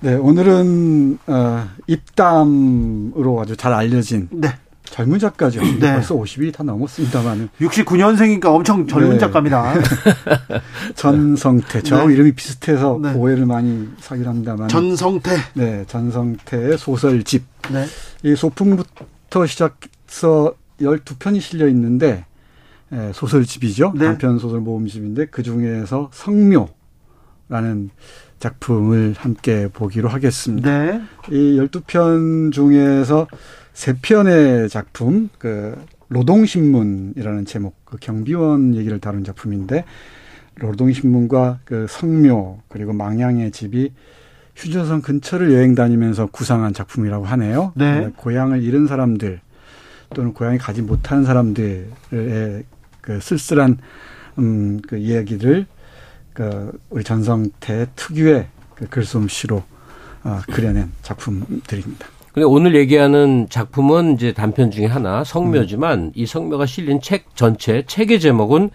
네 오늘은 어, 입담으로 아주 잘 알려진 네. 젊은 작가죠. 네. 벌써 50이 다 넘었습니다만은. 69년생이니까 엄청 젊은 네. 작가입니다. 전성태. 저 네. 이름이 비슷해서 네. 오해를 많이 사긴 합니다만. 전성태. 네, 전성태의 소설집. 네. 이 소풍부터 시작해서 12편이 실려 있는데 예, 소설집이죠. 네. 단편 소설 모음집인데 그 중에서 성묘라는 작품을 함께 보기로 하겠습니다. 네. 이 12편 중에서 세 편의 작품, 그 노동신문이라는 제목, 그 경비원 얘기를 다룬 작품인데 노동신문과 그 성묘 그리고 망향의 집이 휴전선 근처를 여행 다니면서 구상한 작품이라고 하네요. 네. 고향을 잃은 사람들 또는 고향에 가지 못하는 사람들의 그 쓸쓸한 음, 그 이야기를 그 우리 전성태 특유의 그 글솜씨로 어, 그려낸 작품들입니다. 근데 오늘 얘기하는 작품은 이제 단편 중에 하나 성묘지만 음. 이 성묘가 실린 책 전체 책의 제목은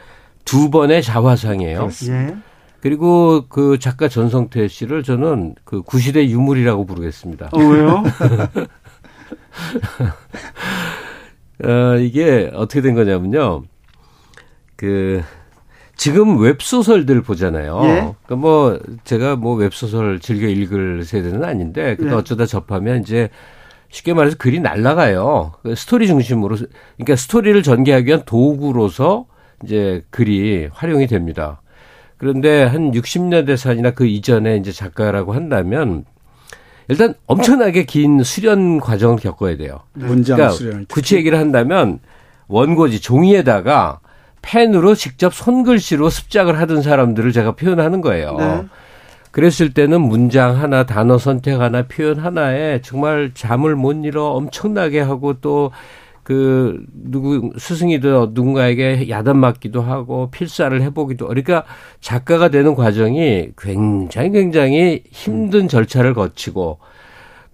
두 번의 자화상이에요. 예. 그리고 그 작가 전성태 씨를 저는 그 구시대 유물이라고 부르겠습니다. 어, 왜요? 어, 이게 어떻게 된 거냐면요. 그 지금 웹소설들 보잖아요. 예? 그뭐 제가 뭐 웹소설 즐겨 읽을 세대는 아닌데 근데 예. 어쩌다 접하면 이제 쉽게 말해서 글이 날라가요. 그 스토리 중심으로 그러니까 스토리를 전개하기 위한 도구로서 이제 글이 활용이 됩니다. 그런데 한 60년대 산이나 그 이전에 이제 작가라고 한다면 일단 엄청나게 긴 수련 과정을 겪어야 돼요. 문장 그러니까 수련. 구체 얘기를 한다면 원고지 종이에다가 펜으로 직접 손글씨로 습작을 하던 사람들을 제가 표현하는 거예요. 네. 그랬을 때는 문장 하나, 단어 선택 하나, 표현 하나에 정말 잠을 못 잃어 엄청나게 하고 또 그 누구 스승이도 누군가에게 야단 맞기도 하고 필사를 해보기도 그러니까 작가가 되는 과정이 굉장히 굉장히 힘든 절차를 거치고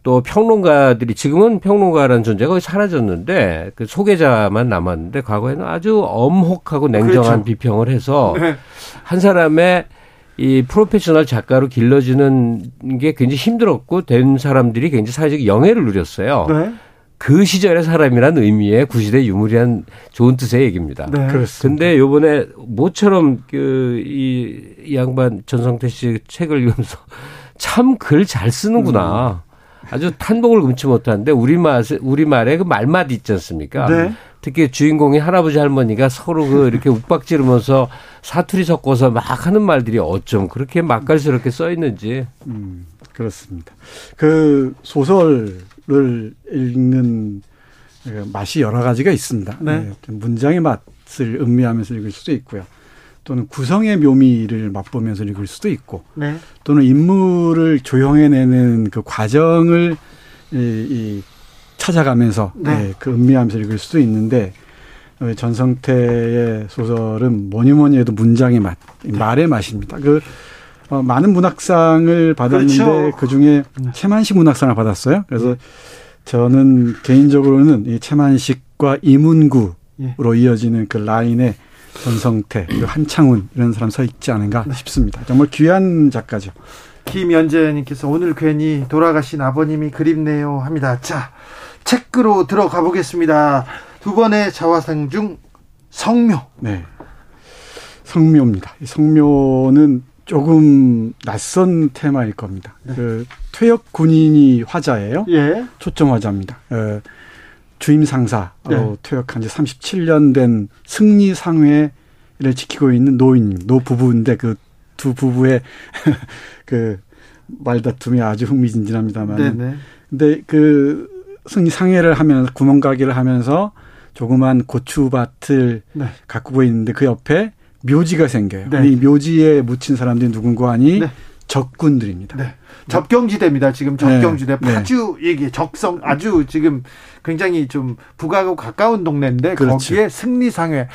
또 평론가들이 지금은 평론가라는 존재가 거의 사라졌는데 그 소개자만 남았는데 과거에는 아주 엄혹하고 냉정한 그렇죠. 비평을 해서 네. 한 사람의 이 프로페셔널 작가로 길러지는 게 굉장히 힘들었고 된 사람들이 굉장히 사회적 영예를 누렸어요. 네. 그 시절의 사람이란 의미의 구시대 유물이란 좋은 뜻의 얘기입니다. 네. 그렇습니다. 근데 요번에 모처럼 그, 이, 이 양반 전성태 씨 책을 읽으면서 참 글 잘 쓰는구나. 음. 아주 탄복을 금치 못하는데 우리말 우리 말에 그 말맛 있지 않습니까? 네. 특히 주인공이 할아버지 할머니가 서로 그 이렇게 욱박지르면서 사투리 섞어서 막 하는 말들이 어쩜 그렇게 맛깔스럽게 써 있는지. 음, 그렇습니다. 그 소설을 읽는 맛이 여러 가지가 있습니다. 네. 네. 문장의 맛을 음미하면서 읽을 수도 있고요. 또는 구성의 묘미를 맛보면서 읽을 수도 있고, 네. 또는 인물을 조형해내는 그 과정을 이, 이 찾아가면서 네. 네, 그 음미하면서 읽을 수도 있는데 전성태의 소설은 뭐니 뭐니 해도 문장의 맛, 네. 말의 맛입니다. 그 어, 많은 문학상을 받았는데 그렇죠. 그 중에 채만식 문학상을 받았어요. 그래서 네. 저는 개인적으로는 이 채만식과 이문구로 예. 이어지는 그 라인에 전성태, 그리고 한창훈 이런 사람 서 있지 않은가 네. 싶습니다. 정말 귀한 작가죠. 김연재님께서 오늘 괜히 돌아가신 아버님이 그립네요 합니다. 자, 책으로 들어가 보겠습니다. 두 번의 자화상 중 성묘. 네. 성묘입니다. 성묘는 조금 낯선 테마일 겁니다. 네. 그 퇴역 군인이 화자예요. 예. 초점 화자입니다. 어, 주임 상사로 네. 퇴역한 지 37년 된 승리 상회를 지키고 있는 노인, 노 부부인데 그 두 부부의 그 말다툼이 아주 흥미진진합니다만. 네네. 근데 그 승리 상회를 하면서 구멍가게를 하면서 조그만 고추밭을 네. 가꾸고 있는데 그 옆에 묘지가 생겨요. 네. 이 묘지에 묻힌 사람들이 누군가 하니 네. 적군들입니다. 네. 접경지대입니다. 지금 접경지대 네. 파주 얘기 적성 아주 지금 굉장히 좀 북하고 가까운 동네인데 그렇죠. 거기에 승리상회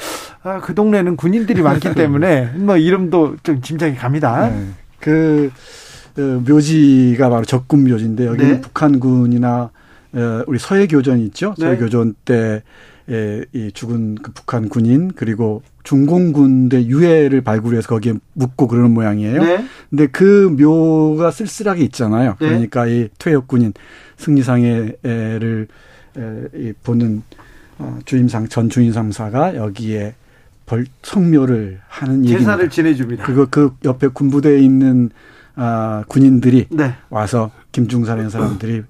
아, 그 동네는 군인들이 많기 때문에 뭐 이름도 좀 짐작이 갑니다. 네. 그, 그 묘지가 바로 적군 묘지인데 여기는 네. 북한군이나 어, 우리 서해교전 있죠. 네. 서해교전 때이 죽은 그 북한 군인 그리고 중공군대 유해를 발굴해서 거기에 묻고 그러는 모양이에요. 네. 근데 그 묘가 쓸쓸하게 있잖아요. 네. 그러니까 이 퇴역 군인 승리상해를 이 보는 어, 주임상 전 주임상사가 여기에 벌 성묘를 하는 얘기입니다. 제사를 지내줍니다. 그거 그 옆에 군부대에 있는 아 군인들이 네. 와서 김중사라는 사람들이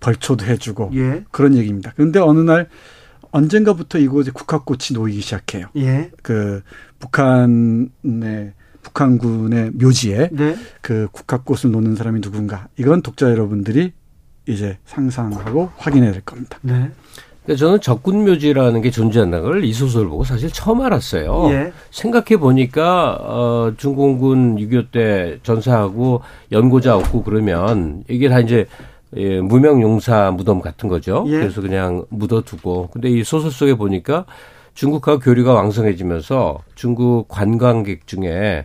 벌초도 해주고 예. 그런 얘기입니다. 그런데 어느 날 언젠가부터 이곳에 국화꽃이 놓이기 시작해요. 예. 그 북한의 북한군의 묘지에 네. 그 국화꽃을 놓는 사람이 누군가 이건 독자 여러분들이 이제 상상하고 확인해야 될 겁니다. 네. 저는 적군묘지라는 게 존재한다는 걸 이 소설을 보고 사실 처음 알았어요. 예. 생각해 보니까 어 중공군 6.25 때 전사하고 연고자 없고 그러면 이게 다 이제 예, 무명 용사 무덤 같은 거죠. 예. 그래서 그냥 묻어두고. 근데 이 소설 속에 보니까 중국하고 교류가 왕성해지면서 중국 관광객 중에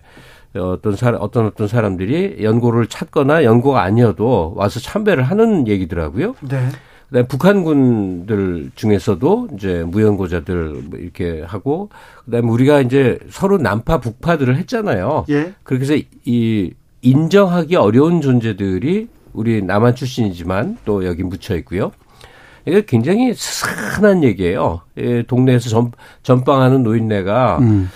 어떤 사람, 어떤 어떤 사람들이 연고를 찾거나 연고가 아니어도 와서 참배를 하는 얘기더라고요. 네. 그다음에 북한군들 중에서도 이제 무연고자들 뭐 이렇게 하고 그다음에 우리가 이제 서로 남파 북파들을 했잖아요. 예. 그렇게 해서 이 인정하기 어려운 존재들이 우리 남한 출신이지만 또 여기 묻혀 있고요. 이게 굉장히 스산한 얘기예요. 예, 동네에서 전, 전방하는 노인네가 음.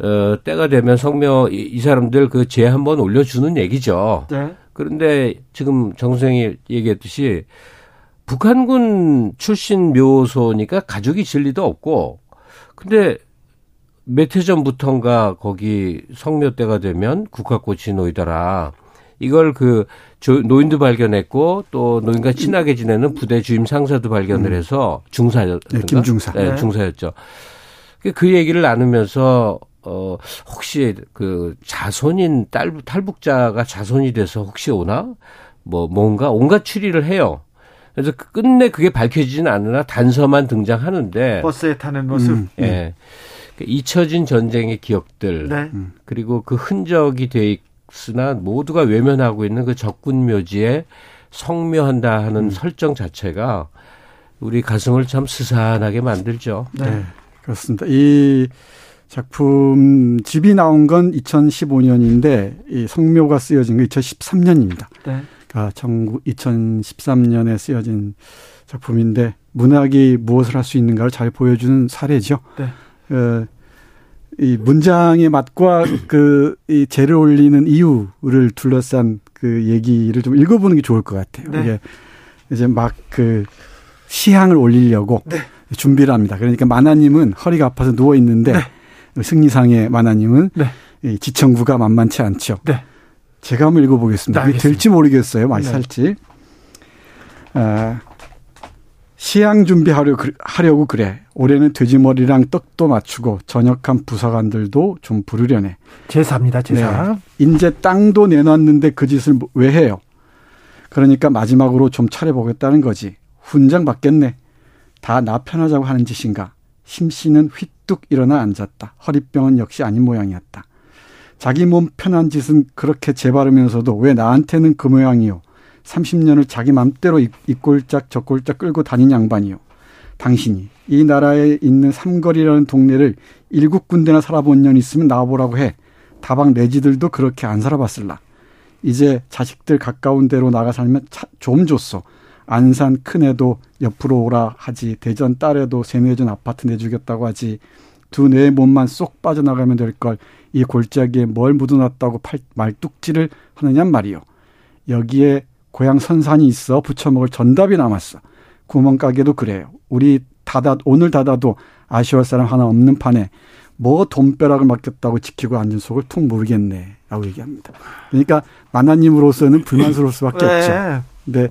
어, 때가 되면 성묘 이, 이 사람들 그 죄 한번 올려주는 얘기죠. 네. 그런데 지금 정선생이 얘기했듯이 북한군 출신 묘소니까 가족이 진리도 없고 근데 몇 해 전부터인가 거기 성묘 때가 되면 국화꽃이 놓이더라. 이걸 그 노인도 발견했고 또 노인과 친하게 지내는 부대 주임 상사도 발견을 음. 해서 중사였 네, 김중사. 네, 네, 중사였죠. 그, 그 얘기를 나누면서 어 혹시 그 자손인 딸 탈북자가 자손이 돼서 혹시 오나 뭐 뭔가 온갖 추리를 해요. 그래서 그 끝내 그게 밝혀지지는 않으나 단서만 등장하는데 버스에 타는 모습. 음, 예. 음. 그 잊혀진 전쟁의 기억들 네. 그리고 그 흔적이 돼 쓰나 모두가 외면하고 있는 그 적군 묘지에 성묘한다 하는 음. 설정 자체가 우리 가슴을 참 스산하게 만들죠. 네. 네. 그렇습니다. 이 작품 집이 나온 건 2015년인데 이 성묘가 쓰여진 건 2013년입니다. 네. 그러니까 2013년에 쓰여진 작품인데 문학이 무엇을 할 수 있는가를 잘 보여주는 사례죠. 네. 어, 이 문장의 맛과 그 이 재를 올리는 이유를 둘러싼 그 얘기를 좀 읽어보는 게 좋을 것 같아요. 네. 이게 이제 막 그 시향을 올리려고 네. 준비를 합니다. 그러니까 마나님은 허리가 아파서 누워 있는데 네. 승리상의 마나님은 네. 이 지청구가 만만치 않죠. 네. 제가 한번 읽어보겠습니다. 네, 될지 모르겠어요. 많이 네. 살지. 아, 시향 준비하려고 그래. 올해는 돼지머리랑 떡도 맞추고 전역한 부사관들도 좀 부르려네. 제사입니다, 제사. 네. 인제 땅도 내놨는데 그 짓을 왜 해요? 그러니까 마지막으로 좀 차려보겠다는 거지. 훈장 받겠네. 다 나 편하자고 하는 짓인가. 심씨는 휘 뚝 일어나 앉았다. 허리병은 역시 아닌 모양이었다. 자기 몸 편한 짓은 그렇게 재바르면서도 왜 나한테는 그 모양이요. 30년을 자기 맘대로 이 꼴짝 저 꼴짝 끌고 다닌 양반이요. 당신이 이 나라에 있는 삼거리라는 동네를 일곱 군데나 살아본 년 있으면 나와보라고 해. 다방 내지들도 그렇게 안 살아봤을라. 이제 자식들 가까운 데로 나가 살면 차, 좀 줬어. 안산 큰애도 옆으로 오라 하지. 대전 딸애도 세네전 아파트 내주겠다고 하지. 두내 몸만 쏙 빠져나가면 될 걸. 이 골짜기에 뭘 묻어놨다고 팔, 말뚝질을 하느냔 말이요. 여기에 고향 선산이 있어 부쳐먹을 전답이 남았어. 구멍가게도 그래요. 우리 닫아 오늘 닫아도 아쉬울 사람 하나 없는 판에 뭐 돈벼락을 맡겼다고 지키고 앉은 속을 통 모르겠네. 라고 얘기합니다. 그러니까 만화님으로서는 불만스러울 수밖에 네. 없죠. 근데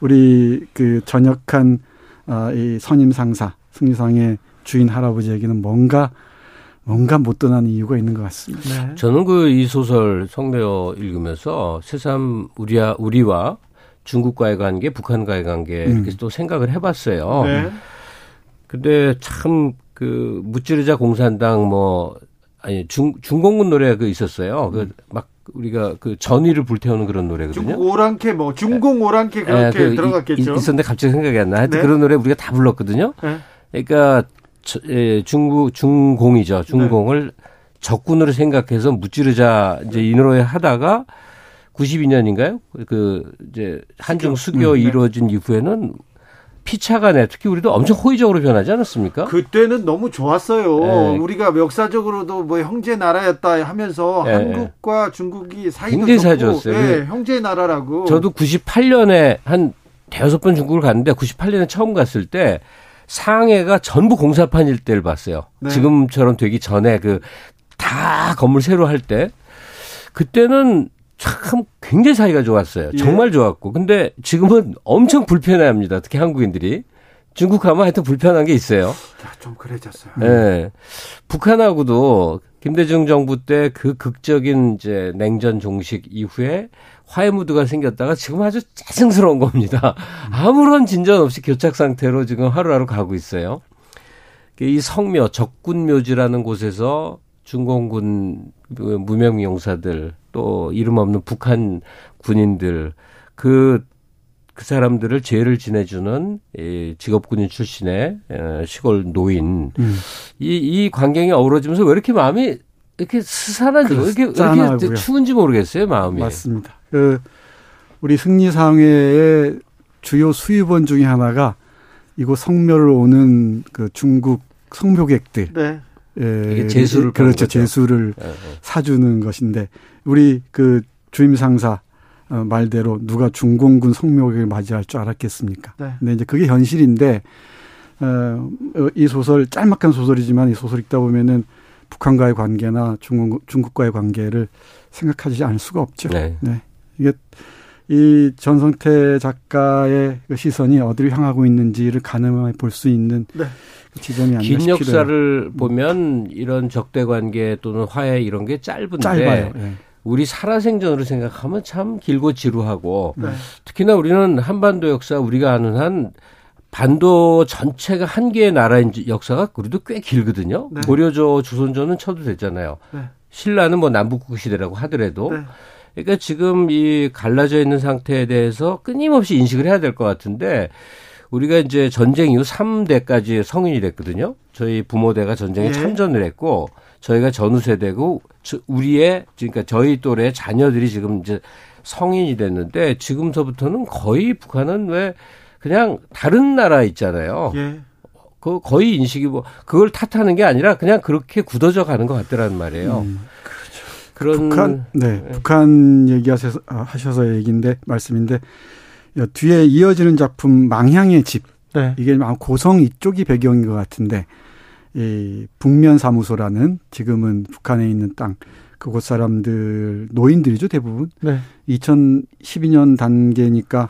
우리 그 전역한 어, 이 선임 상사 승리상의 주인 할아버지에게는 뭔가 뭔가 못 떠나는 이유가 있는 것 같습니다. 네. 저는 그 이 소설 성대어 읽으면서 새삼 우리와 우리와 중국과의 관계, 북한과의 관계 음. 이렇게 또 생각을 해봤어요. 네. 근데 참 그 무찌르자 공산당 뭐 아니 중 중공군 노래 그 있었어요. 그막 우리가 그 전위를 불태우는 그런 노래거든요. 오랑캐 뭐 중공 오랑캐 그렇게 에, 그 들어갔겠죠. 있었는데 갑자기 생각이 안 나. 하여튼 네. 그런 노래 우리가 다 불렀거든요. 네. 그러니까 예, 중국 중공이죠. 중공을 네. 적군으로 생각해서 무찌르자 이제 이 노래 하다가 92년인가요? 그 이제 한중 수교 음, 네. 이루어진 이후에는 피차가 내 특히 우리도 엄청 호의적으로 변하지 않았습니까? 그때는 너무 좋았어요. 네. 우리가 역사적으로도 뭐 형제 나라였다 하면서 네. 한국과 중국이 사이도 좋고 네, 형제 나라라고. 저도 98년에 한 대여섯 번 중국을 갔는데 98년에 처음 갔을 때 상해가 전부 공사판 일대를 봤어요. 네. 지금처럼 되기 전에 그 다 건물 새로 할 때 그때는 참 굉장히 사이가 좋았어요. 예. 정말 좋았고. 근데 지금은 엄청 불편해 합니다. 특히 한국인들이. 중국 가면 하여튼 불편한 게 있어요. 좀 그래졌어요. 예. 네. 북한하고도 김대중 정부 때 그 극적인 이제 냉전 종식 이후에 화해 무드가 생겼다가 지금 아주 짜증스러운 겁니다. 아무런 진전 없이 교착 상태로 지금 하루하루 가고 있어요. 이 성묘 적군묘지라는 곳에서 중공군 무명 용사들 또 이름 없는 북한 군인들 그, 그 사람들을 죄를 지내주는 이 직업군인 출신의 시골 노인 음. 이, 이 광경이 어우러지면서 왜 이렇게 마음이 이렇게 스산한지 왜 이렇게, 이렇게 추운지 모르겠어요 마음이 맞습니다. 그 우리 승리상회의 주요 수입원 중에 하나가 이곳 성묘를 오는 그 중국 성묘객들 네. 예, 이게 재수를 그렇죠 재수를 네, 네. 사주는 것인데 우리 그 주임 상사 어, 말대로 누가 중공군 성묘객을 맞이할 줄 알았겠습니까? 네. 근데 이제 그게 현실인데 어, 이 소설 짤막한 소설이지만 이 소설 읽다 보면은 북한과의 관계나 중국 중국과의 관계를 생각하지 않을 수가 없죠. 네. 네. 이게 이 전성태 작가의 그 시선이 어디를 향하고 있는지를 가늠해 볼 수 있는 네. 지점이 아닌가 긴 역사를 보면 이런 적대 관계 또는 화해 이런 게 짧은데 짧아요. 네. 우리 살아생전으로 생각하면 참 길고 지루하고 네. 특히나 우리는 한반도 역사 우리가 아는 한 반도 전체가 한 개의 나라인 역사가 그래도 꽤 길거든요. 네. 고려조, 조선조는 쳐도 되잖아요. 네. 신라는 뭐 남북국 시대라고 하더라도 네. 그러니까 지금 이 갈라져 있는 상태에 대해서 끊임없이 인식을 해야 될 것 같은데 우리가 이제 전쟁 이후 3대까지 성인이 됐거든요. 저희 부모대가 전쟁에 네. 참전을 했고 저희가 전후 세대고 우리의 그러니까 저희 또래 자녀들이 지금 이제 성인이 됐는데 지금서부터는 거의 북한은 왜 그냥 다른 나라 있잖아요. 예. 그 거의 인식이 뭐 그걸 탓하는 게 아니라 그냥 그렇게 굳어져 가는 것 같더라는 말이에요. 음, 그렇죠. 그런 북한 네, 네. 북한 얘기하셔서 아, 하셔서 얘기인데 말씀인데 뒤에 이어지는 작품 망향의 집 네. 이게 고성 이쪽이 배경인 것 같은데 이 북면 사무소라는 지금은 북한에 있는 땅 그곳 사람들 노인들이죠 대부분. 네. 2012년 단계니까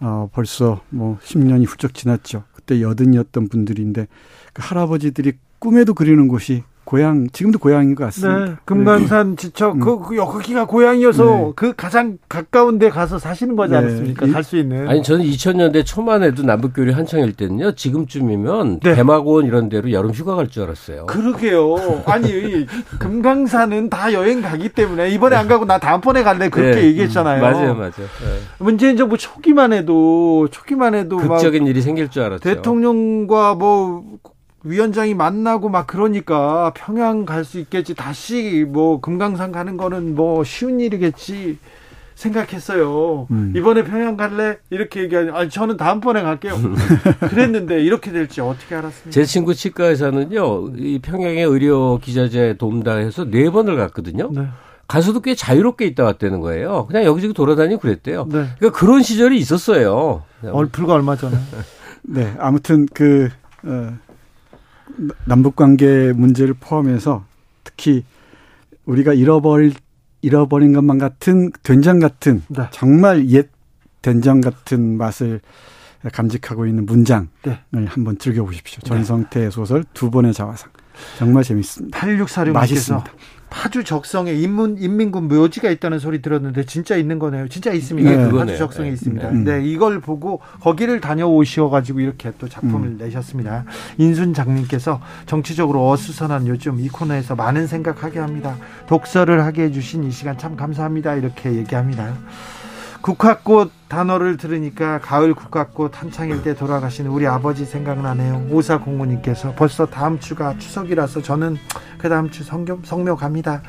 어 벌써 뭐 10년이 훌쩍 지났죠. 그때 여든이었던 분들인데 그 할아버지들이 꿈에도 그리는 곳이 고향 지금도 고향인 것 같습니다. 네, 금강산 지척 음. 그, 그 거기가 고향이어서 네. 그 가장 가까운 데 가서 사시는 거지 네. 않습니까? 갈 수 있는. 아니 저는 2000년대 초만 해도 남북교류 한창일 때는요. 지금쯤이면 네. 대마고원 이런 데로 여름 휴가 갈 줄 알았어요. 그러게요. 아니 금강산은 다 여행 가기 때문에 이번에 안 가고 나 다음번에 갈래 그렇게 네. 얘기했잖아요. 맞아요, 맞아요. 네. 문재인 정부 초기만 해도 초기만 해도 극적인 일이 생길 줄 알았죠. 대통령과 뭐 위원장이 만나고 막 그러니까 평양 갈 수 있겠지 다시 뭐 금강산 가는 거는 뭐 쉬운 일이겠지 생각했어요. 음. 이번에 평양 갈래? 이렇게 얘기하니, 아니, 저는 다음번에 갈게요. 그랬는데, 이렇게 될지 어떻게 알았습니까? 제 친구 치과에서는요, 이 평양의 의료 기자재 도움당해서 네 번을 갔거든요. 네. 가서도 꽤 자유롭게 있다 왔다는 거예요. 그냥 여기저기 돌아다니고 그랬대요. 네. 그러니까 그런 시절이 있었어요. 얼, 불과 얼마 전에. 네, 아무튼 그, 어, 남북 관계 문제를 포함해서 특히 우리가 잃어버릴 잃어버린 것만 같은 된장 같은 네. 정말 옛 된장 같은 맛을 감직하고 있는 문장을 네. 한번 즐겨보십시오. 네. 전성태 소설 두 번의 자화상. 정말 재밌습니다. 8646님께서 맛있습니다. 파주 적성에 인문 인민군 묘지가 있다는 소리 들었는데 진짜 있는 거네요. 진짜 있습니다. 네, 파주 적성에 네. 있습니다. 네. 네, 이걸 보고 거기를 다녀오시어 가지고 이렇게 또 작품을 음. 내셨습니다. 인순 장님께서 정치적으로 어수선한 요즘 이 코너에서 많은 생각하게 합니다. 독서를 하게 해주신 이 시간 참 감사합니다. 이렇게 얘기합니다. 국화꽃 단어를 들으니까 가을 국화꽃 한창일 때 돌아가신 우리 아버지 생각나네요. 오사 공무님께서 벌써 다음 주가 추석이라서 저는 그 다음 주 성교, 성묘 갑니다.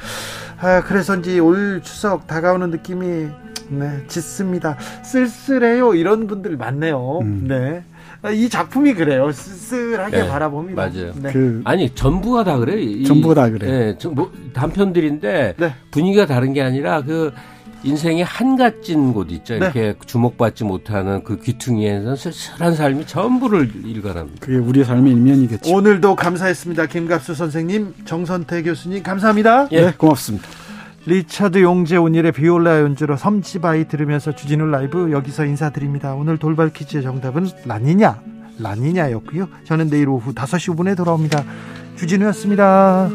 아, 그래서인지 올 추석 다가오는 느낌이 네, 짙습니다. 쓸쓸해요. 이런 분들 많네요. 음. 네. 아, 이 작품이 그래요. 쓸쓸하게 네, 바라봅니다. 맞아요. 네. 그 아니 전부가 다 그래. 이, 전부가 다 그래. 네, 뭐 단편들인데 네. 분위기가 다른 게 아니라 그 인생의 한갓진 곳 있죠. 네. 이렇게 주목받지 못하는 그 귀퉁이에서 쓸쓸한 삶이 전부를 일관합니다. 그게 우리의 삶의 일면이겠죠. 오늘도 감사했습니다. 김갑수 선생님, 정선태 교수님 감사합니다. 예. 네, 고맙습니다. 리차드 용재 오닐의 비올라 연주로 섬집아기 들으면서 주진우 라이브 여기서 인사드립니다. 오늘 돌발 퀴즈의 정답은 라니냐, 라니냐였고요. 저는 내일 오후 5시 5분에 돌아옵니다. 주진우였습니다.